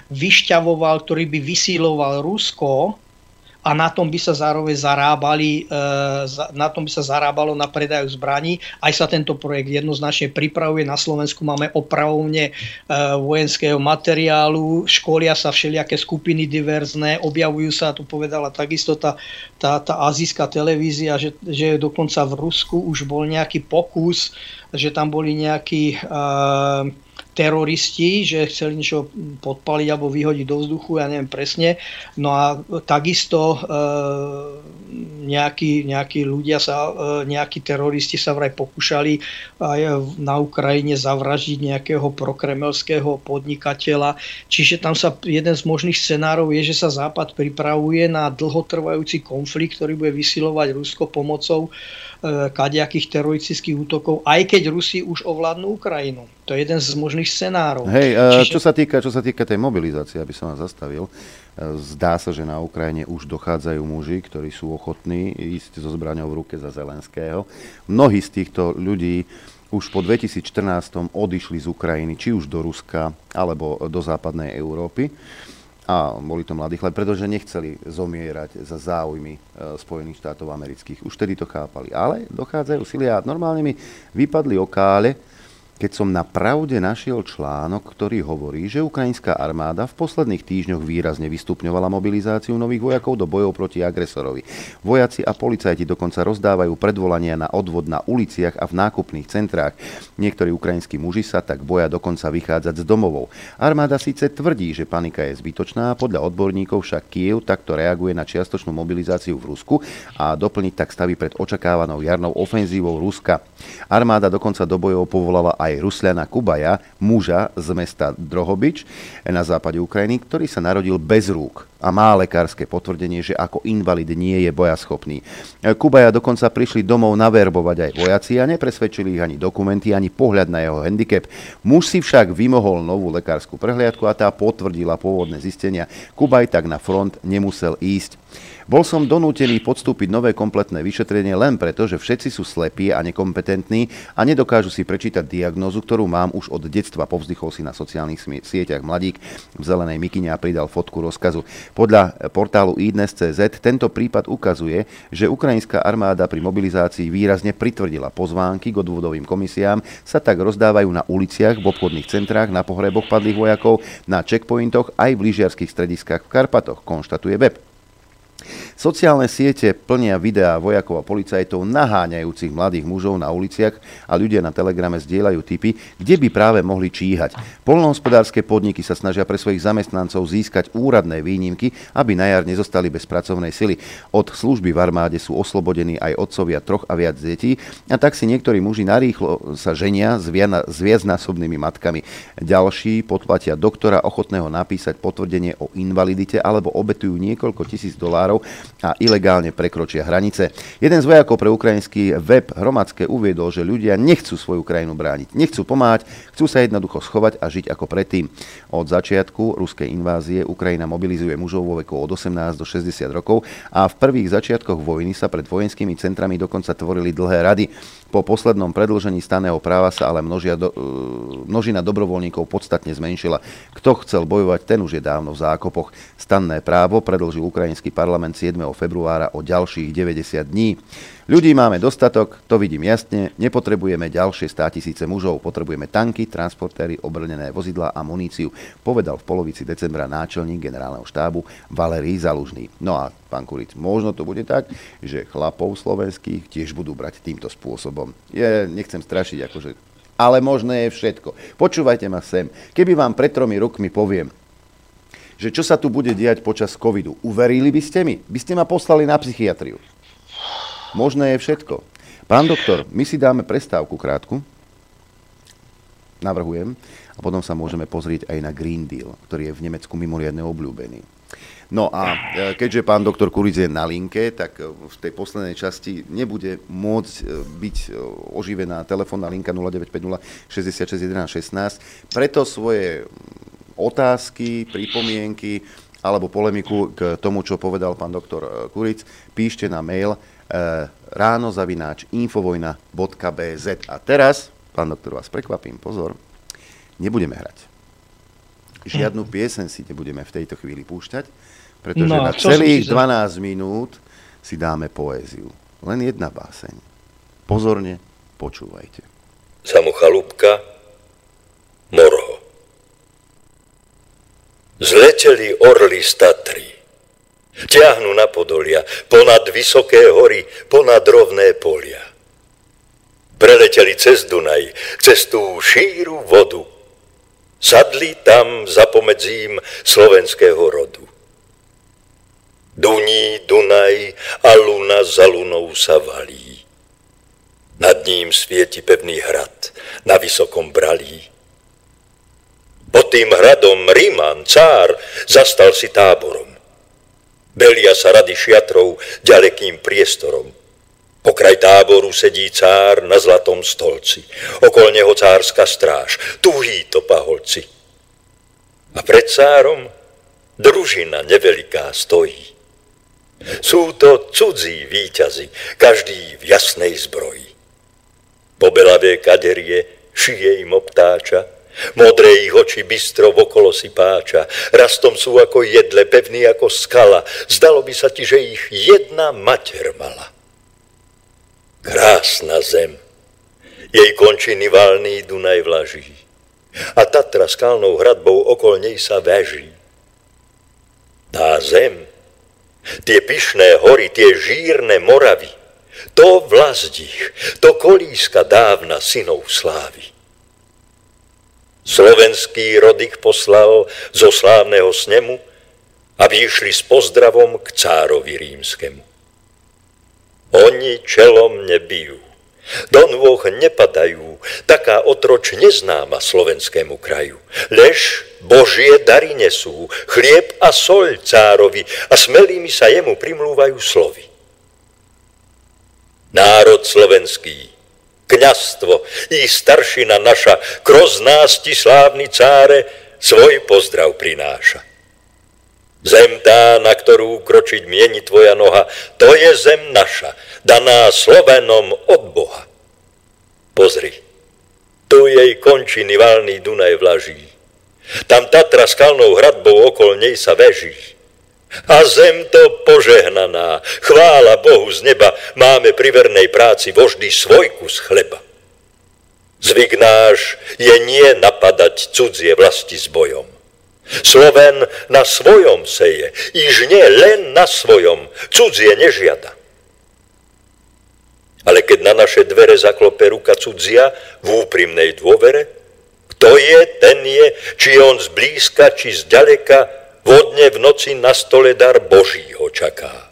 vyšťavoval, ktorý by vysíloval Rusko, a na tom by sa zároveň zarábali, e, na tom by sa zarábalo na predaju zbraní. Aj sa tento projekt jednoznačne pripravuje. Na Slovensku máme opravovne e, vojenského materiálu, školia sa všelijaké skupiny diverzné, objavujú sa, tu povedala takisto tá, tá, tá azijská televízia, že, že dokonca v Rusku už bol nejaký pokus, že tam boli nejakí uh, teroristi, že chceli niečo podpaliť alebo vyhodiť do vzduchu, ja neviem presne. No a takisto e, nejakí, nejakí ľudia sa, e, nejakí teroristi sa vraj pokúšali aj na Ukrajine zavraždiť nejakého prokremelského podnikateľa. Čiže tam sa jeden z možných scenárov je, že sa Západ pripravuje na dlhotrvajúci konflikt, ktorý bude vysilovať Rusko pomocou kadejakých teroristických útokov, aj keď Rusi už ovládnu Ukrajinu. To je jeden z možných scenárov.
Hej, e, Čiže... čo, sa týka, čo sa týka tej mobilizácie, aby som vás zastavil, e, zdá sa, že na Ukrajine už dochádzajú muži, ktorí sú ochotní ísť so zbraňou v ruke za Zelenského. Mnohí z týchto ľudí už po 2014 odišli z Ukrajiny, či už do Ruska, alebo do západnej Európy a boli to mladí chlapci, pretože nechceli zomierať za záujmy e, Spojených štátov amerických. Už tedy to chápali. Ale dochádzajú sily a normálne mi vypadli okále, keď som na pravde našiel článok, ktorý hovorí, že ukrajinská armáda v posledných týždňoch výrazne vystupňovala mobilizáciu nových vojakov do bojov proti agresorovi. Vojaci a policajti dokonca rozdávajú predvolania na odvod na uliciach a v nákupných centrách. Niektorí ukrajinskí muži sa tak boja dokonca vychádzať z domovov. Armáda síce tvrdí, že panika je zbytočná, podľa odborníkov však Kiev takto reaguje na čiastočnú mobilizáciu v Rusku a doplniť tak stavy pred očakávanou jarnou ofenzívou Ruska. Armáda dokonca do bojov povolala aj Rusľana Kubaja, muža z mesta Drohobič na západe Ukrajiny, ktorý sa narodil bez rúk a má lekárske potvrdenie, že ako invalid nie je bojaschopný. Kubaja dokonca prišli domov naverbovať aj vojaci a nepresvedčili ich ani dokumenty, ani pohľad na jeho handicap. Muž si však vymohol novú lekárskú prehliadku a tá potvrdila pôvodné zistenia. Kubaj tak na front nemusel ísť. Bol som donútený podstúpiť nové kompletné vyšetrenie len preto, že všetci sú slepí a nekompetentní a nedokážu si prečítať diagnózu, ktorú mám už od detstva. Povzdychol si na sociálnych sieťach mladík v zelenej mikine a pridal fotku rozkazu. Podľa portálu idnes.cz tento prípad ukazuje, že ukrajinská armáda pri mobilizácii výrazne pritvrdila pozvánky k odvodovým komisiám, sa tak rozdávajú na uliciach, v obchodných centrách, na pohreboch padlých vojakov, na checkpointoch aj v lyžiarských strediskách v Karpatoch, konštatuje web. Sociálne siete plnia videá vojakov a policajtov naháňajúcich mladých mužov na uliciach a ľudia na telegrame zdieľajú typy, kde by práve mohli číhať. Polnohospodárske podniky sa snažia pre svojich zamestnancov získať úradné výnimky, aby na jar nezostali bez pracovnej sily. Od služby v armáde sú oslobodení aj otcovia troch a viac detí a tak si niektorí muži narýchlo sa ženia s viacnásobnými matkami. Ďalší podplatia doktora ochotného napísať potvrdenie o invalidite alebo obetujú niekoľko tisíc dolárov a ilegálne prekročia hranice. Jeden z vojakov pre ukrajinský web Hromadské uviedol, že ľudia nechcú svoju krajinu brániť, nechcú pomáhať, chcú sa jednoducho schovať a žiť ako predtým. Od začiatku ruskej invázie Ukrajina mobilizuje mužov vo veku od 18 do 60 rokov a v prvých začiatkoch vojny sa pred vojenskými centrami dokonca tvorili dlhé rady. Po poslednom predlžení staného práva sa ale množia do, e, množina dobrovoľníkov podstatne zmenšila. Kto chcel bojovať, ten už je dávno v zákopoch. Stanné právo predlžil ukrajinský parlament 7. februára o ďalších 90 dní. Ľudí máme dostatok, to vidím jasne, nepotrebujeme ďalšie 100 tisíce mužov, potrebujeme tanky, transportéry, obrnené vozidla a muníciu, povedal v polovici decembra náčelník generálneho štábu Valerij Zalužný. No a pán Kuric, možno to bude tak, že chlapov slovenských tiež budú brať týmto spôsobom. Ja nechcem strašiť, akože ale možné je všetko. Počúvajte ma sem. Keby vám pred tromi rokmi poviem, že čo sa tu bude diať počas covidu, uverili by ste mi? By ste ma poslali na psychiatriu. Možné je všetko. Pán doktor, my si dáme prestávku krátku. Navrhujem. A potom sa môžeme pozrieť aj na Green Deal, ktorý je v Nemecku mimoriadne obľúbený. No a e, keďže pán doktor Kuric je na linke, tak e, v tej poslednej časti nebude môcť e, byť oživená telefónna linka 0950 66 11 16. Preto svoje otázky, pripomienky alebo polemiku k tomu, čo povedal pán doktor Kuric, píšte na mail ráno zavináč infovojna.bz. A teraz, pán doktor, vás prekvapím, pozor, nebudeme hrať. Žiadnu piesen si nebudeme v tejto chvíli púšťať, pretože no, na celých 12 minút si dáme poéziu. Len jedna báseň. Pozorne počúvajte.
Samuchalúbka, Morho. Zleteli orly z Tatry ťahnú na podolia, ponad vysoké hory, ponad rovné polia. Preleteli cez Dunaj, cez tú šíru vodu. Sadli tam za pomedzím slovenského rodu. Duní, Dunaj a luna za lunou sa valí. Nad ním svieti pevný hrad na vysokom bralí. Pod tým hradom Ríman, cár, zastal si táborom. Belia sa rady šiatrov ďalekým priestorom. Pokraj táboru sedí cár na zlatom stolci. Okol neho cárska stráž, tuhý to paholci. A pred cárom družina neveliká stojí. Sú to cudzí výťazi, každý v jasnej zbroji. Pobelavé kaderie šije im obtáča, Modré ich oči bystro okolo si páča, rastom sú ako jedle, pevný ako skala. Zdalo by sa ti, že ich jedna mater mala. Krásna zem, jej končiny valný Dunaj vlaží a Tatra skalnou hradbou okolo nej sa veží. Tá zem, tie pyšné hory, tie žírne moravy, to vlazdích, to kolíska dávna synov slávy. Slovenský rod ich poslal zo slávneho snemu, aby išli s pozdravom k cárovi rímskemu. Oni čelom nebijú, do nôh nepadajú, taká otroč neznáma slovenskému kraju. Lež Božie dary nesú, chlieb a soľ cárovi a smelými sa jemu primlúvajú slovy. Národ slovenský, kňastvo i staršina naša, kroz nás ti slávny cáre, svoj pozdrav prináša. Zem tá, na ktorú kročiť mieni tvoja noha, to je zem naša, daná Slovenom od Boha. Pozri, tu jej končiny valný Dunaj vlaží. Tam Tatra skalnou hradbou okol nej sa veží. A zem to požehnaná, chvála Bohu z neba, máme pri vernej práci vždy svoj kus chleba. Zvyk náš je nie napadať cudzie vlasti s bojom. Sloven na svojom seje, iž nie len na svojom, cudzie nežiada. Ale keď na naše dvere zaklope ruka cudzia v úprimnej dôvere, kto je, ten je, či on zblízka, či zďaleka, vodne v noci na stole dar Boží ho čaká.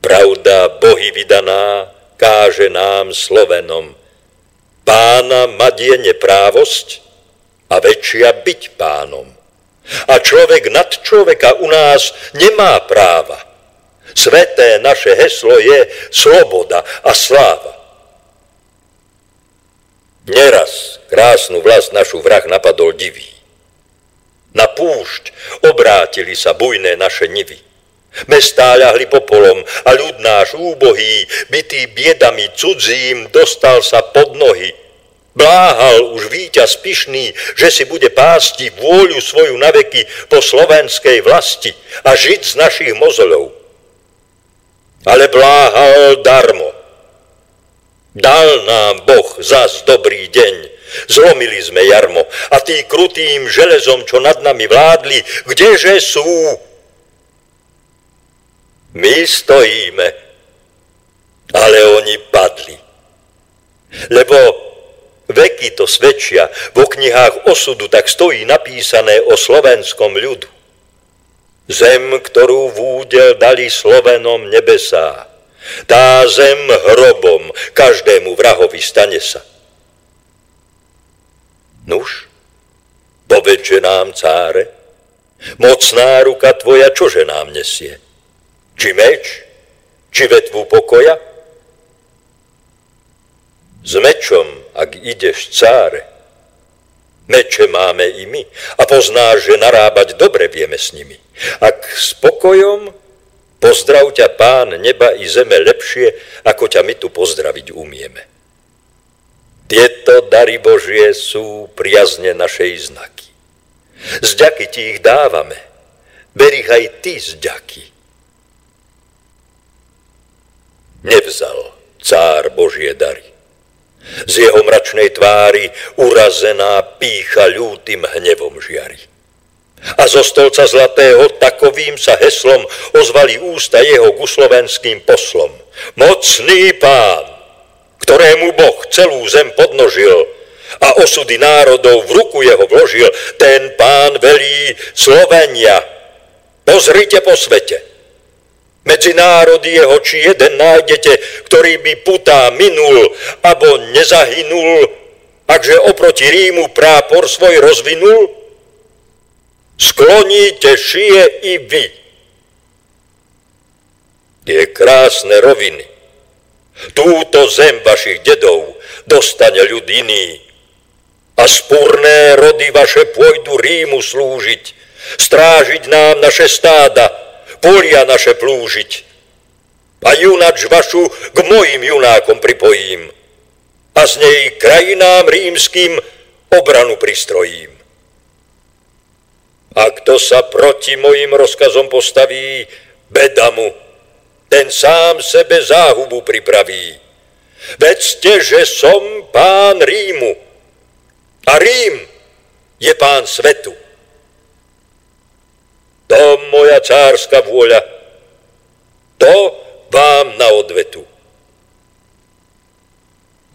Pravda Bohy vydaná káže nám Slovenom. Pána mať je neprávosť a väčšia byť pánom. A človek nad človeka u nás nemá práva. Sveté naše heslo je sloboda a sláva. Neraz krásnu vlast našu vrah napadol divý. Na púšť obrátili sa bujné naše nivy. Mestá ľahli popolom a ľud náš úbohý, bytý biedami cudzím, dostal sa pod nohy. Bláhal už víťaz pyšný, že si bude pásti vôľu svoju naveky po slovenskej vlasti a žiť z našich mozolov. Ale bláhal darmo. Dal nám Boh zas dobrý deň. Zlomili sme jarmo a tí krutým železom, čo nad nami vládli, kdeže sú? My stojíme, ale oni padli. Lebo veky to svedčia, vo knihách osudu tak stojí napísané o slovenskom ľudu. Zem, ktorú v údel dali Slovenom nebesá, tá zem hrobom každému vrahovi stane sa. Nuž, povedže nám, cáre, mocná ruka tvoja čože nám nesie? Či meč, či vetvu pokoja? S mečom, ak ideš, cáre, meče máme i my a poznáš, že narábať dobre vieme s nimi. Ak s pokojom, pozdrav ťa pán neba i zeme lepšie, ako ťa my tu pozdraviť umieme. Tieto dary Božie sú priazne našej znaky. Zďaky ti ich dávame. Beri ich aj ty zďaky. Nevzal cár Božie dary. Z jeho mračnej tvári urazená pícha ľútym hnevom žiari. A zo stolca zlatého takovým sa heslom ozvali ústa jeho guslovenským poslom. Mocný pán, ktorému Boh celú zem podnožil a osudy národov v ruku jeho vložil, ten pán velí Slovenia. Pozrite po svete. Medzi národy jeho či jeden nájdete, ktorý by putá minul, abo nezahynul, akže oproti Rímu prápor svoj rozvinul? Skloníte šije i vy. Tie krásne roviny, Túto zem vašich dedov dostane ľud iný. A spúrné rody vaše pôjdu Rímu slúžiť, strážiť nám naše stáda, polia naše plúžiť. A junač vašu k mojim junákom pripojím a z nej krajinám rímským obranu pristrojím. A kto sa proti mojim rozkazom postaví, beda mu ten sám sebe záhubu pripraví. Vedzte, že som pán Rímu a Rím je pán svetu. To moja cárska vôľa, to vám na odvetu.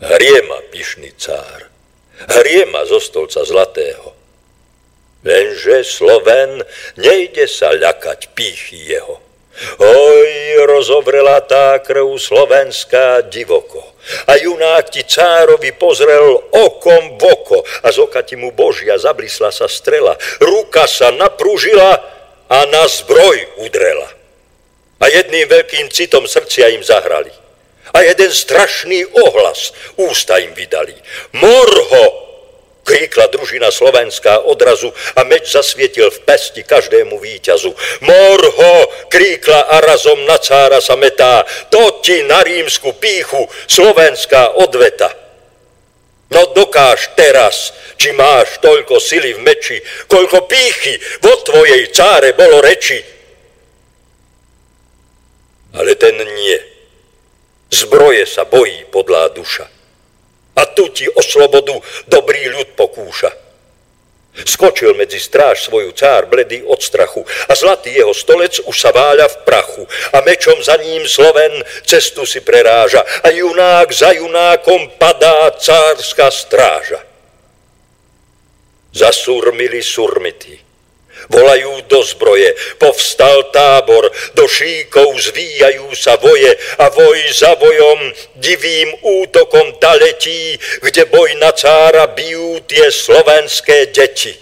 Hrie ma pyšný cár, hrie zo stolca zlatého. Lenže Sloven nejde sa ľakať pýchy jeho. Oj, rozovrela tá krv slovenská divoko. A junák ti cárovi pozrel okom v oko a z oka ti mu Božia zablisla sa strela. Ruka sa napružila a na zbroj udrela. A jedným veľkým citom srdcia im zahrali. A jeden strašný ohlas ústa im vydali. Morho! Kríkla družina slovenská odrazu a meč zasvietil v pesti každému víťazu. Morho! Kríkla a razom na cára sa metá. To ti na rímsku píchu slovenská odveta. No dokáž teraz, či máš toľko sily v meči, koľko pýchy vo tvojej cáre bolo reči. Ale ten nie. Zbroje sa bojí podlá duša a tu ti o slobodu dobrý ľud pokúša. Skočil medzi stráž svoju cár bledý od strachu a zlatý jeho stolec už sa váľa v prachu a mečom za ním Sloven cestu si preráža a junák za junákom padá cárska stráža. Zasurmili surmity Volajú do zbroje, povstal tábor, do šíkov zvíjajú sa voje a voj za vojom divým útokom taletí, kde boj na cára bijú tie slovenské deti.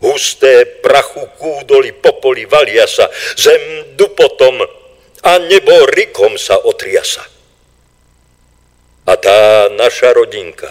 Husté prachu kúdoli popoli valia sa, zem dupotom a nebo rikom sa otriasa. A tá naša rodinka,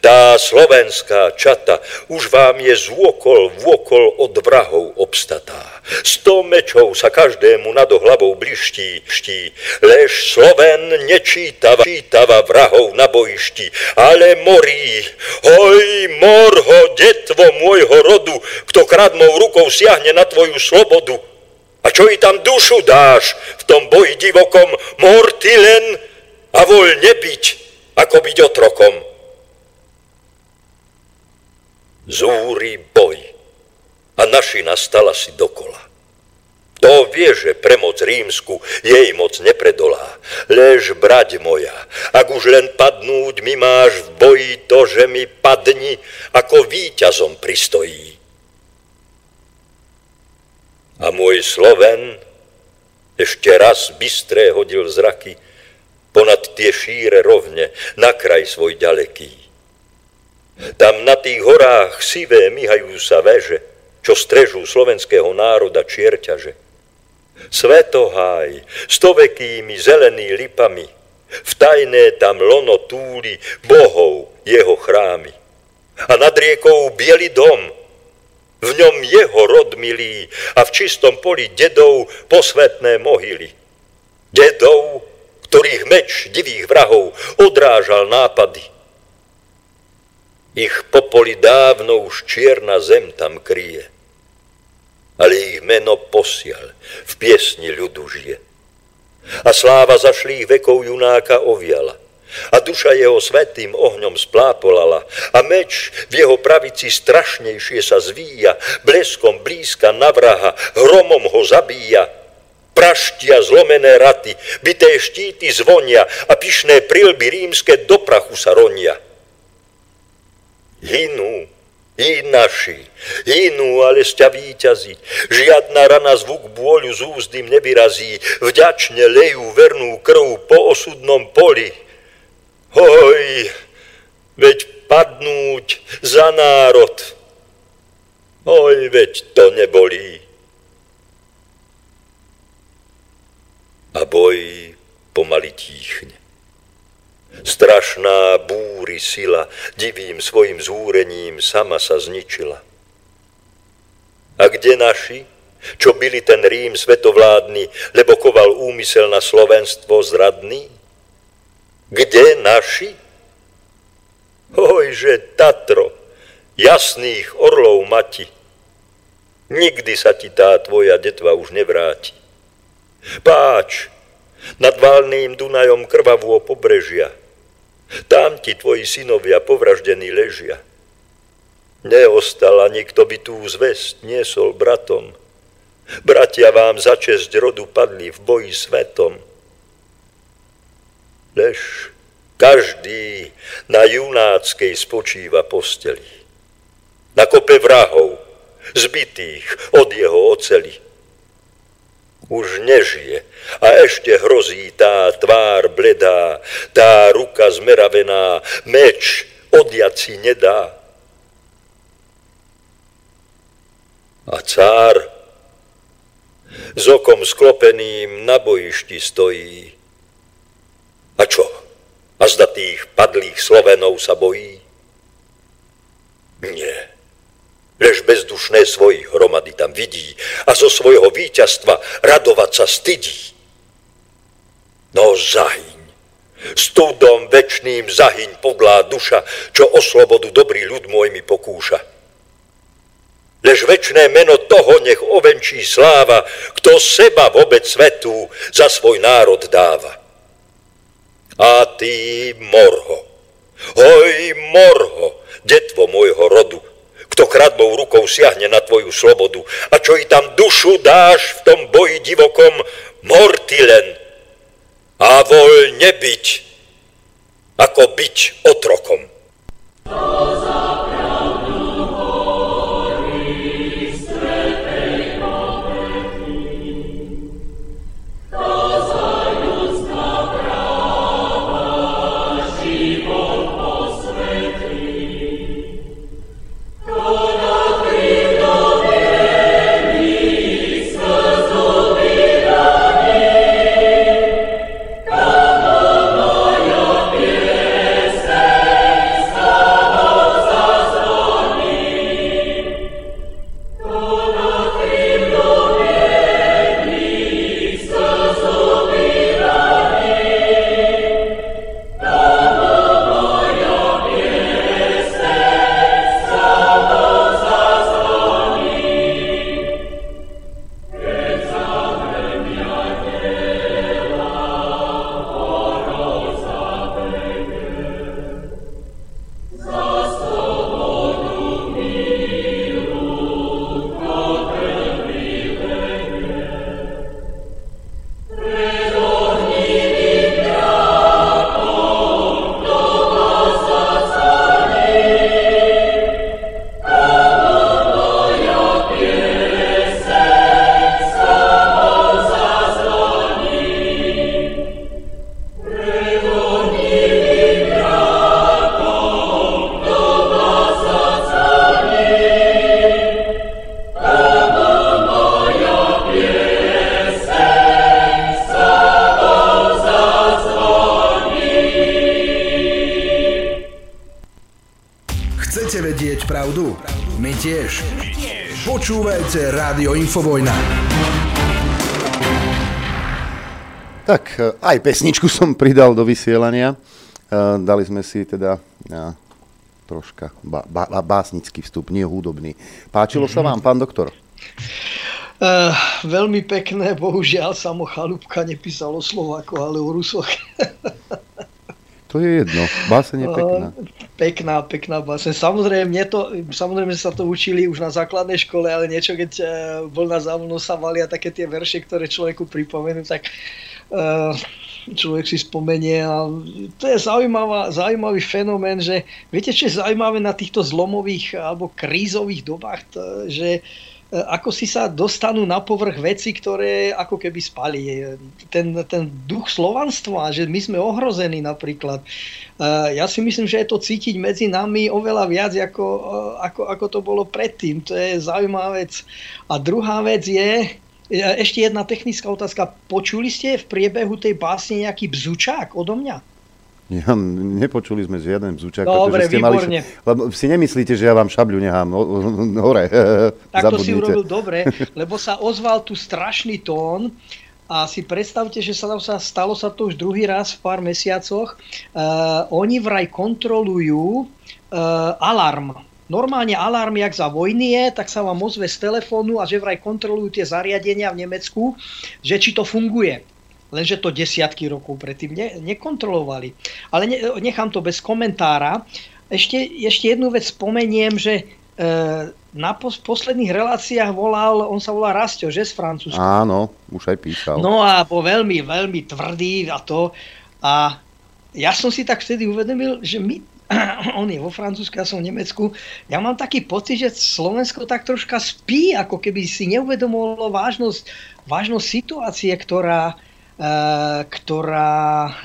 tá slovenská čata už vám je zôkol vôkol od vrahov obstatá. Sto mečov sa každému nad hlavou bliští, ští, lež Sloven nečítava, čítava vrahov na bojišti, ale morí, hoj morho, detvo môjho rodu, kto kradmou rukou siahne na tvoju slobodu. A čo i tam dušu dáš v tom boji divokom, mor ty len a voľne byť, ako byť otrokom zúri boj a naši nastala si dokola. To vie, že premoc rímsku jej moc nepredolá. Lež, brať moja, ak už len padnúť mi máš v boji to, že mi padni, ako víťazom pristojí. A môj Sloven ešte raz bystré hodil zraky ponad tie šíre rovne na kraj svoj ďaleký tam na tých horách sivé myhajú sa veže, čo strežú slovenského národa čierťaže. Svetoháj, stovekými zelený lipami, v tajné tam lono túli bohov jeho chrámy. A nad riekou biely dom, v ňom jeho rod milý a v čistom poli dedov posvetné mohyly. Dedov, ktorých meč divých vrahov odrážal nápady ich popoli dávno už čierna zem tam kryje. Ale ich meno posiaľ v piesni ľudu žije. A sláva zašlých vekov junáka oviala. A duša jeho svetým ohňom splápolala a meč v jeho pravici strašnejšie sa zvíja, bleskom blízka na vraha, hromom ho zabíja. Praštia zlomené raty, bité štíty zvonia a pyšné prilby rímske do prachu sa ronia hynú, i naši, hynú, ale sťa víťazí. Žiadna rana zvuk bôľu z im nevyrazí, vďačne lejú vernú krv po osudnom poli. Hoj, veď padnúť za národ, oj, veď to nebolí. A boj pomaly tíchne. Strašná búry sila divým svojim zúrením sama sa zničila. A kde naši, čo byli ten Rím svetovládny, lebo koval úmysel na slovenstvo zradný? Kde naši? Ojže, Tatro, jasných orlov mati, nikdy sa ti tá tvoja detva už nevráti. Páč, nad Valným Dunajom krvavú pobrežia, tam ti tvoji synovia povraždení ležia. Neostal ani kto by tú zväzť niesol bratom. Bratia vám za česť rodu padli v boji svetom. Lež každý na junáckej spočíva posteli. Na kope vrahov, zbytých od jeho oceli už nežije a ešte hrozí tá tvár bledá, tá ruka zmeravená, meč odjať si nedá. A cár s okom sklopeným na bojišti stojí. A čo? A zda tých padlých Slovenov sa bojí? Nie lež bezdušné svojich hromady tam vidí a zo svojho víťazstva radovať sa stydí. No zahyň, studom večným zahyň podlá duša, čo o slobodu dobrý ľud môj mi pokúša. Lež večné meno toho nech ovenčí sláva, kto seba vôbec svetu za svoj národ dáva. A ty, Morho, hoj Morho, detvo môjho rodu, kto kradbou rukou siahne na tvoju slobodu a čo i tam dušu dáš v tom boji divokom, mortilen a voľne byť, ako byť otrokom. Oh,
aj pesničku som pridal do vysielania. E, Dali sme si teda e, troška ba- ba- básnický vstup, nie hudobný. Páčilo sa vám, pán doktor?
Uh, veľmi pekné, bohužiaľ samo Chalúbka nepísalo Slováko, ale o Rusoch. (laughs)
To je jedno, báseň je pekná.
Uh, pekná, pekná báseň. Samozrejme, mne to, samozrejme sa to učili už na základnej škole, ale niečo, keď uh, vlna za vlnou sa valia také tie verše, ktoré človeku pripomenú, tak uh, človek si spomenie a to je zaujímavá, zaujímavý fenomén, že viete, čo je zaujímavé na týchto zlomových alebo krízových dobách, to, že uh, E, ako si sa dostanú na povrch veci, ktoré ako keby spali. E, ten, ten duch slovanstva, že my sme ohrození napríklad. Ja si myslím, že je to cítiť medzi nami oveľa viac, ako, ako, ako to bolo predtým. To je zaujímavá vec. A druhá vec je, ešte jedna technická otázka. Počuli ste v priebehu tej básne nejaký bzučák odo mňa?
Ja, nepočuli sme žiaden bzučák.
Dobre,
ste
výborne.
Mali, lebo si nemyslíte, že ja vám šabľu nechám no, hore. (laughs)
Tak to si urobil dobre, lebo sa ozval tu strašný tón a si predstavte, že sa, sa stalo sa to už druhý raz v pár mesiacoch. Uh, oni vraj kontrolujú uh, alarm. Normálne alarm, jak za vojny je, tak sa vám ozve z telefónu a že vraj kontrolujú tie zariadenia v Nemecku, že či to funguje lenže to desiatky rokov predtým ne, nekontrolovali. Ale ne, nechám to bez komentára. Ešte, ešte jednu vec spomeniem, že e, na pos, posledných reláciách volal, on sa volá Rastio, že z Francúzska.
Áno, už aj písal.
No a bol veľmi, veľmi tvrdý a to. A ja som si tak vtedy uvedomil, že my, (clears throat) on je vo Francúzsku, ja som v Nemecku. Ja mám taký pocit, že Slovensko tak troška spí, ako keby si neuvedomovalo vážnosť, vážnosť situácie, ktorá, Eh, ktorá eh,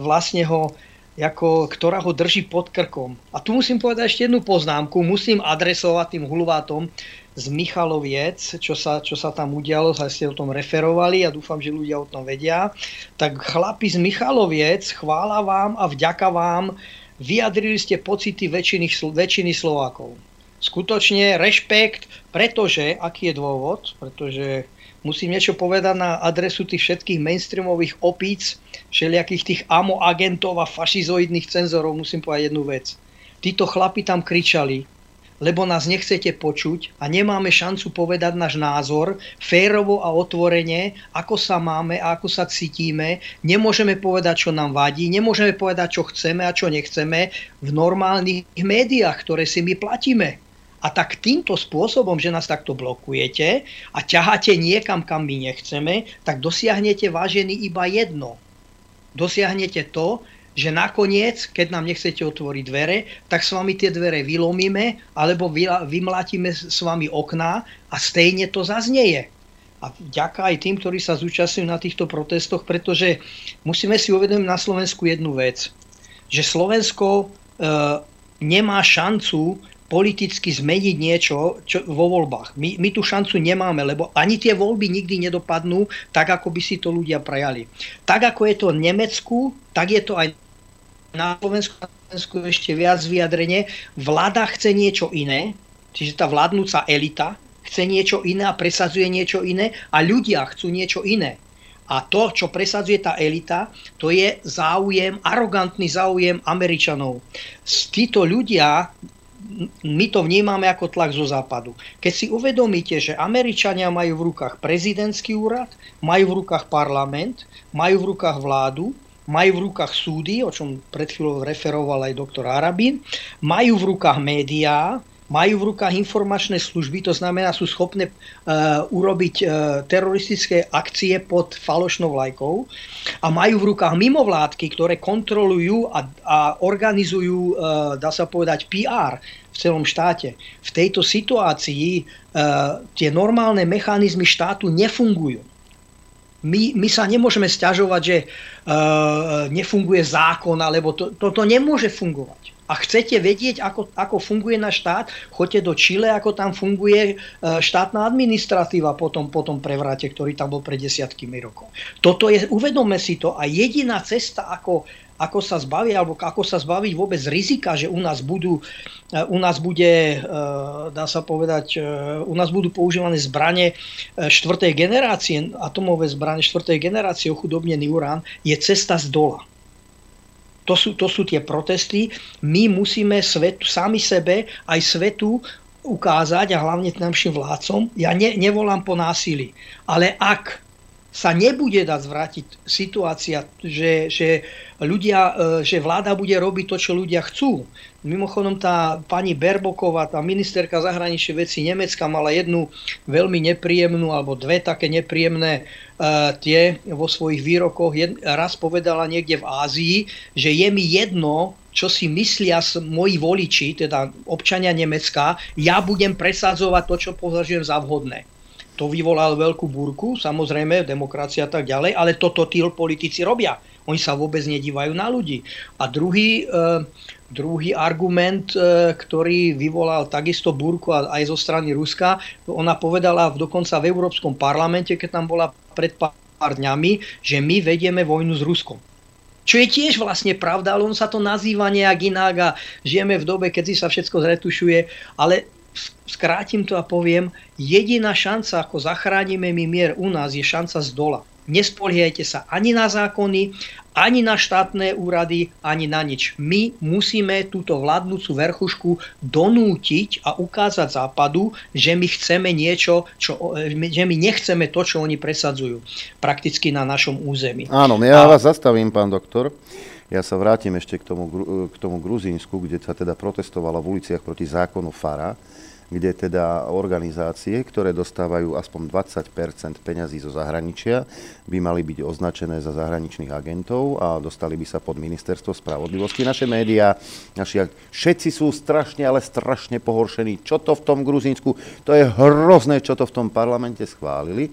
vlastne ho ako, ktorá ho drží pod krkom. A tu musím povedať ešte jednu poznámku, musím adresovať tým hulvátom z Michaloviec, čo sa, čo sa tam udialo, sa ste o tom referovali a dúfam, že ľudia o tom vedia. Tak chlapi z Michaloviec, chvála vám a vďaka vám, vyjadrili ste pocity väčšiny, väčšiny Slovákov. Skutočne rešpekt, pretože, aký je dôvod, pretože musím niečo povedať na adresu tých všetkých mainstreamových opíc, všelijakých tých amo agentov a fašizoidných cenzorov, musím povedať jednu vec. Títo chlapi tam kričali, lebo nás nechcete počuť a nemáme šancu povedať náš názor férovo a otvorene, ako sa máme a ako sa cítime. Nemôžeme povedať, čo nám vadí, nemôžeme povedať, čo chceme a čo nechceme v normálnych médiách, ktoré si my platíme. A tak týmto spôsobom, že nás takto blokujete a ťaháte niekam, kam my nechceme, tak dosiahnete vážený iba jedno. Dosiahnete to, že nakoniec, keď nám nechcete otvoriť dvere, tak s vami tie dvere vylomíme alebo vymlatíme s vami okná a stejne to zaznieje. A vďaka aj tým, ktorí sa zúčastňujú na týchto protestoch, pretože musíme si uvedomiť na Slovensku jednu vec, že Slovensko e, nemá šancu politicky zmeniť niečo čo, vo voľbách. My, my tú šancu nemáme, lebo ani tie voľby nikdy nedopadnú tak, ako by si to ľudia prajali. Tak, ako je to v Nemecku, tak je to aj na Slovensku, na Slovensku ešte viac vyjadrenie. Vláda chce niečo iné, čiže tá vládnúca elita chce niečo iné a presadzuje niečo iné a ľudia chcú niečo iné. A to, čo presadzuje tá elita, to je záujem, arogantný záujem Američanov. Títo ľudia my to vnímame ako tlak zo západu. Keď si uvedomíte, že Američania majú v rukách prezidentský úrad, majú v rukách parlament, majú v rukách vládu, majú v rukách súdy, o čom pred chvíľou referoval aj doktor Arabin, majú v rukách médiá, majú v rukách informačné služby, to znamená, sú schopné uh, urobiť uh, teroristické akcie pod falošnou vlajkou a majú v rukách mimovládky, ktoré kontrolujú a, a organizujú, uh, dá sa povedať, PR v celom štáte. V tejto situácii tie normálne mechanizmy štátu nefungujú. My, my sa nemôžeme stiažovať, že nefunguje zákon, alebo to, to, to nemôže fungovať a chcete vedieť, ako, ako funguje náš štát, choďte do Čile, ako tam funguje e, štátna administratíva po tom, po tom prevrate, ktorý tam bol pred desiatkými rokov. Toto je, uvedome si to a jediná cesta, ako, ako sa zbaviť, alebo ako sa zbaviť vôbec rizika, že u nás budú, u nás bude, dá sa povedať, u nás budú používané zbranie štvrtej generácie, atomové zbranie štvrtej generácie, ochudobnený urán, je cesta z dola. To sú, to sú tie protesty. My musíme svetu, sami sebe aj svetu ukázať a hlavne našim vládcom, ja ne, nevolám po násilí, ale ak sa nebude dať zvrátiť situácia, že, že, ľudia, e, že vláda bude robiť to, čo ľudia chcú. Mimochodom tá pani Berboková, tá ministerka zahraničnej veci Nemecka mala jednu veľmi nepríjemnú, alebo dve také nepríjemné uh, tie vo svojich výrokoch. Jed, raz povedala niekde v Ázii, že je mi jedno, čo si myslia moji voliči, teda občania Nemecka, ja budem presadzovať to, čo považujem za vhodné. To vyvolalo veľkú búrku, samozrejme, demokracia a tak ďalej, ale toto tí politici robia. Oni sa vôbec nedívajú na ľudí. A druhý, e, druhý argument, e, ktorý vyvolal takisto búrku aj zo strany Ruska, ona povedala dokonca v Európskom parlamente, keď tam bola pred pár dňami, že my vedieme vojnu s Ruskom. Čo je tiež vlastne pravda, ale on sa to nazýva nejak inak a žijeme v dobe, keď si sa všetko zretušuje, ale skrátim to a poviem, jediná šanca, ako zachránime my mier u nás, je šanca z dola. Nespoliehajte sa ani na zákony, ani na štátne úrady, ani na nič. My musíme túto vládnúcu verchušku donútiť a ukázať západu, že my chceme niečo, čo, že my nechceme to, čo oni presadzujú prakticky na našom území.
Áno, ja a... vás zastavím, pán doktor. Ja sa vrátim ešte k tomu, k tomu Gruzínsku, kde sa teda protestovalo v uliciach proti zákonu FARA kde teda organizácie, ktoré dostávajú aspoň 20% peňazí zo zahraničia, by mali byť označené za zahraničných agentov a dostali by sa pod ministerstvo spravodlivosti. Naše médiá, naši, všetci sú strašne, ale strašne pohoršení. Čo to v tom Gruzínsku? To je hrozné, čo to v tom parlamente schválili. E,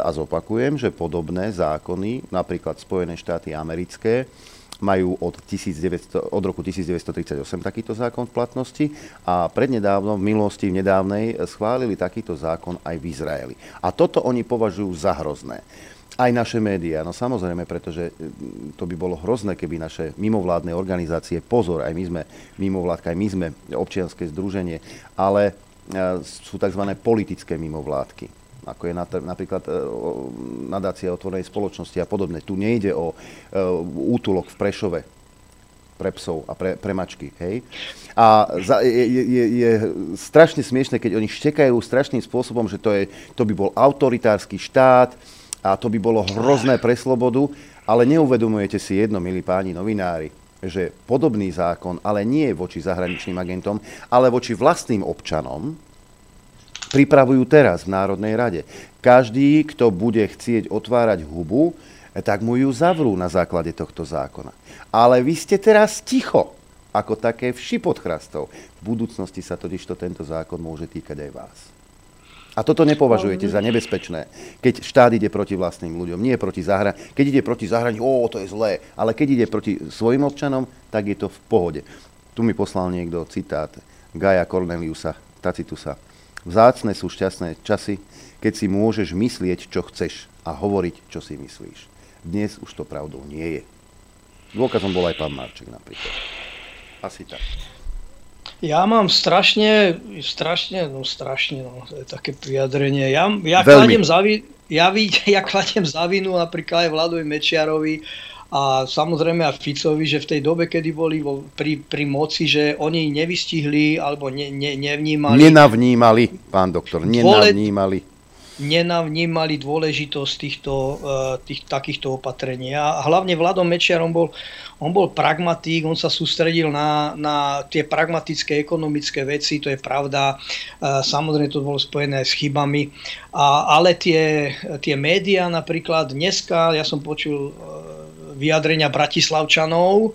a zopakujem, že podobné zákony, napríklad Spojené štáty americké, majú od, 1900, od roku 1938 takýto zákon v platnosti a prednedávno, v minulosti, v nedávnej, schválili takýto zákon aj v Izraeli. A toto oni považujú za hrozné. Aj naše médiá, no samozrejme, pretože mm, to by bolo hrozné, keby naše mimovládne organizácie, pozor, aj my sme mimovládka, aj my sme občianske združenie, ale e, sú tzv. politické mimovládky ako je napríklad e, nadácia otvorenej spoločnosti a podobne. Tu nejde o e, útulok v Prešove pre psov a pre, pre mačky. Hej? A za, je, je, je strašne smiešne, keď oni štekajú strašným spôsobom, že to, je, to by bol autoritársky štát a to by bolo hrozné pre slobodu, ale neuvedomujete si jedno, milí páni novinári, že podobný zákon, ale nie voči zahraničným agentom, ale voči vlastným občanom, pripravujú teraz v Národnej rade. Každý, kto bude chcieť otvárať hubu, tak mu ju zavrú na základe tohto zákona. Ale vy ste teraz ticho, ako také vši pod chrastou. V budúcnosti sa totižto tento zákon môže týkať aj vás. A toto nepovažujete za nebezpečné, keď štát ide proti vlastným ľuďom, nie proti zahra. Keď ide proti zahraničí, ó, to je zlé, ale keď ide proti svojim občanom, tak je to v pohode. Tu mi poslal niekto citát Gaja Corneliusa Tacitusa. Vzácne sú šťastné časy, keď si môžeš myslieť, čo chceš a hovoriť, čo si myslíš. Dnes už to pravdou nie je. Dôkazom bol aj pán Marček napríklad. Asi tak.
Ja mám strašne, strašne, no strašne, no, to je také vyjadrenie. Ja, ja, kladiem, zavi, ja, (laughs) ja kladiem zavinu napríklad aj Vladovi Mečiarovi, a samozrejme aj Ficovi, že v tej dobe, kedy boli vo, pri, pri moci, že oni nevystihli alebo ne, ne, nevnímali...
Nenavnímali, pán doktor, nenavnímali.
Nenavnímali dôležitosť týchto, eh, tých, takýchto opatrení. A hlavne Vladom Mečiarom bol, on bol pragmatík, on sa sústredil na, na tie pragmatické ekonomické veci, to je pravda. Eh, samozrejme to bolo spojené aj s chybami. A, ale tie, tie médiá napríklad dneska, ja som počul eh, vyjadrenia Bratislavčanov,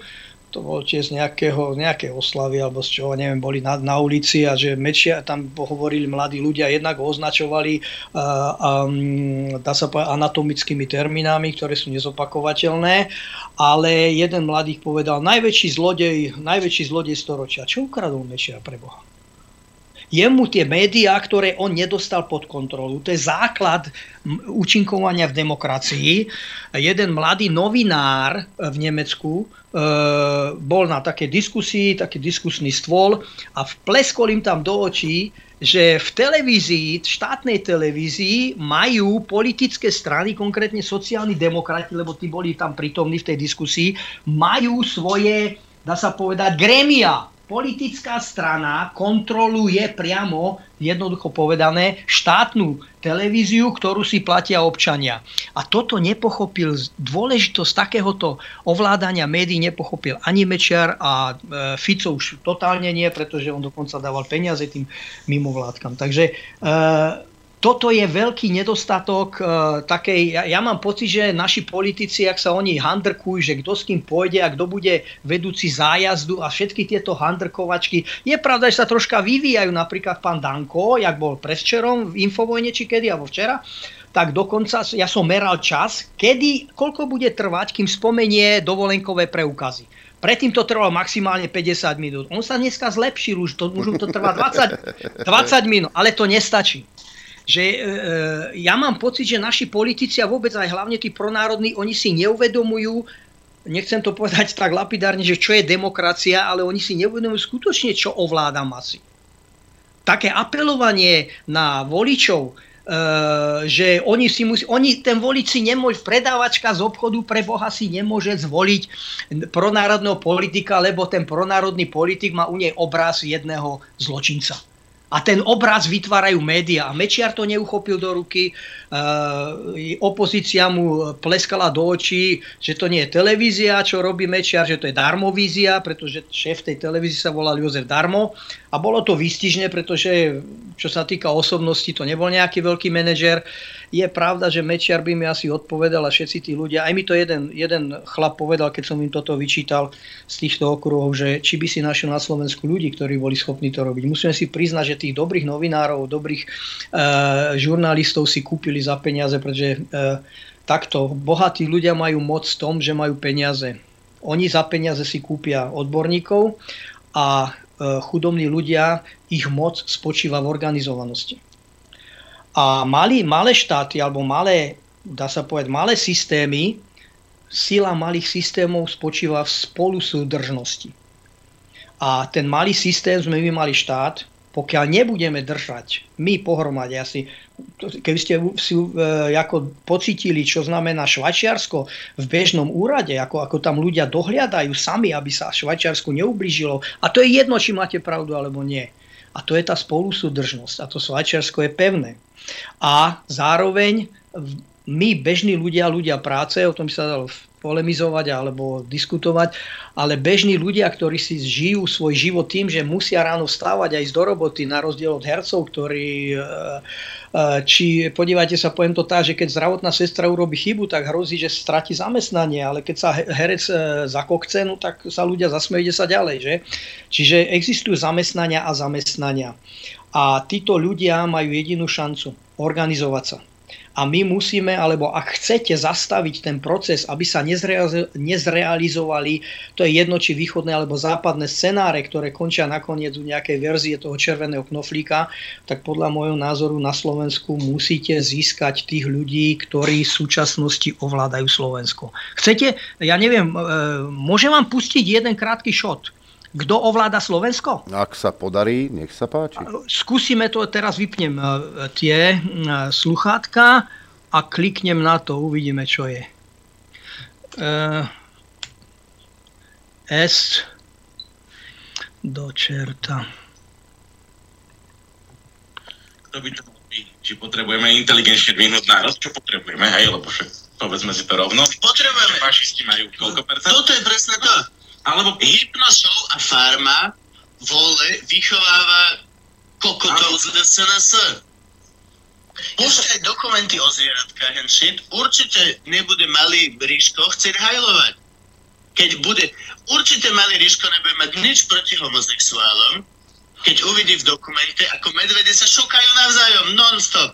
to bolo tiež nejakého, nejaké oslavy alebo z čoho, neviem, boli na, na ulici a že Mečia, tam hovorili mladí ľudia, jednak označovali uh, um, dá sa povedať, anatomickými termínami, ktoré sú nezopakovateľné, ale jeden mladých povedal, najväčší zlodej, najväčší zlodej storočia. Čo ukradol Mečia pre Boha? Jemu tie médiá, ktoré on nedostal pod kontrolu, to je základ účinkovania v demokracii. Jeden mladý novinár v Nemecku e, bol na také diskusii, taký diskusný stôl a vpleskol im tam do očí, že v televízii, štátnej televízii majú politické strany, konkrétne sociálni demokrati, lebo tí boli tam prítomní v tej diskusii, majú svoje, dá sa povedať, grémia politická strana kontroluje priamo, jednoducho povedané, štátnu televíziu, ktorú si platia občania. A toto nepochopil, dôležitosť takéhoto ovládania médií nepochopil ani Mečiar a e, Fico už totálne nie, pretože on dokonca dával peniaze tým mimovládkam. Takže e, toto je veľký nedostatok uh, takej, ja, ja mám pocit, že naši politici, ak sa oni handrkujú, že kto s kým pôjde a kto bude vedúci zájazdu a všetky tieto handrkovačky, je pravda, že sa troška vyvíjajú, napríklad pán Danko, jak bol presčerom v Infovojne, či kedy, alebo včera, tak dokonca ja som meral čas, kedy, koľko bude trvať, kým spomenie dovolenkové preukazy. Predtým to trvalo maximálne 50 minút. On sa dneska zlepšil, už to, už to trvá 20, 20 (laughs) minút, ale to nestačí že e, e, ja mám pocit, že naši politici a vôbec aj hlavne tí pronárodní, oni si neuvedomujú, nechcem to povedať tak lapidárne, že čo je demokracia, ale oni si neuvedomujú skutočne, čo ovláda masy. Také apelovanie na voličov, e, že oni si musí, oni, ten volič si nemôže, predávačka z obchodu pre Boha si nemôže zvoliť pronárodného politika, lebo ten pronárodný politik má u nej obraz jedného zločinca. A ten obraz vytvárajú médiá. A Mečiar to neuchopil do ruky, e, opozícia mu pleskala do očí, že to nie je televízia, čo robí Mečiar, že to je darmovízia, pretože šéf tej televízie sa volal Jozef Darmo. A bolo to výstižné, pretože čo sa týka osobnosti, to nebol nejaký veľký manažer. Je pravda, že Mečiar by mi asi odpovedal a všetci tí ľudia, aj mi to jeden, jeden chlap povedal, keď som im toto vyčítal z týchto okruhov, že či by si našiel na Slovensku ľudí, ktorí boli schopní to robiť. Musíme si priznať, že tých dobrých novinárov, dobrých e, žurnalistov si kúpili za peniaze, pretože e, takto bohatí ľudia majú moc v tom, že majú peniaze. Oni za peniaze si kúpia odborníkov a e, chudobní ľudia, ich moc spočíva v organizovanosti. A malý, malé štáty alebo malé, dá sa povedať, malé systémy, sila malých systémov spočíva v spolusúdržnosti. A ten malý systém sme my mali štát, pokiaľ nebudeme držať my pohromade asi, keby ste si e, ako pocitili, čo znamená Švajčiarsko v bežnom úrade, ako, ako tam ľudia dohliadajú sami, aby sa Švajčiarsku neublížilo. A to je jedno, či máte pravdu alebo nie. A to je tá spolusúdržnosť. A to Švajčiarsko je pevné. A zároveň my, bežní ľudia, ľudia práce, o tom sa dalo polemizovať alebo diskutovať, ale bežní ľudia, ktorí si žijú svoj život tým, že musia ráno vstávať aj ísť do roboty, na rozdiel od hercov, ktorí, e, e, či podívajte sa, poviem to tak, že keď zdravotná sestra urobí chybu, tak hrozí, že stratí zamestnanie, ale keď sa herec e, zakokce, no tak sa ľudia zasmejú, ide sa ďalej. Že? Čiže existujú zamestnania a zamestnania. A títo ľudia majú jedinú šancu organizovať sa a my musíme, alebo ak chcete zastaviť ten proces, aby sa nezrealizovali, to je jedno či východné alebo západné scenáre, ktoré končia nakoniec u nejakej verzie toho červeného knoflíka, tak podľa môjho názoru na Slovensku musíte získať tých ľudí, ktorí v súčasnosti ovládajú Slovensko. Chcete, ja neviem, e, môžem vám pustiť jeden krátky šot. Kto ovláda Slovensko?
Ak sa podarí, nech sa páči.
Skúsime to, teraz vypnem e, tie e, sluchátka a kliknem na to, uvidíme, čo je. E, S do čerta.
Kto by to robí? Či potrebujeme inteligentne dvihnúť národ? Čo potrebujeme, hej? Lebo však povedzme si to rovno.
Potrebujeme.
Fašisti majú koľko percent?
Toto je presne to. Alebo Hypnoshow a Farma vole vychováva kokotov z SNS. Púšťaj dokumenty o zvieratkách and shit, určite nebude malý Ríško chcieť hajlovať. Keď bude, určite malý Ríško nebude mať nič proti homosexuálom, keď uvidí v dokumente, ako medvede sa šukajú navzájom non-stop.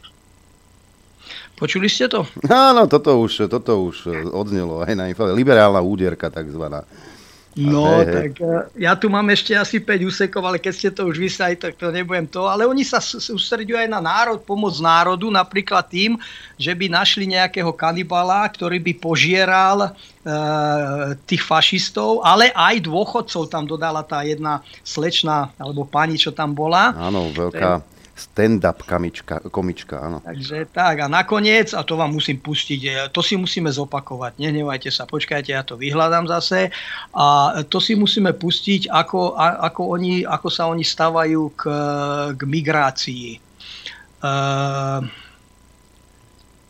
Počuli ste to?
Áno, toto už, toto už odznelo aj na info. Liberálna úderka takzvaná.
No,
hej, hej.
tak e, ja tu mám ešte asi 5 úsekov, ale keď ste to už vysali, tak to nebudem to. Ale oni sa s- sústreďujú aj na národ, pomoc národu, napríklad tým, že by našli nejakého kanibala, ktorý by požieral e, tých fašistov, ale aj dôchodcov tam dodala tá jedna slečna, alebo pani, čo tam bola.
Áno, veľká stand-up komička, komička, áno.
Takže tak a nakoniec, a to vám musím pustiť, e, to si musíme zopakovať, nehnevajte sa, počkajte, ja to vyhľadám zase a to si musíme pustiť, ako, ako, oni, ako sa oni stavajú k, k migrácii. Uh,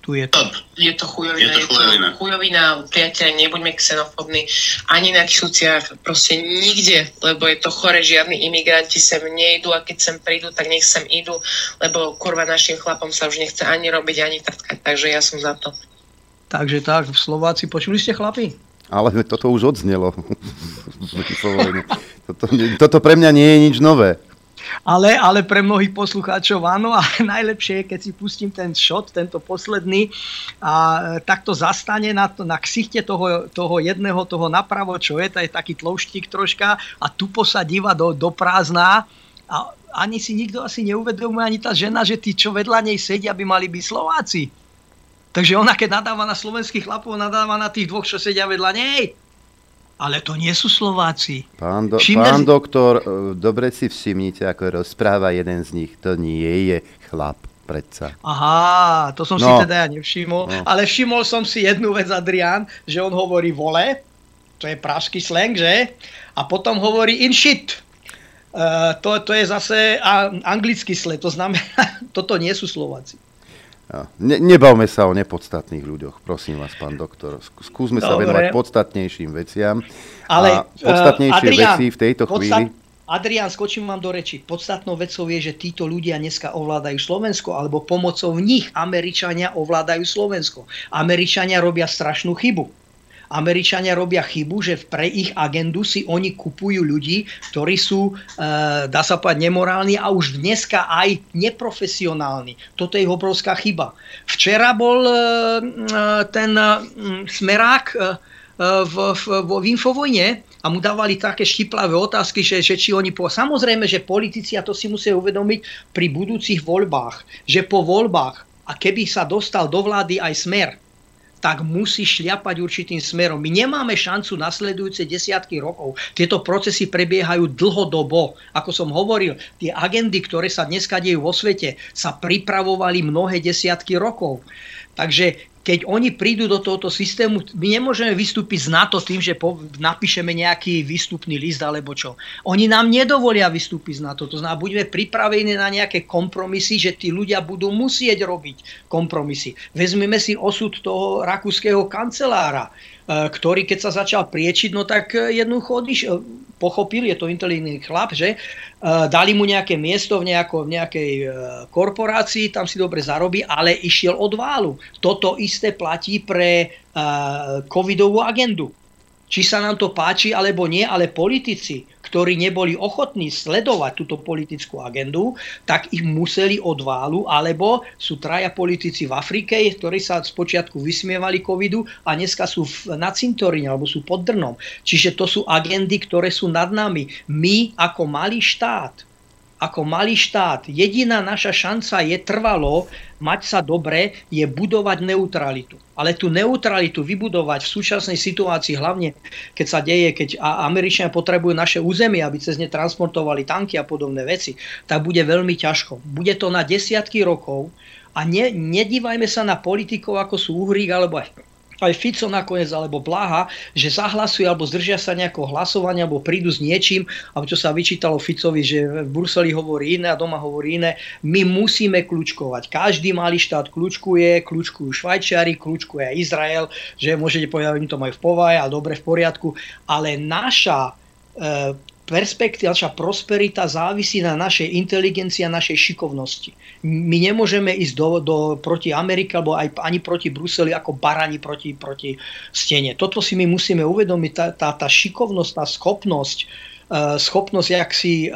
tu je to.
Je to chujovina,
Je to chujovina.
chujovina, priateľe, nebuďme xenofobní ani na Kisúciach, proste nikde, lebo je to chore, žiadni imigranti sem nejdu a keď sem prídu, tak nech sem idú, lebo kurva našim chlapom sa už nechce ani robiť, ani trtkať, takže ja som za to.
Takže tak, Slováci, počuli ste chlapi?
Ale toto už odznelo. (laughs) toto, toto pre mňa nie je nič nové.
Ale, ale pre mnohých poslucháčov áno a (laughs) najlepšie je, keď si pustím ten shot, tento posledný a e, takto zastane na, to, na ksichte toho, toho jedného, toho napravo, čo je, to je taký tlouštík troška a tupo sa díva do, do prázdna a ani si nikto asi neuvedomuje, ani tá žena, že tí, čo vedľa nej sedia, by mali byť Slováci. Takže ona, keď nadáva na slovenských chlapov, nadáva na tých dvoch, čo sedia vedľa nej. Ale to nie sú Slováci.
Pán, do,
Všimne
pán
si-
doktor, e, dobre si všimnite, ako rozpráva jeden z nich. To nie je chlap, predsa.
Aha, to som si
No.
teda ja nevšimol.
No.
Ale všimol som si jednu vec, Adrián, že on hovorí vole, to je pražský slang, že? A potom hovorí in shit. Uh, to, to je zase anglický slang, to znamená, (laughs) toto nie sú Slováci.
Ne, nebavme sa o nepodstatných ľuďoch, prosím vás, pán doktor. Sk- Skúsme sa
Dobre.
venovať podstatnejším veciam.
Ale,
a podstatnejšie
eh, Adrián,
veci v tejto chvíli...
Adrián, skočím vám do reči. Podstatnou vecou je, že títo ľudia dneska ovládajú Slovensko, alebo pomocou nich Američania ovládajú Slovensko. Američania robia strašnú chybu. Američania robia chybu, že pre ich agendu si oni kupujú ľudí, ktorí sú, e, dá sa povedať, nemorálni a už dneska aj neprofesionálni. Toto je ich obrovská chyba. Včera bol e, e, ten smerák v, v, v Infovojne a mu dávali také štiplavé otázky, že, že či oni po... Samozrejme, že politici, a to si musia uvedomiť pri budúcich voľbách, že po voľbách, a keby sa dostal do vlády aj smer, tak musí šľapať určitým smerom. My nemáme šancu nasledujúce desiatky rokov. Tieto procesy prebiehajú dlhodobo. Ako som hovoril, tie agendy, ktoré sa dneska dejú vo svete, sa pripravovali mnohé desiatky rokov. Takže keď oni prídu do tohoto systému, my nemôžeme vystúpiť z NATO tým, že po, napíšeme nejaký výstupný list alebo čo. Oni nám nedovolia vystúpiť z NATO. To znamená, budeme pripravení na nejaké kompromisy, že tí ľudia budú musieť robiť kompromisy. Vezmeme si osud toho rakúskeho kancelára, e, ktorý keď sa začal priečiť, no tak e, jednoducho odišiel, pochopil, je to inteligentný chlap, že e, dali mu nejaké miesto v, nejako, v nejakej e, korporácii, tam si dobre zarobí, ale išiel od válu. Toto isté platí pre e, covidovú agendu. Či sa nám to páči alebo nie, ale politici, ktorí neboli ochotní sledovať túto politickú agendu, tak ich museli od válu, alebo sú traja politici v Afrike, ktorí sa spočiatku vysmievali covidu a dneska sú na cintoríne alebo sú pod drnom. Čiže to sú agendy, ktoré sú nad nami. My ako malý štát, ako malý štát, jediná naša šanca je trvalo mať sa dobre, je budovať neutralitu. Ale tú neutralitu vybudovať v súčasnej situácii, hlavne keď sa deje, keď Američania potrebujú naše územie, aby cez ne transportovali tanky a podobné veci, tak bude veľmi ťažko. Bude to na desiatky rokov a ne, nedívajme sa na politikov, ako sú Uhrík alebo aj Fico nakoniec, alebo Blaha, že zahlasujú alebo zdržia sa nejakého hlasovania, alebo prídu s niečím, alebo čo sa vyčítalo Ficovi, že v Bruseli hovorí iné a doma hovorí iné. My musíme kľúčkovať. Každý malý štát kľúčkuje, kľúčkujú Švajčiari, kľúčkuje Izrael, že môžete povedať, oni to majú v povaje a dobre v poriadku, ale naša e, perspektíva, naša prosperita závisí na našej inteligencii a našej šikovnosti. My nemôžeme ísť do, do, proti Amerike alebo aj ani proti Bruseli ako barani proti, proti stene. Toto si my musíme uvedomiť, tá, tá, tá šikovnosť, tá schopnosť schopnosť jak si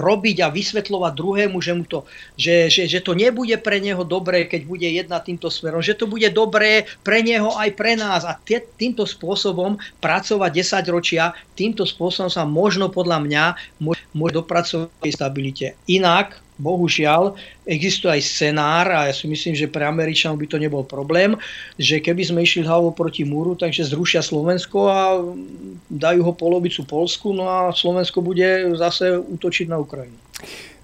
robiť a vysvetľovať druhému, že, mu to, že, že, že to nebude pre neho dobré, keď bude jedna týmto smerom, že to bude dobré pre neho aj pre nás a týmto spôsobom pracovať 10 ročia, týmto spôsobom sa možno podľa mňa môže dopracovať stabilite. Inak bohužiaľ existuje aj scenár a ja si myslím, že pre Američanov by to nebol problém, že keby sme išli hlavou proti múru, takže zrušia Slovensko a dajú ho polovicu Polsku, no a Slovensko bude zase útočiť na Ukrajinu.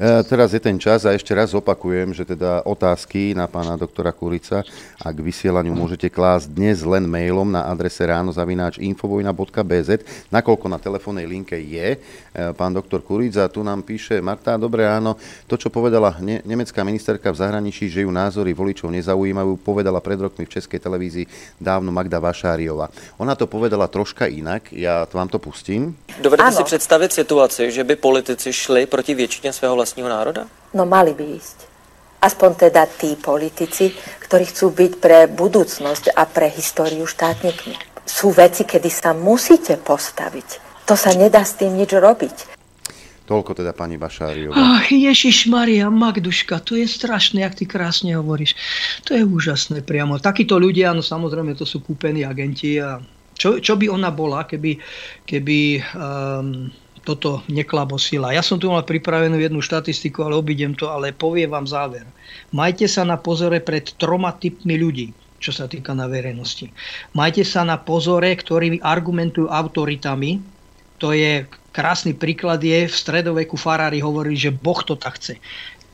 E, teraz je ten čas a ešte raz opakujem, že teda otázky na pána doktora Kurica a k vysielaniu môžete klásť dnes len mailom na adrese ránozavináč infovojna.bz, nakoľko na telefónnej linke je pán doktor Kuric a tu nám píše Marta, dobre áno, to čo povedala ne- nemecká ministerka v zahraničí, že ju názory voličov nezaujímajú, povedala pred rokmi v Českej televízii dávno Magda Vašáriova. Ona to povedala troška inak, ja vám to pustím.
Dovedete si představit situaci, že by politici šli proti většině svého vlastního vlastního národa?
No mali by ísť. Aspoň teda tí politici, ktorí chcú byť pre budúcnosť a pre históriu štátnikmi. Sú veci, kedy sa musíte postaviť. To sa nedá s tým nič robiť.
Toľko teda pani Bašáriová.
Ach, Ježiš Maria, Magduška, to je strašné, ak ty krásne hovoríš. To je úžasné priamo. Takíto ľudia, no samozrejme, to sú kúpení agenti a čo, čo by ona bola, keby, keby um, toto neklabosila. Ja som tu mal pripravenú jednu štatistiku, ale obidem to, ale poviem vám záver. Majte sa na pozore pred troma typmi ľudí, čo sa týka na verejnosti. Majte sa na pozore, ktorí argumentujú autoritami. To je krásny príklad je, v stredoveku farári hovorili, že Boh to tak chce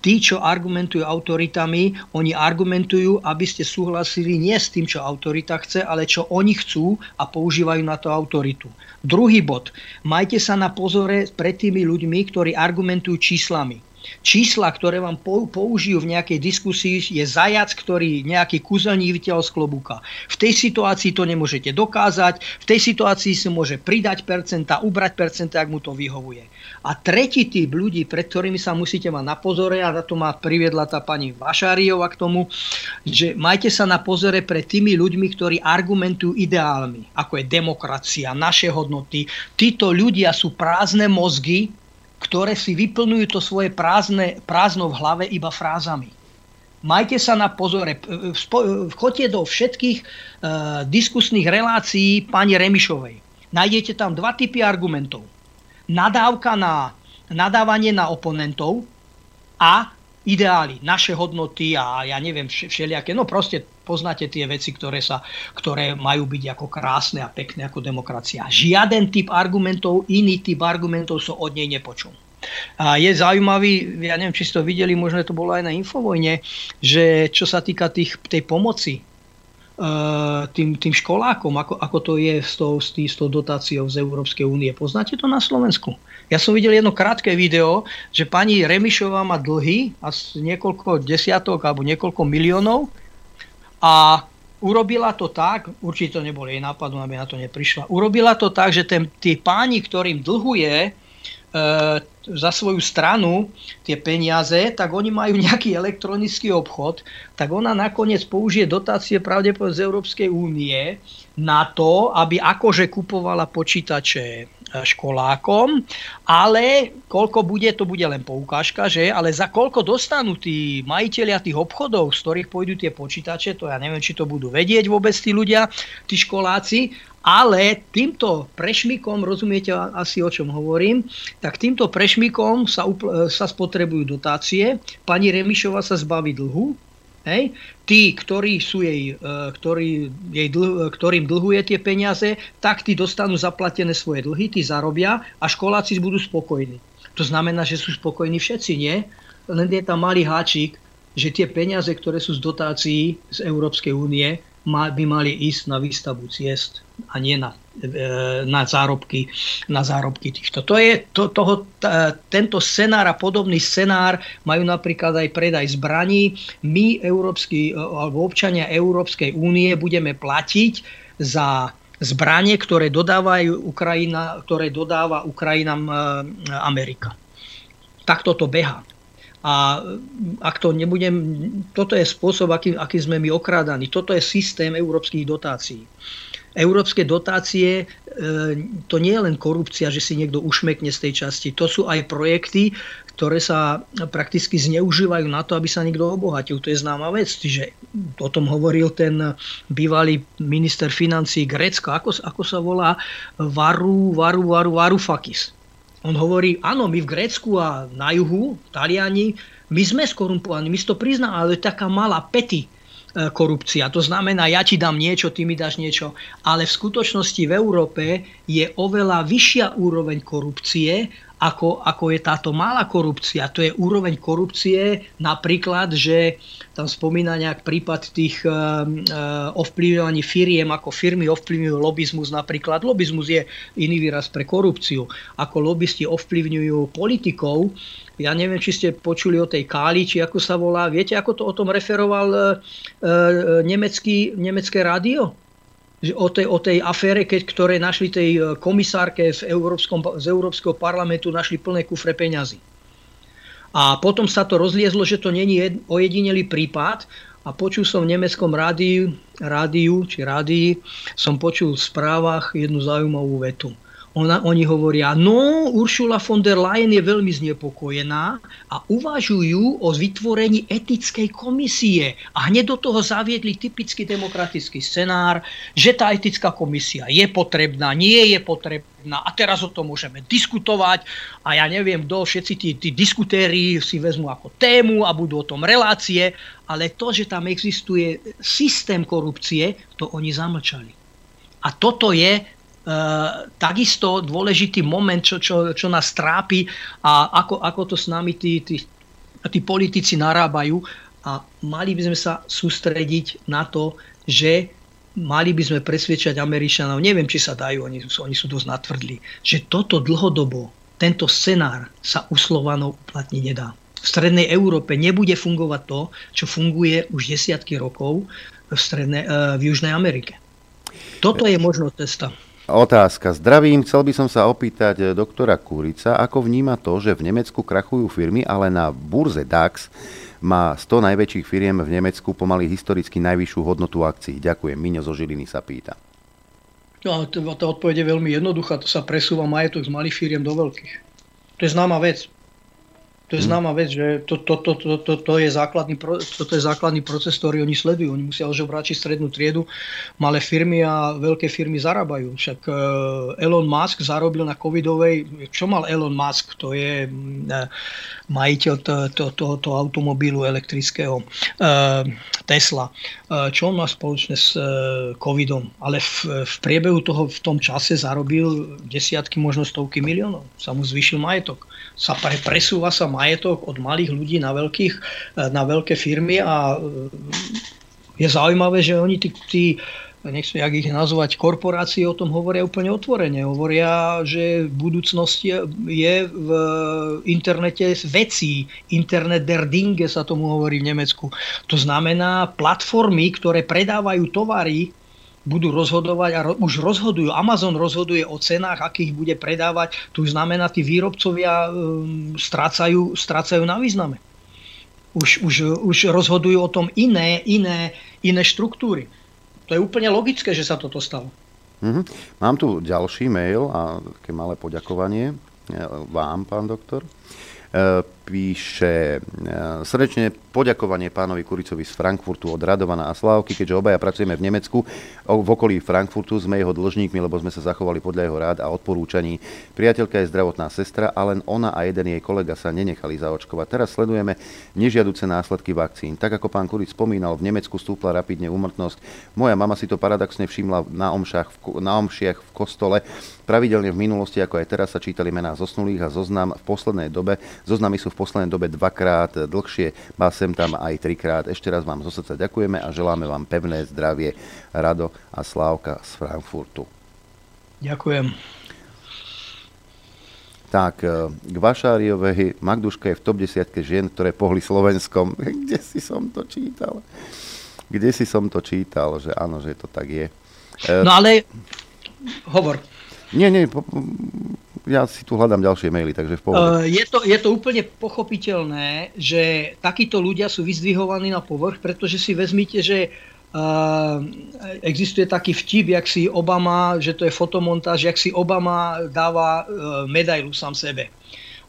tí, čo argumentujú autoritami, oni argumentujú, aby ste súhlasili nie s tým, čo autorita chce, ale čo oni chcú a používajú na to autoritu. Druhý bod. Majte sa na pozore pred tými ľuďmi, ktorí argumentujú číslami čísla, ktoré vám použijú v nejakej diskusii, je zajac, ktorý nejaký kúzelník vytiaľ z klobúka. V tej situácii to nemôžete dokázať, v tej situácii si môže pridať percenta, ubrať percenta, ak mu to vyhovuje. A tretí typ ľudí, pred ktorými sa musíte mať na pozore, a na to ma priviedla tá pani Vašáriova k tomu, že majte sa na pozore pred tými ľuďmi, ktorí argumentujú ideálmi, ako je demokracia, naše hodnoty. Títo ľudia sú prázdne mozgy, ktoré si vyplňujú to svoje prázdne, prázdno v hlave iba frázami. Majte sa na pozore. Vchoďte do všetkých uh, diskusných relácií pani Remišovej. Nájdete tam dva typy argumentov. Nadávka na nadávanie na oponentov a ideály, naše hodnoty a ja neviem všelijaké, no proste poznáte tie veci, ktoré, sa, ktoré majú byť ako krásne a pekné ako demokracia. Žiaden typ argumentov, iný typ argumentov som od nej nepočul. A je zaujímavý, ja neviem, či ste to videli, možno to bolo aj na Infovojne, že čo sa týka tých, tej pomoci, Uh, tým, tým školákom, ako, ako to je s tou, s tou dotáciou z Európskej únie. Poznáte to na Slovensku? Ja som videl jedno krátke video, že pani Remišová má dlhy, asi niekoľko desiatok alebo niekoľko miliónov a urobila to tak, určite to nebol jej nápadu, aby na to neprišla, urobila to tak, že ten, tí páni, ktorým dlhuje E, za svoju stranu tie peniaze, tak oni majú nejaký elektronický obchod, tak ona nakoniec použije dotácie pravdepodobne z Európskej únie na to, aby akože kupovala počítače školákom, ale koľko bude, to bude len poukážka, že? Ale za koľko dostanú tí majiteľia tých obchodov, z ktorých pôjdu tie počítače, to ja neviem, či to budú vedieť vôbec tí ľudia, tí školáci, ale týmto prešmikom, rozumiete asi o čom hovorím, tak týmto prešmikom sa, upl- sa spotrebujú dotácie, pani Remišova sa zbaví dlhu, hej? tí, ktorí sú jej, e, ktorí, jej dlh, ktorým dlhuje tie peniaze, tak tí dostanú zaplatené svoje dlhy, tí zarobia a školáci budú spokojní. To znamená, že sú spokojní všetci, nie? Len je tam malý háčik, že tie peniaze, ktoré sú z dotácií z Európskej únie, by mali ísť na výstavu ciest a nie na, e, na, zárobky, na zárobky týchto. To je, to, toho, tento scenár a podobný scenár majú napríklad aj predaj zbraní. My, európsky, e, alebo občania Európskej únie, budeme platiť za zbranie, ktoré, dodávajú Ukrajina, ktoré dodáva Ukrajinám e, Amerika. Takto to beha. A ak to nebudem, toto je spôsob, aký, aký sme my okrádaní. Toto je systém európskych dotácií. Európske dotácie, e, to nie je len korupcia, že si niekto ušmekne z tej časti. To sú aj projekty, ktoré sa prakticky zneužívajú na to, aby sa niekto obohatil. To je známa vec. Čiže o tom hovoril ten bývalý minister financí Grécka. Ako, ako sa volá? Varu, Varu, Varu, Varufakis. On hovorí, áno, my v Grécku a na juhu, Taliani, my sme skorumpovaní, my si to prizná, ale je taká malá pety E, korupcia. To znamená, ja ti dám niečo, ty mi dáš niečo. Ale v skutočnosti v Európe je oveľa vyššia úroveň korupcie, ako, ako je táto malá korupcia. To je úroveň korupcie napríklad, že tam spomína nejak prípad tých uh, ovplyvňovaní firiem, ako firmy ovplyvňujú lobizmus napríklad. Lobizmus je iný výraz pre korupciu. Ako lobbysti ovplyvňujú politikov, ja neviem, či ste počuli o tej Káli, či ako sa volá. Viete, ako to o tom referoval e, e, nemecký, nemecké rádio? O tej, o tej afére, keď, ktoré našli tej e, komisárke v Európskom, z Európskeho parlamentu, našli plné kufre peňazí. A potom sa to rozliezlo, že to není ojedinelý prípad a počul som v nemeckom rádiu, rádiu či rádii, som počul v správach jednu zaujímavú vetu ona, oni hovoria, no Uršula von der Leyen je veľmi znepokojená a uvažujú o vytvorení etickej komisie. A hneď do toho zaviedli typický demokratický scenár, že tá etická komisia je potrebná, nie je potrebná a teraz o tom môžeme diskutovať a ja neviem, kto, všetci tí, tí diskutéri si vezmú ako tému a budú o tom relácie, ale to, že tam existuje systém korupcie, to oni zamlčali. A toto je takisto dôležitý moment, čo, čo, čo nás trápi a ako, ako to s nami tí, tí, tí politici narábajú a mali by sme sa sústrediť na to, že mali by sme presviečať Američanov, neviem, či sa dajú, oni, oni sú dosť natvrdli, že toto dlhodobo, tento scenár sa u Slovanov uplatniť nedá. V strednej Európe nebude fungovať to, čo funguje už desiatky rokov v, strednej, e, v Južnej Amerike. Toto je možno cesta.
Otázka. Zdravím, chcel by som sa opýtať eh, doktora Kurica, ako vníma to, že v Nemecku krachujú firmy, ale na burze DAX má 100 najväčších firiem v Nemecku pomaly historicky najvyššiu hodnotu akcií. Ďakujem. Miňo zo Žiliny sa pýta.
No, tá odpoveď je veľmi jednoduchá. To sa presúva majetok z malých firiem do veľkých. To je známa vec. To je hm. známa vec, že to, to, to, to, to, to je základný, toto je základný proces, ktorý oni sledujú. Oni musia ožobračiť strednú triedu, malé firmy a veľké firmy zarábajú. Však uh, Elon Musk zarobil na covidovej, čo mal Elon Musk? To je uh, majiteľ tohoto to, to, to automobilu elektrického uh, Tesla. Čo on má spoločné s covidom? Ale v, v priebehu toho, v tom čase zarobil desiatky, možno stovky miliónov. Sa mu zvýšil majetok sa pre, presúva sa majetok od malých ľudí na, veľkých, e, na veľké firmy a e, je zaujímavé, že oni tí, tí nechcem jak ich nazvať, korporácie o tom hovoria úplne otvorene. Hovoria, že v budúcnosti je v internete vecí. Internet der Dinge sa tomu hovorí v Nemecku. To znamená platformy, ktoré predávajú tovary budú rozhodovať a ro- už rozhodujú. Amazon rozhoduje o cenách, akých bude predávať. Tu znamená, tí výrobcovia um, strácajú, strácajú na význame. Už, už, už rozhodujú o tom iné, iné, iné štruktúry. To je úplne logické, že sa toto stalo.
Mm-hmm. Mám tu ďalší mail a také malé poďakovanie e, vám, pán doktor. E, píše e, srdečne poďakovanie pánovi Kuricovi z Frankfurtu od Radovana a Slávky, keďže obaja pracujeme v Nemecku, v okolí Frankfurtu sme jeho dlžníkmi, lebo sme sa zachovali podľa jeho rád a odporúčaní. Priateľka je zdravotná sestra a len ona a jeden jej kolega sa nenechali zaočkovať. Teraz sledujeme nežiaduce následky vakcín. Tak ako pán Kuric spomínal, v Nemecku stúpla rapidne úmrtnosť. Moja mama si to paradoxne všimla na, omšach, na omšiach v kostole. Pravidelne v minulosti, ako aj teraz, sa čítali mená zosnulých a zoznam v poslednej dobe. Zoznamy sú v poslednej dobe dvakrát dlhšie, má sem tam aj trikrát. Ešte raz vám zo srdca ďakujeme a želáme vám pevné zdravie Rado a Slávka z Frankfurtu.
Ďakujem.
Tak, e, k Vašáriovej Magduška je v top 10 žien, ktoré pohli Slovenskom. (laughs) Kde si som to čítal? Kde si som to čítal, že áno, že to tak je.
E, no ale hovor.
Nie, nie, ja si tu hľadám ďalšie maily, takže v pohode. Uh,
je, to, je to úplne pochopiteľné, že takíto ľudia sú vyzdvihovaní na povrch, pretože si vezmite, že Uh, existuje taký vtip, jak si Obama, že to je fotomontáž, jak si Obama dáva uh, medailu sám sebe.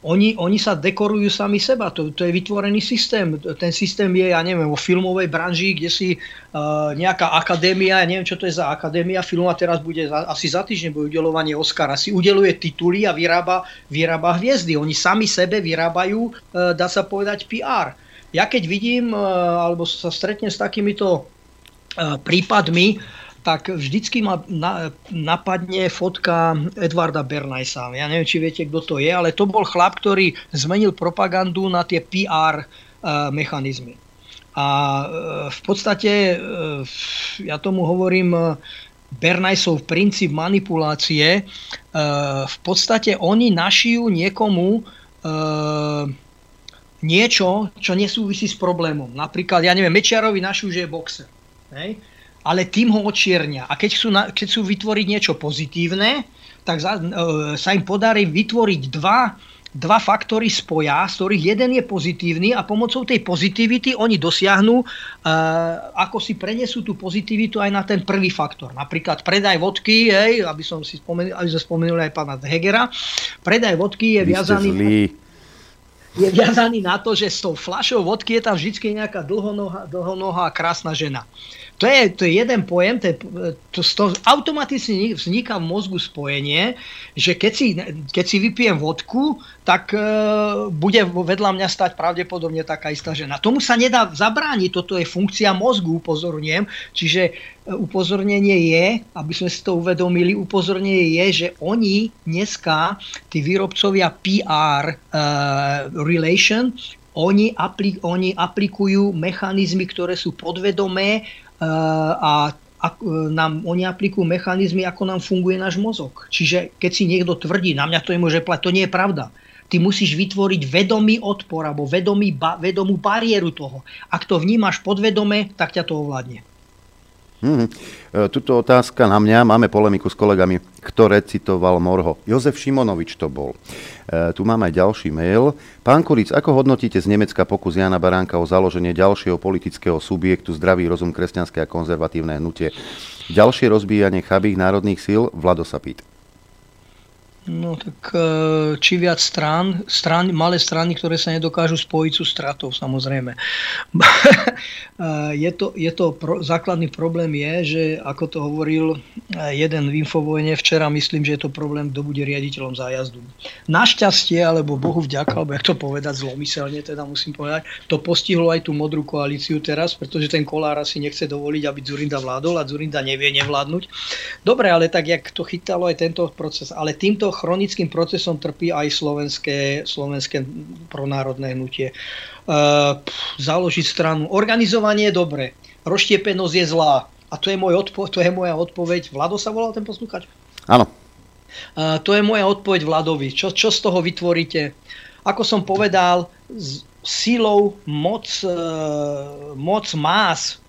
Oni, oni sa dekorujú sami seba, to, to je vytvorený systém. Ten systém je, ja neviem, vo filmovej branži, kde si uh, nejaká akadémia, ja neviem, čo to je za akadémia filmu teraz bude za, asi za týždeň bude udelovanie Oscara, si udeluje tituly a vyrába, vyrába hviezdy. Oni sami sebe vyrábajú, uh, dá sa povedať, PR. Ja keď vidím, uh, alebo sa stretnem s takýmito prípadmi, tak vždycky ma napadne fotka Edvarda Bernajsa. Ja neviem, či viete, kto to je, ale to bol chlap, ktorý zmenil propagandu na tie PR mechanizmy. A v podstate, ja tomu hovorím, Bernajsov princíp manipulácie, v podstate oni našijú niekomu niečo, čo nesúvisí s problémom. Napríklad, ja neviem, Mečiarovi našiu, že je boxer. Hej? Ale tým ho očiernia. A keď chcú, na, keď chcú vytvoriť niečo pozitívne, tak za, e, sa im podarí vytvoriť dva, dva faktory spoja, z ktorých jeden je pozitívny a pomocou tej pozitivity oni dosiahnu, e, ako si prenesú tú pozitivitu aj na ten prvý faktor. Napríklad predaj vodky, hej, aby, som si spomenul, aby sme spomenuli aj pána Hegera, predaj vodky je Vy viazaný je viazaný na to, že s tou fľašou vodky je tam vždy nejaká dlhonohá, dlhonohá krásna žena. To je, to je jeden pojem, to, je, to, to automaticky vzniká v mozgu spojenie, že keď si, keď si vypijem vodku, tak e, bude vedľa mňa stať pravdepodobne taká istá žena. Tomu sa nedá zabrániť, toto je funkcia mozgu, upozorňujem. Čiže e, upozornenie je, aby sme si to uvedomili, upozornenie je, že oni dneska, tí výrobcovia PR e, relation, oni, aplik- oni aplikujú mechanizmy, ktoré sú podvedomé a ako, nám, oni aplikujú mechanizmy, ako nám funguje náš mozog. Čiže keď si niekto tvrdí, na mňa to je môže plať, to nie je pravda. Ty musíš vytvoriť vedomý odpor alebo vedomý, ba, vedomú bariéru toho. Ak to vnímaš podvedome, tak ťa to ovládne.
Hmm. Tuto otázka na mňa. Máme polemiku s kolegami, ktoré citoval Morho. Jozef Šimonovič to bol. E, tu máme aj ďalší mail. Pán Kuric, ako hodnotíte z Nemecka pokus Jana Baránka o založenie ďalšieho politického subjektu Zdravý rozum, kresťanské a konzervatívne hnutie? Ďalšie rozbíjanie chabých národných síl? Vlado sa pýta.
No tak e, či viac strán, strán, malé strany, ktoré sa nedokážu spojiť sú stratou samozrejme. (laughs) E, je to, je to pro, základný problém je, že ako to hovoril e, jeden v Infovojne včera, myslím, že je to problém, kto bude riaditeľom zájazdu. Našťastie, alebo Bohu vďaka, alebo jak to povedať zlomyselne, teda musím povedať, to postihlo aj tú modrú koalíciu teraz, pretože ten Kolár asi nechce dovoliť, aby Zurinda vládol a Zurinda nevie nevládnuť. Dobre, ale tak, jak to chytalo aj tento proces. Ale týmto chronickým procesom trpí aj slovenské, slovenské pronárodné hnutie. Uh, založiť stranu. Organizovanie je dobre, rozštiepenosť je zlá. A to je, môj odpo- to je moja odpoveď. Vlado sa volal ten poslúchač?
Áno.
Uh, to je moja odpoveď Vladovi. Čo, čo z toho vytvoríte? Ako som povedal, s sílou moc, uh, moc más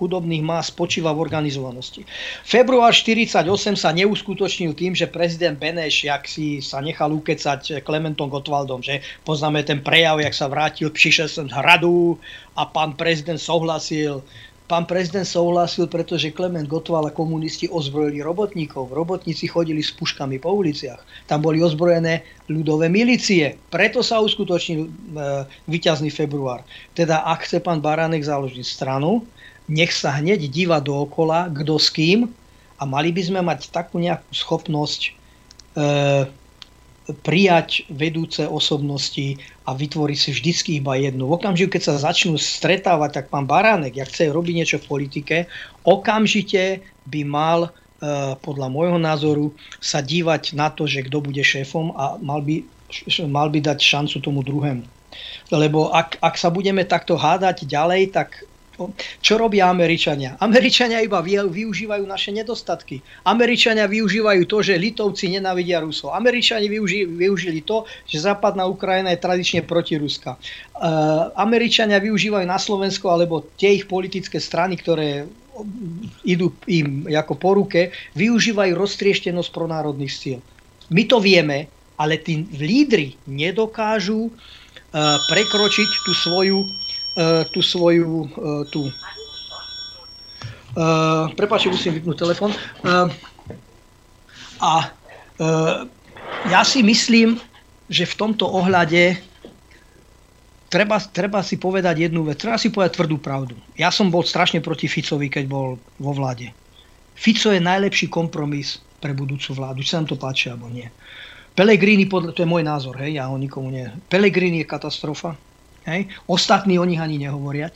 chudobných má spočíva v organizovanosti. Február 48 sa neuskutočnil tým, že prezident Beneš, jak si sa nechal ukecať Klementom Gottwaldom, že poznáme ten prejav, jak sa vrátil, prišiel som z hradu a pán prezident souhlasil. Pán prezident souhlasil, pretože Klement Gottwald a komunisti ozbrojili robotníkov. Robotníci chodili s puškami po uliciach. Tam boli ozbrojené ľudové milície. Preto sa uskutočnil e, vyťazný február. Teda ak chce pán Baránek založiť stranu, nech sa hneď díva dookola, kto s kým a mali by sme mať takú nejakú schopnosť e, prijať vedúce osobnosti a vytvoriť si vždycky iba jednu. V okamžiku, keď sa začnú stretávať, tak pán Baránek, ak chce robiť niečo v politike, okamžite by mal e, podľa môjho názoru sa dívať na to, že kto bude šéfom a mal by, mal by dať šancu tomu druhému. Lebo ak, ak sa budeme takto hádať ďalej, tak čo robia Američania? Američania iba využívajú naše nedostatky. Američania využívajú to, že Litovci nenávidia Rusov. Američani využi- využili to, že západná Ukrajina je tradične proti Ruska. Uh, Američania využívajú na Slovensko, alebo tie ich politické strany, ktoré idú im ako po ruke, využívajú roztrieštenosť pronárodných síl. My to vieme, ale tí lídry nedokážu uh, prekročiť tú svoju E, tú svoju, e, tú, Uh, prepáčte, musím vypnúť telefon. A ja si myslím, že v tomto ohľade treba, treba si povedať jednu vec. Treba si povedať tvrdú pravdu. Ja som bol strašne proti Ficovi, keď bol vo vláde. Fico je najlepší kompromis pre budúcu vládu, či sa nám to páči alebo nie. Pelegrini, to je môj názor, hej, ja ho nikomu nie. Pelegrini je katastrofa, hej, ostatní o nich ani nehovoriať.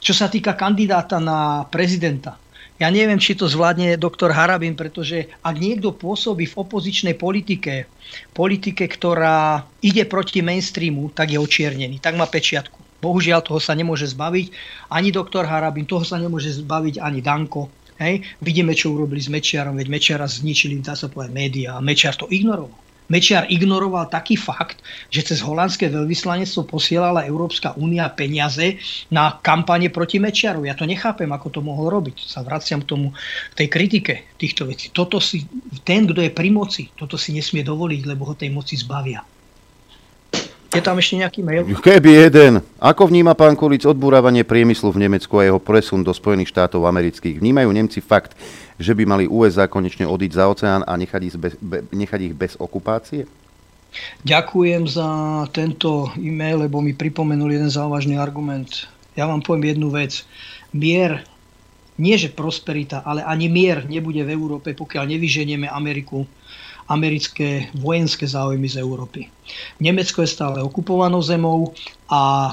Čo sa týka kandidáta na prezidenta, ja neviem, či to zvládne doktor Harabin, pretože ak niekto pôsobí v opozičnej politike, politike, ktorá ide proti mainstreamu, tak je očiernený, tak má pečiatku. Bohužiaľ, toho sa nemôže zbaviť ani doktor Harabin, toho sa nemôže zbaviť ani Danko. Hej. Vidíme, čo urobili s Mečiarom, veď Mečiara zničili, dá sa povedať, médiá Mečiar to ignoroval. Mečiar ignoroval taký fakt, že cez holandské veľvyslanectvo posielala Európska únia peniaze na kampane proti Mečiaru. Ja to nechápem, ako to mohol robiť. Sa vraciam k tomu, k tej kritike týchto vecí. Toto si, ten, kto je pri moci, toto si nesmie dovoliť, lebo ho tej moci zbavia. Je tam ešte nejaký mail?
Keby jeden. Ako vníma pán Kulic odburávanie priemyslu v Nemecku a jeho presun do Spojených štátov amerických? Vnímajú Nemci fakt, že by mali USA konečne odísť za oceán a nechať ich bez, be, nechať ich bez okupácie?
Ďakujem za tento e-mail, lebo mi pripomenul jeden závažný argument. Ja vám poviem jednu vec. Mier, nie že prosperita, ale ani mier nebude v Európe, pokiaľ nevyženieme Ameriku americké vojenské záujmy z Európy. Nemecko je stále okupovanou zemou a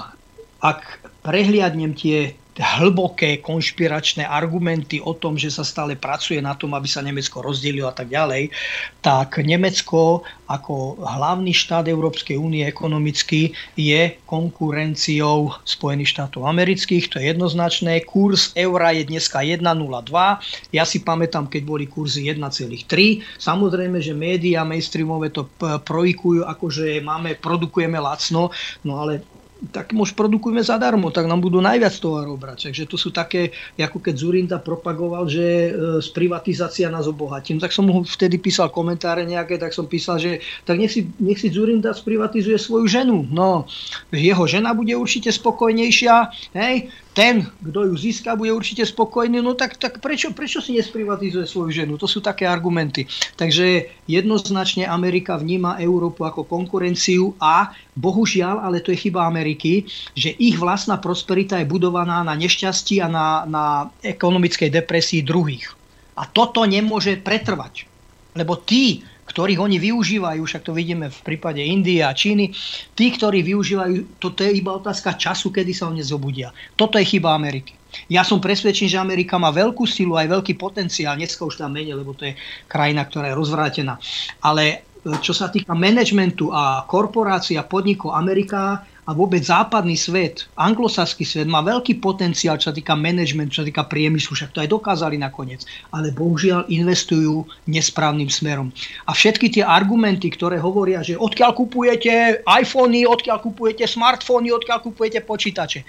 ak prehliadnem tie hlboké konšpiračné argumenty o tom, že sa stále pracuje na tom, aby sa Nemecko rozdelilo a tak ďalej, tak Nemecko ako hlavný štát Európskej únie ekonomicky je konkurenciou Spojených štátov amerických, to je jednoznačné. Kurs eura je dneska 1,02. Ja si pamätám, keď boli kurzy 1,3. Samozrejme, že médiá mainstreamové to projikujú, ako že máme, produkujeme lacno, no ale tak už produkujeme zadarmo, tak nám budú najviac tovarov brať. Takže to sú také, ako keď Zurinda propagoval, že e, z privatizácia nás obohatím. Tak som mu vtedy písal komentáre nejaké, tak som písal, že tak nech si, nech si Zurinda sprivatizuje svoju ženu. No, jeho žena bude určite spokojnejšia, hej, ten, kto ju získa, bude určite spokojný, no tak, tak prečo, prečo si nesprivatizuje svoju ženu? To sú také argumenty. Takže jednoznačne Amerika vníma Európu ako konkurenciu a bohužiaľ, ale to je chyba Ameriky, že ich vlastná prosperita je budovaná na nešťastí a na, na ekonomickej depresii druhých. A toto nemôže pretrvať. Lebo tí, ktorých oni využívajú, však to vidíme v prípade Indie a Číny, tí, ktorí využívajú, toto je iba otázka času, kedy sa oni zobudia. Toto je chyba Ameriky. Ja som presvedčený, že Amerika má veľkú silu, aj veľký potenciál, dneska už tam menej, lebo to je krajina, ktorá je rozvrátená. Ale e, čo sa týka manažmentu a korporácií a podnikov, Amerika a vôbec západný svet, anglosaský svet má veľký potenciál, čo sa týka management, čo sa týka priemyslu, však to aj dokázali nakoniec, ale bohužiaľ investujú nesprávnym smerom. A všetky tie argumenty, ktoré hovoria, že odkiaľ kupujete iPhony, odkiaľ kupujete smartfóny, odkiaľ kupujete počítače,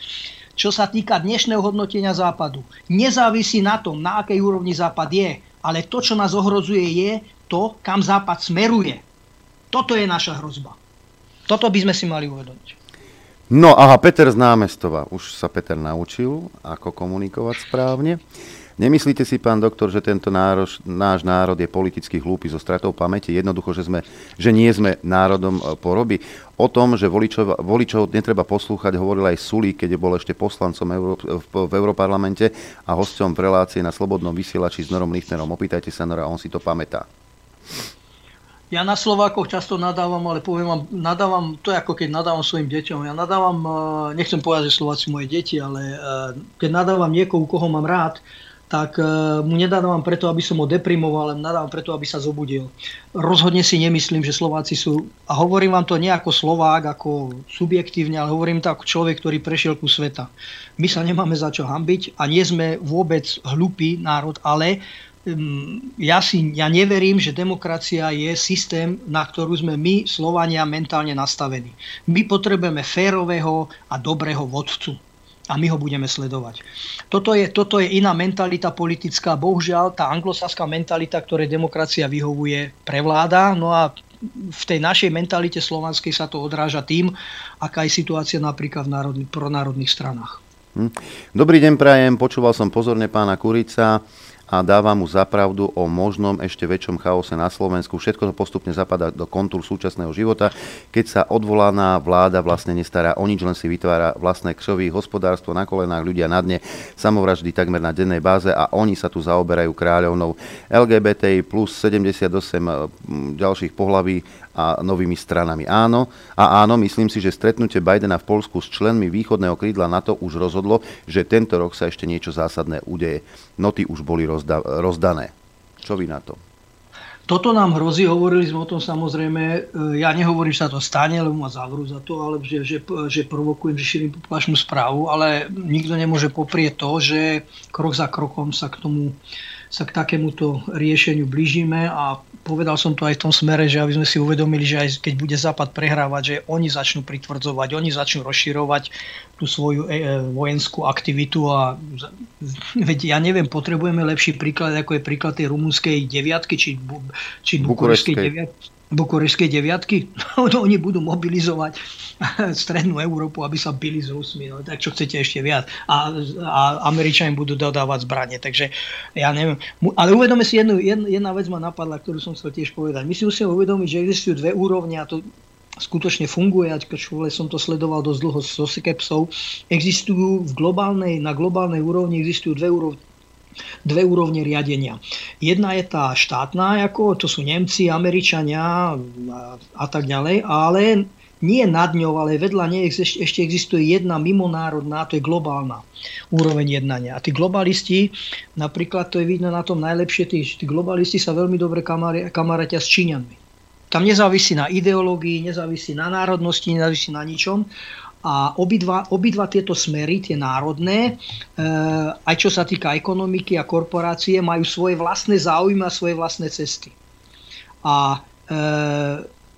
čo sa týka dnešného hodnotenia západu, nezávisí na tom, na akej úrovni západ je, ale to, čo nás ohrozuje, je to, kam západ smeruje. Toto je naša hrozba. Toto by sme si mali uvedomiť.
No aha, Peter z námestova. Už sa Peter naučil, ako komunikovať správne. Nemyslíte si, pán doktor, že tento národ, náš národ je politicky hlúpy so stratou pamäti? Jednoducho, že, sme, že nie sme národom e, poroby. O tom, že voličov, voličov netreba poslúchať, hovoril aj Sulí, keď bol ešte poslancom Euró- v, v Európarlamente a hosťom v relácii na Slobodnom vysielači s Norom Lichtnerom. Opýtajte sa Nora, on si to pamätá.
Ja na Slovákoch často nadávam, ale poviem vám, nadávam, to je ako keď nadávam svojim deťom. Ja nadávam, e, nechcem povedať, že Slováci moje deti, ale e, keď nadávam niekoho, koho mám rád, tak e, mu nedávam preto, aby som ho deprimoval, ale nadávam preto, aby sa zobudil. Rozhodne si nemyslím, že Slováci sú, a hovorím vám to nie ako Slovák, ako subjektívne, ale hovorím to ako človek, ktorý prešiel ku sveta. My sa nemáme za čo hambiť a nie sme vôbec hlupý národ, ale ja, si, ja neverím, že demokracia je systém, na ktorú sme my, Slovania, mentálne nastavení. My potrebujeme férového a dobrého vodcu a my ho budeme sledovať. Toto je, toto je iná mentalita politická. Bohužiaľ, tá anglosaská mentalita, ktorej demokracia vyhovuje, prevláda. No a v tej našej mentalite slovanskej sa to odráža tým, aká je situácia napríklad v národný, pronárodných stranách.
Hm. Dobrý deň, prajem. Počúval som pozorne pána Kurica a dáva mu zapravdu o možnom ešte väčšom chaose na Slovensku. Všetko to postupne zapadá do kontúr súčasného života, keď sa odvolaná vláda vlastne nestará o nič, len si vytvára vlastné křovy, hospodárstvo na kolenách, ľudia na dne, samovraždy takmer na dennej báze a oni sa tu zaoberajú kráľovnou LGBTI plus 78 ďalších pohlaví a novými stranami. Áno, a áno, myslím si, že stretnutie Bidena v Polsku s členmi východného krídla NATO už rozhodlo, že tento rok sa ešte niečo zásadné udeje. Noty už boli rozda- rozdané. Čo vy na to?
Toto nám hrozí, hovorili sme o tom samozrejme, e, ja nehovorím, že sa to stane, lebo ma zavrú za to, ale že, že, že provokujem, že šírim vašu správu, ale nikto nemôže poprieť to, že krok za krokom sa k tomu sa k takémuto riešeniu blížime a povedal som to aj v tom smere, že aby sme si uvedomili, že aj keď bude Západ prehrávať, že oni začnú pritvrdzovať, oni začnú rozširovať tú svoju e, e vojenskú aktivitu a (laughs) veď ja neviem, potrebujeme lepší príklad, ako je príklad tej rumunskej deviatky, či, či bukurešskej deviatky bukurešskej deviatky, (laughs) no, oni budú mobilizovať (laughs) strednú Európu, aby sa byli s Rusmi. No, tak čo chcete ešte viac? A, a Američania budú dodávať zbranie. Takže ja neviem. Ale uvedome si jednu, jedna, jedna vec ma napadla, ktorú som chcel tiež povedať. My si musíme uvedomiť, že existujú dve úrovne a to skutočne funguje, ačkoľvek som to sledoval dosť dlho so Sekepsov, existujú v globálnej, na globálnej úrovni existujú dve úrovne dve úrovne riadenia. Jedna je tá štátna, ako to sú Nemci, Američania a, tak ďalej, ale nie nad ňou, ale vedľa nej ešte existuje jedna mimonárodná, to je globálna úroveň jednania. A tí globalisti, napríklad to je vidno na tom najlepšie, tí, tí globalisti sa veľmi dobre kamarátia s Číňanmi. Tam nezávisí na ideológii, nezávisí na národnosti, nezávisí na ničom. A obidva, obidva tieto smery, tie národné, e, aj čo sa týka ekonomiky a korporácie, majú svoje vlastné záujmy a svoje vlastné cesty. A e,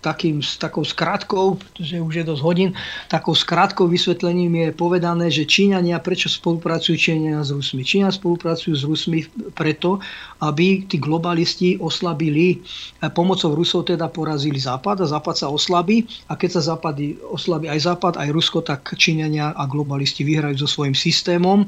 takým, takou skratkou, pretože už je dosť hodín, takou skratkou vysvetlením je povedané, že Číňania, prečo spolupracujú Číňania s Rusmi? Číňania spolupracujú s Rusmi preto, aby tí globalisti oslabili, eh, pomocou Rusov teda porazili Západ a Západ sa oslabí. A keď sa Západ oslabí aj Západ, aj Rusko, tak Číňania a globalisti vyhrajú so svojím systémom.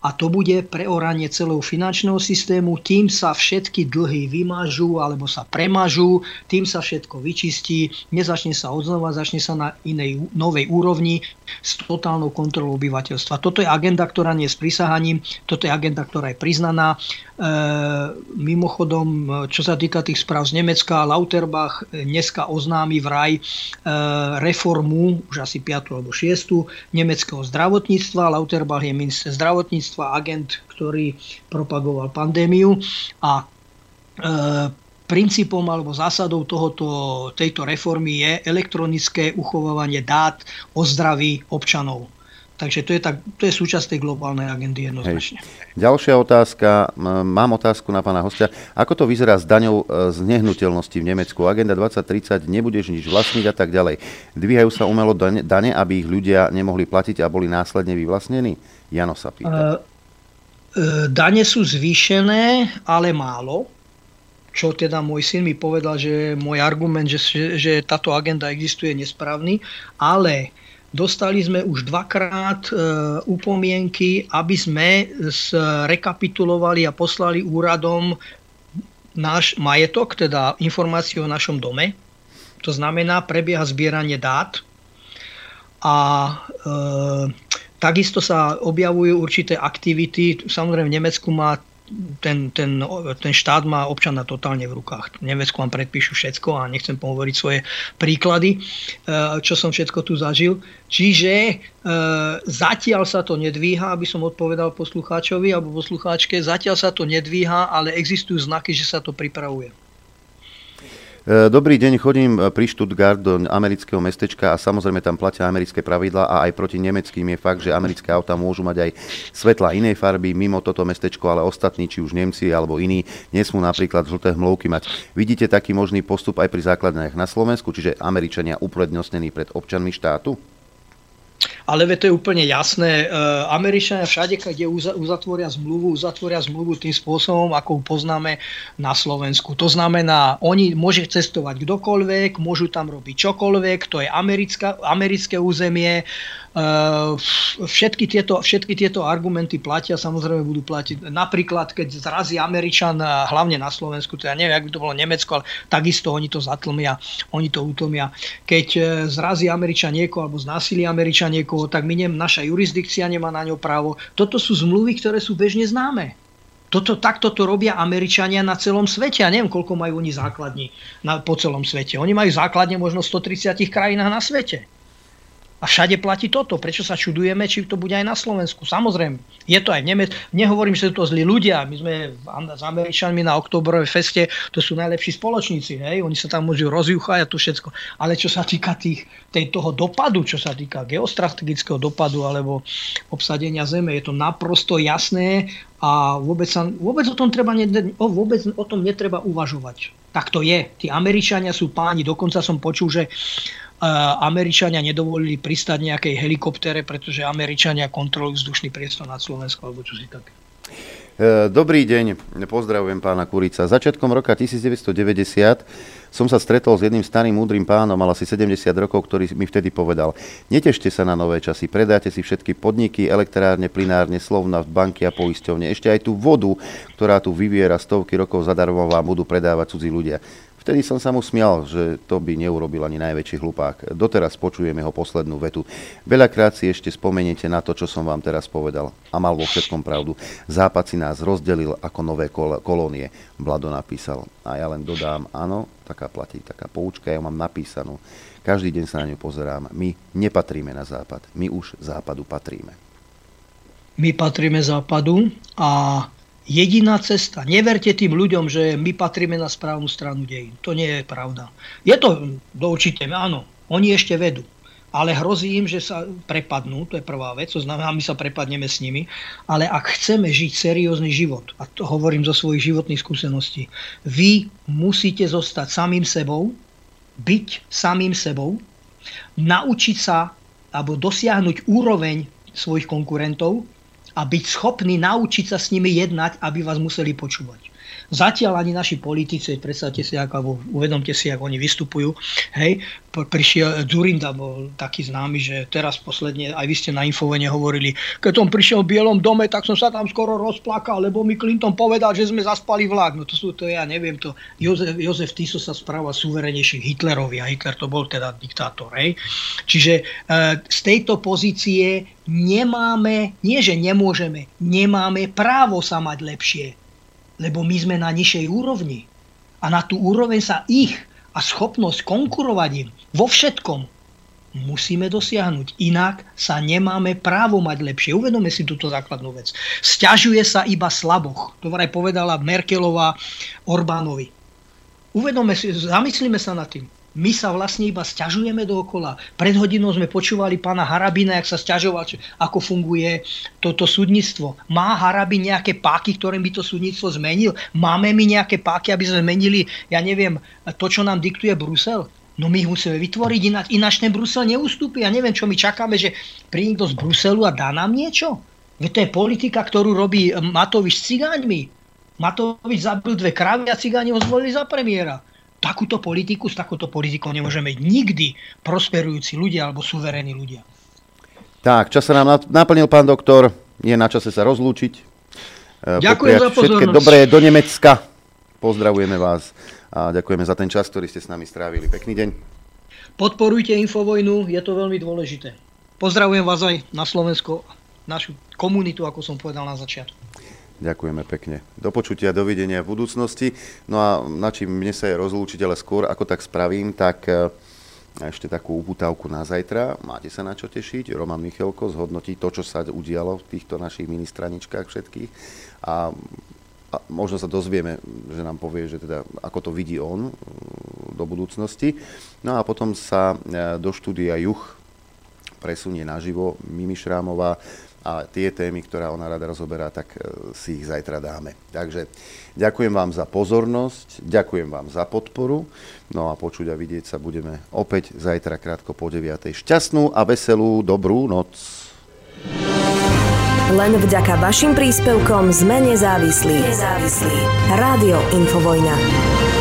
A to bude preoranie celého finančného systému, tým sa všetky dlhy vymažú alebo sa premažú, tým sa všetko vyčistí, nezačne sa odznova, začne sa na inej novej úrovni s totálnou kontrolou obyvateľstva. Toto je agenda, ktorá nie je s prísahaním, toto je agenda, ktorá je priznaná. E, mimochodom, čo sa týka tých správ z Nemecka, Lauterbach dneska oznámi vraj e, reformu, už asi 5. alebo 6. nemeckého zdravotníctva. Lauterbach je minister zdravotníctva agent, ktorý propagoval pandémiu a e, princípom alebo zásadou tohoto, tejto reformy je elektronické uchovávanie dát o zdraví občanov. Takže to je, tak, to je súčasť tej globálnej agendy jednoznačne.
Hej. Ďalšia otázka, mám otázku na pána hostia. Ako to vyzerá s daňou e, z nehnuteľnosti v Nemecku? Agenda 2030, nebudeš nič vlastniť a tak ďalej. Dvíhajú sa umelo dane, aby ich ľudia nemohli platiť a boli následne vyvlastnení? Jano sa pýta. Uh,
dane sú zvýšené, ale málo. Čo teda môj syn mi povedal, že môj argument, že, že táto agenda existuje, je nesprávny, ale dostali sme už dvakrát e, upomienky, aby sme rekapitulovali a poslali úradom náš majetok, teda informáciu o našom dome. To znamená, prebieha zbieranie dát a e, Takisto sa objavujú určité aktivity. Samozrejme v Nemecku má ten, ten, ten štát má občana totálne v rukách. V Nemecku vám predpíšu všetko a nechcem pohovoriť svoje príklady, e, čo som všetko tu zažil. Čiže e, zatiaľ sa to nedvíha, aby som odpovedal poslucháčovi alebo poslucháčke, zatiaľ sa to nedvíha, ale existujú znaky, že sa to pripravuje.
E, dobrý deň, chodím e, pri Stuttgart do amerického mestečka a samozrejme tam platia americké pravidla a aj proti nemeckým je fakt, že americké auta môžu mať aj svetla inej farby mimo toto mestečko, ale ostatní, či už Nemci alebo iní, nesmú napríklad žlté hmlovky mať. Vidíte taký možný postup aj pri základniach na Slovensku, čiže Američania uprednostnení pred občanmi štátu?
Ale to je úplne jasné. E, Američania všade, kde uzatvoria zmluvu, uzatvoria zmluvu tým spôsobom, ako ju poznáme na Slovensku. To znamená, oni môže cestovať kdokoľvek, môžu tam robiť čokoľvek, to je americká, americké územie, všetky tieto, všetky tieto argumenty platia, samozrejme budú platiť. Napríklad, keď zrazí Američan, eh, hlavne na Slovensku, to ja neviem, ak by to bolo Nemecko, ale takisto oni to zatlmia, oni to utlmia. Keď eh, zrazí Američan niekoho alebo znásilí Američan niekoho, tak my naša jurisdikcia nemá na ňo právo. Toto sú zmluvy, ktoré sú bežne známe. Toto, takto to robia Američania na celom svete. Ja neviem, koľko majú oni základní na, po celom svete. Oni majú základne možno v 130 krajinách na svete. A všade platí toto. Prečo sa čudujeme, či to bude aj na Slovensku? Samozrejme, je to aj v Nemecku. Nehovorím, že sú to zlí ľudia. My sme s Američanmi na oktobrovej feste, to sú najlepší spoločníci. Hej? Oni sa tam môžu rozjuchať a to všetko. Ale čo sa týka tých, tej, toho dopadu, čo sa týka geostrategického dopadu alebo obsadenia zeme, je to naprosto jasné a vôbec, sa, vôbec, o tom treba, ne, vôbec o tom netreba uvažovať. Tak to je. Tí Američania sú páni. Dokonca som počul, že Američania nedovolili pristať nejakej helikoptere, pretože Američania kontrolujú vzdušný priestor nad Slovenskom alebo čo si také.
E, dobrý deň, pozdravujem pána Kurica. Začiatkom roka 1990 som sa stretol s jedným starým múdrym pánom, mal asi 70 rokov, ktorý mi vtedy povedal, netešte sa na nové časy, predáte si všetky podniky, elektrárne, plinárne, slovna, banky a poisťovne. Ešte aj tú vodu, ktorá tu vyviera stovky rokov zadarmo, vám budú predávať cudzí ľudia. Vtedy som sa mu smial, že to by neurobil ani najväčší hlupák. Doteraz počujem jeho poslednú vetu. Veľakrát si ešte spomeniete na to, čo som vám teraz povedal. A mal vo všetkom pravdu. Západ si nás rozdelil ako nové kol- kolónie. Vlado napísal. A ja len dodám, áno, taká platí, taká poučka, ja mám napísanú. Každý deň sa na ňu pozerám. My nepatríme na západ. My už západu patríme.
My patríme západu a jediná cesta. Neverte tým ľuďom, že my patríme na správnu stranu dejín. To nie je pravda. Je to do určite, áno, oni ešte vedú. Ale hrozí im, že sa prepadnú, to je prvá vec, to znamená, my sa prepadneme s nimi. Ale ak chceme žiť seriózny život, a to hovorím zo svojich životných skúseností, vy musíte zostať samým sebou, byť samým sebou, naučiť sa alebo dosiahnuť úroveň svojich konkurentov, a byť schopný naučiť sa s nimi jednať, aby vás museli počúvať. Zatiaľ ani naši politici, predstavte si, ako, uvedomte si, ako oni vystupujú. Hej, prišiel Zurinda, bol taký známy, že teraz posledne, aj vy ste na Infovene hovorili, keď som prišiel v Bielom dome, tak som sa tam skoro rozplakal, lebo mi Clinton povedal, že sme zaspali vlak. No to sú, to ja neviem, to Jozef, Jozef Tiso sa správa suverenejšie Hitlerovi a Hitler to bol teda diktátor. Hej. Čiže e, z tejto pozície nemáme, nie že nemôžeme, nemáme právo sa mať lepšie lebo my sme na nižšej úrovni. A na tú úroveň sa ich a schopnosť konkurovať im vo všetkom musíme dosiahnuť. Inak sa nemáme právo mať lepšie. Uvedome si túto základnú vec. Sťažuje sa iba slaboch. To vraj povedala Merkelová Orbánovi. Uvedome si, zamyslíme sa nad tým. My sa vlastne iba stiažujeme dookola. Pred hodinou sme počúvali pána Harabina, jak sa stiažoval, ako funguje toto súdnictvo. Má Harabin nejaké páky, ktorým by to súdnictvo zmenil? Máme my nejaké páky, aby sme zmenili, ja neviem, to, čo nám diktuje Brusel? No my ich musíme vytvoriť, ináč, ináč ten Brusel neustúpi. Ja neviem, čo my čakáme, že príde niekto z Bruselu a dá nám niečo? Veď to je politika, ktorú robí Matovič s cigáňmi. Matovič zabil dve kravy a cigáni ho zvolili za premiéra takúto politiku, s takouto politikou nemôžeme nikdy prosperujúci ľudia alebo suverénni ľudia.
Tak, čas sa nám naplnil, pán doktor. Je na čase sa rozlúčiť.
E, ďakujem za pozornosť.
Všetké dobré do Nemecka. Pozdravujeme vás a ďakujeme za ten čas, ktorý ste s nami strávili. Pekný deň.
Podporujte Infovojnu, je to veľmi dôležité. Pozdravujem vás aj na Slovensko, našu komunitu, ako som povedal na začiatku.
Ďakujeme pekne. Do počutia, dovidenia v budúcnosti. No a na čím mne sa je rozlúčiť, ale skôr ako tak spravím, tak e, ešte takú uputávku na zajtra. Máte sa na čo tešiť. Roman Michelko zhodnotí to, čo sa udialo v týchto našich ministraničkách všetkých. A, a možno sa dozvieme, že nám povie, že teda, ako to vidí on e, do budúcnosti. No a potom sa e, do štúdia Juch presunie naživo Mimi Šrámová a tie témy, ktorá ona rada rozoberá, tak e, si ich zajtra dáme. Takže ďakujem vám za pozornosť, ďakujem vám za podporu, no a počuť a vidieť sa budeme opäť zajtra krátko po 9. Šťastnú a veselú dobrú noc.
Len vďaka vašim príspevkom sme nezávislí. Nezávislí. Rádio Infovojna.